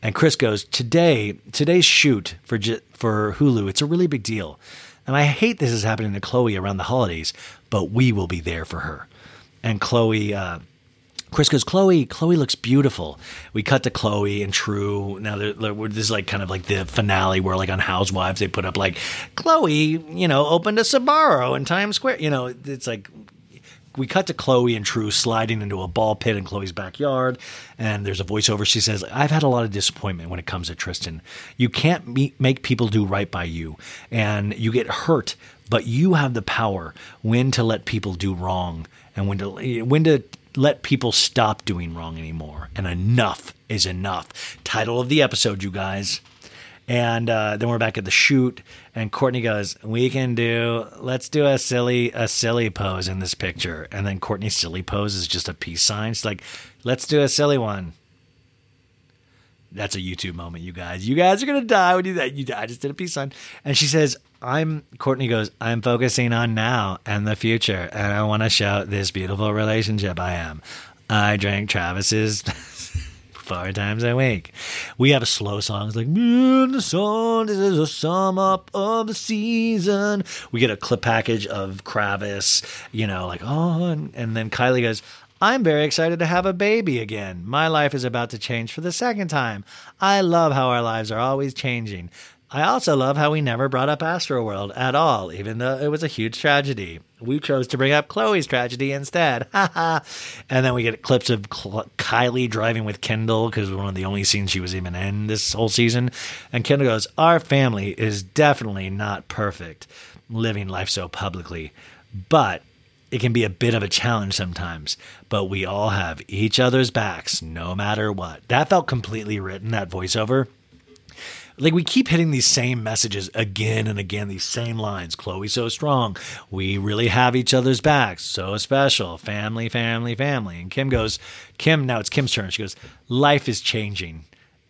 And Kris goes, Today, today's shoot for, for Hulu, it's a really big deal. And I hate this is happening to Khloe around the holidays, but we will be there for her. And Khloe, uh, Kris goes, Khloe, Khloe looks beautiful. We cut to Khloe and True. Now, they're, they're, this is like kind of like the finale where, like, on Housewives, they put up, like, Khloe, you know, opened a Sbarro in Times Square. You know, it's like we cut to Khloe and True sliding into a ball pit in Khloe's backyard, and there's a voiceover. She says, "I've had a lot of disappointment when it comes to Tristan. You can't meet, make people do right by you, and you get hurt, but you have the power when to let people do wrong and when to when to let people stop doing wrong anymore. And enough is enough. Title of the episode, you guys." And uh, then we're back at the shoot, and Kourtney goes, "We can do. Let's do a silly, a silly pose in this picture." And then Kourtney's silly pose is just a peace sign. She's like, "Let's do a silly one." That's a YouTube moment, you guys. You guys are gonna die when you that. You, I just did a peace sign, and she says, "I'm." Kourtney goes, "I'm focusing on now and the future, and I want to show this beautiful relationship I am." I drank Travis's four times a week. We have a slow song. It's like, "Me and the sun, this is a sum up of the season. We get a clip package of Kravis, you know, like, oh, and, and then Kylie goes, I'm very excited to have a baby again. My life is about to change for the second time. I love how our lives are always changing. I also love how we never brought up Astroworld at all, even though it was a huge tragedy. We chose to bring up Khloe's tragedy instead. and then we get clips of Kylie driving with Kendall because one of the only scenes she was even in this whole season. And Kendall goes, Our family is definitely not perfect, living life so publicly. But it can be a bit of a challenge sometimes, but we all have each other's backs no matter what. That felt completely written, that voiceover. like we keep hitting these same messages again and again, these same lines. Khloe so strong. We really have each other's backs. So special. Family, family, family. And Kim goes, Kim, now it's Kim's turn. She goes, Life is changing.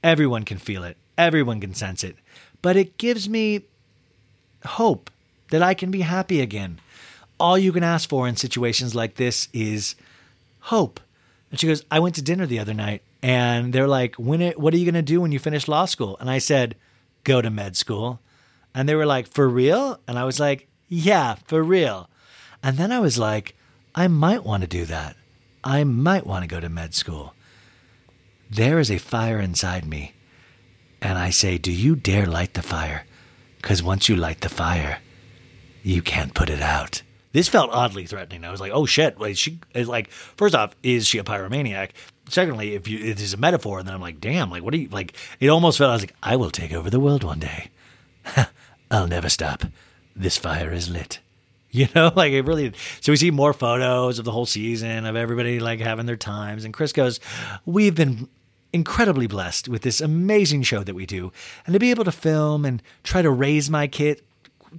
Everyone can feel it. Everyone can sense it. But it gives me hope that I can be happy again. All you can ask for in situations like this is hope. And she goes, I went to dinner the other night and they're like, when it, what are you going to do when you finish law school? And I said, go to med school. And they were like, for real? And I was like, yeah, for real. And then I was like, I might want to do that. I might want to go to med school. There is a fire inside me. And I say, do you dare light the fire? Because once you light the fire, you can't put it out. This felt oddly threatening. I was like, "Oh shit!" Like she like, first off, is she a pyromaniac? Secondly, if you it is a metaphor, and then I'm like, "Damn!" Like, what do you like? It almost felt I was like, "I will take over the world one day. I'll never stop. This fire is lit." You know, like it really. So we see more photos of the whole season of everybody like having their times, and Kris goes, "We've been." Incredibly blessed with this amazing show that we do, and to be able to film and try to raise my kid,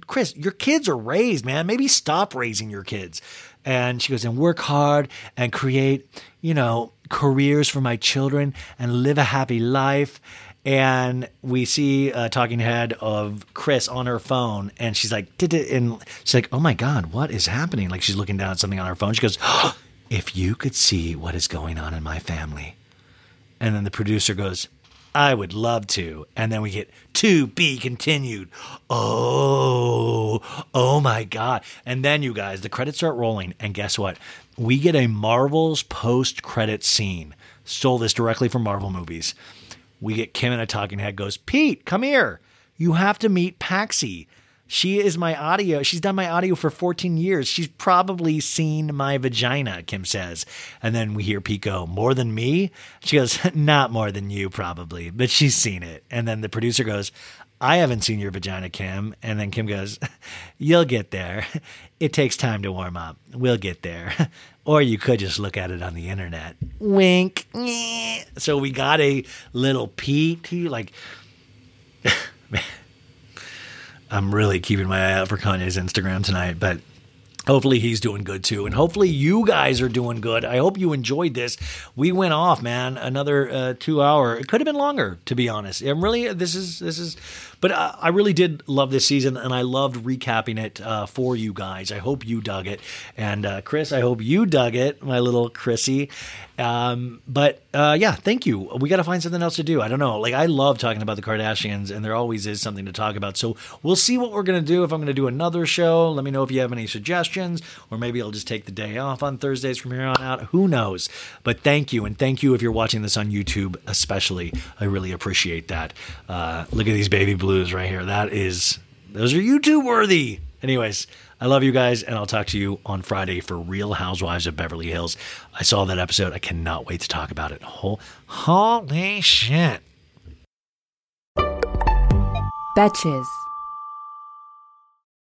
Kris, your kids are raised, man. Maybe stop raising your kids. And she goes, and work hard and create, you know, careers for my children and live a happy life. And we see a talking head of Kris on her phone, and she's like, Did it? And she's like, Oh my God, what is happening? Like she's looking down at something on her phone. She goes, If you could see what is going on in my family. And then the producer goes, I would love to. And then we get to be continued. Oh, oh my God. And then you guys, the credits start rolling. And guess what? We get a Marvel's post credit scene. Stole this directly from Marvel movies. We get Kim in a talking head goes, Pete, come here. You have to meet Paxi. She is my audio. She's done my audio for 14 years. She's probably seen my vagina, Kim says. And then we hear Pico, more than me? She goes, not more than you, probably, but she's seen it. And then the producer goes, I haven't seen your vagina, Kim. And then Kim goes, You'll get there. It takes time to warm up. We'll get there. Or you could just look at it on the internet. Wink. So we got a little peek. Like, I'm really keeping my eye out for Kanye's Instagram tonight, but hopefully he's doing good too. And hopefully you guys are doing good. I hope you enjoyed this. We went off, man, another uh, two hour. It could have been longer, to be honest. I'm really, this is, this is, but uh, I really did love this season and I loved recapping it uh, for you guys. I hope you dug it. And uh, Chris, I hope you dug it, my little Chrissy. Um, but uh, yeah, thank you. We got to find something else to do. I don't know. Like I love talking about the Kardashians, and there always is something to talk about. So we'll see what we're gonna do. If I'm gonna do another show, let me know if you have any suggestions, or maybe I'll just take the day off on Thursdays from here on out. Who knows? But thank you, and thank you if you're watching this on YouTube, especially. I really appreciate that. Uh, look at these baby blues right here. That is, those are YouTube worthy. Anyways, I love you guys, and I'll talk to you on Friday for Real Housewives of Beverly Hills. I saw that episode. I cannot wait to talk about it. Holy shit. Betches.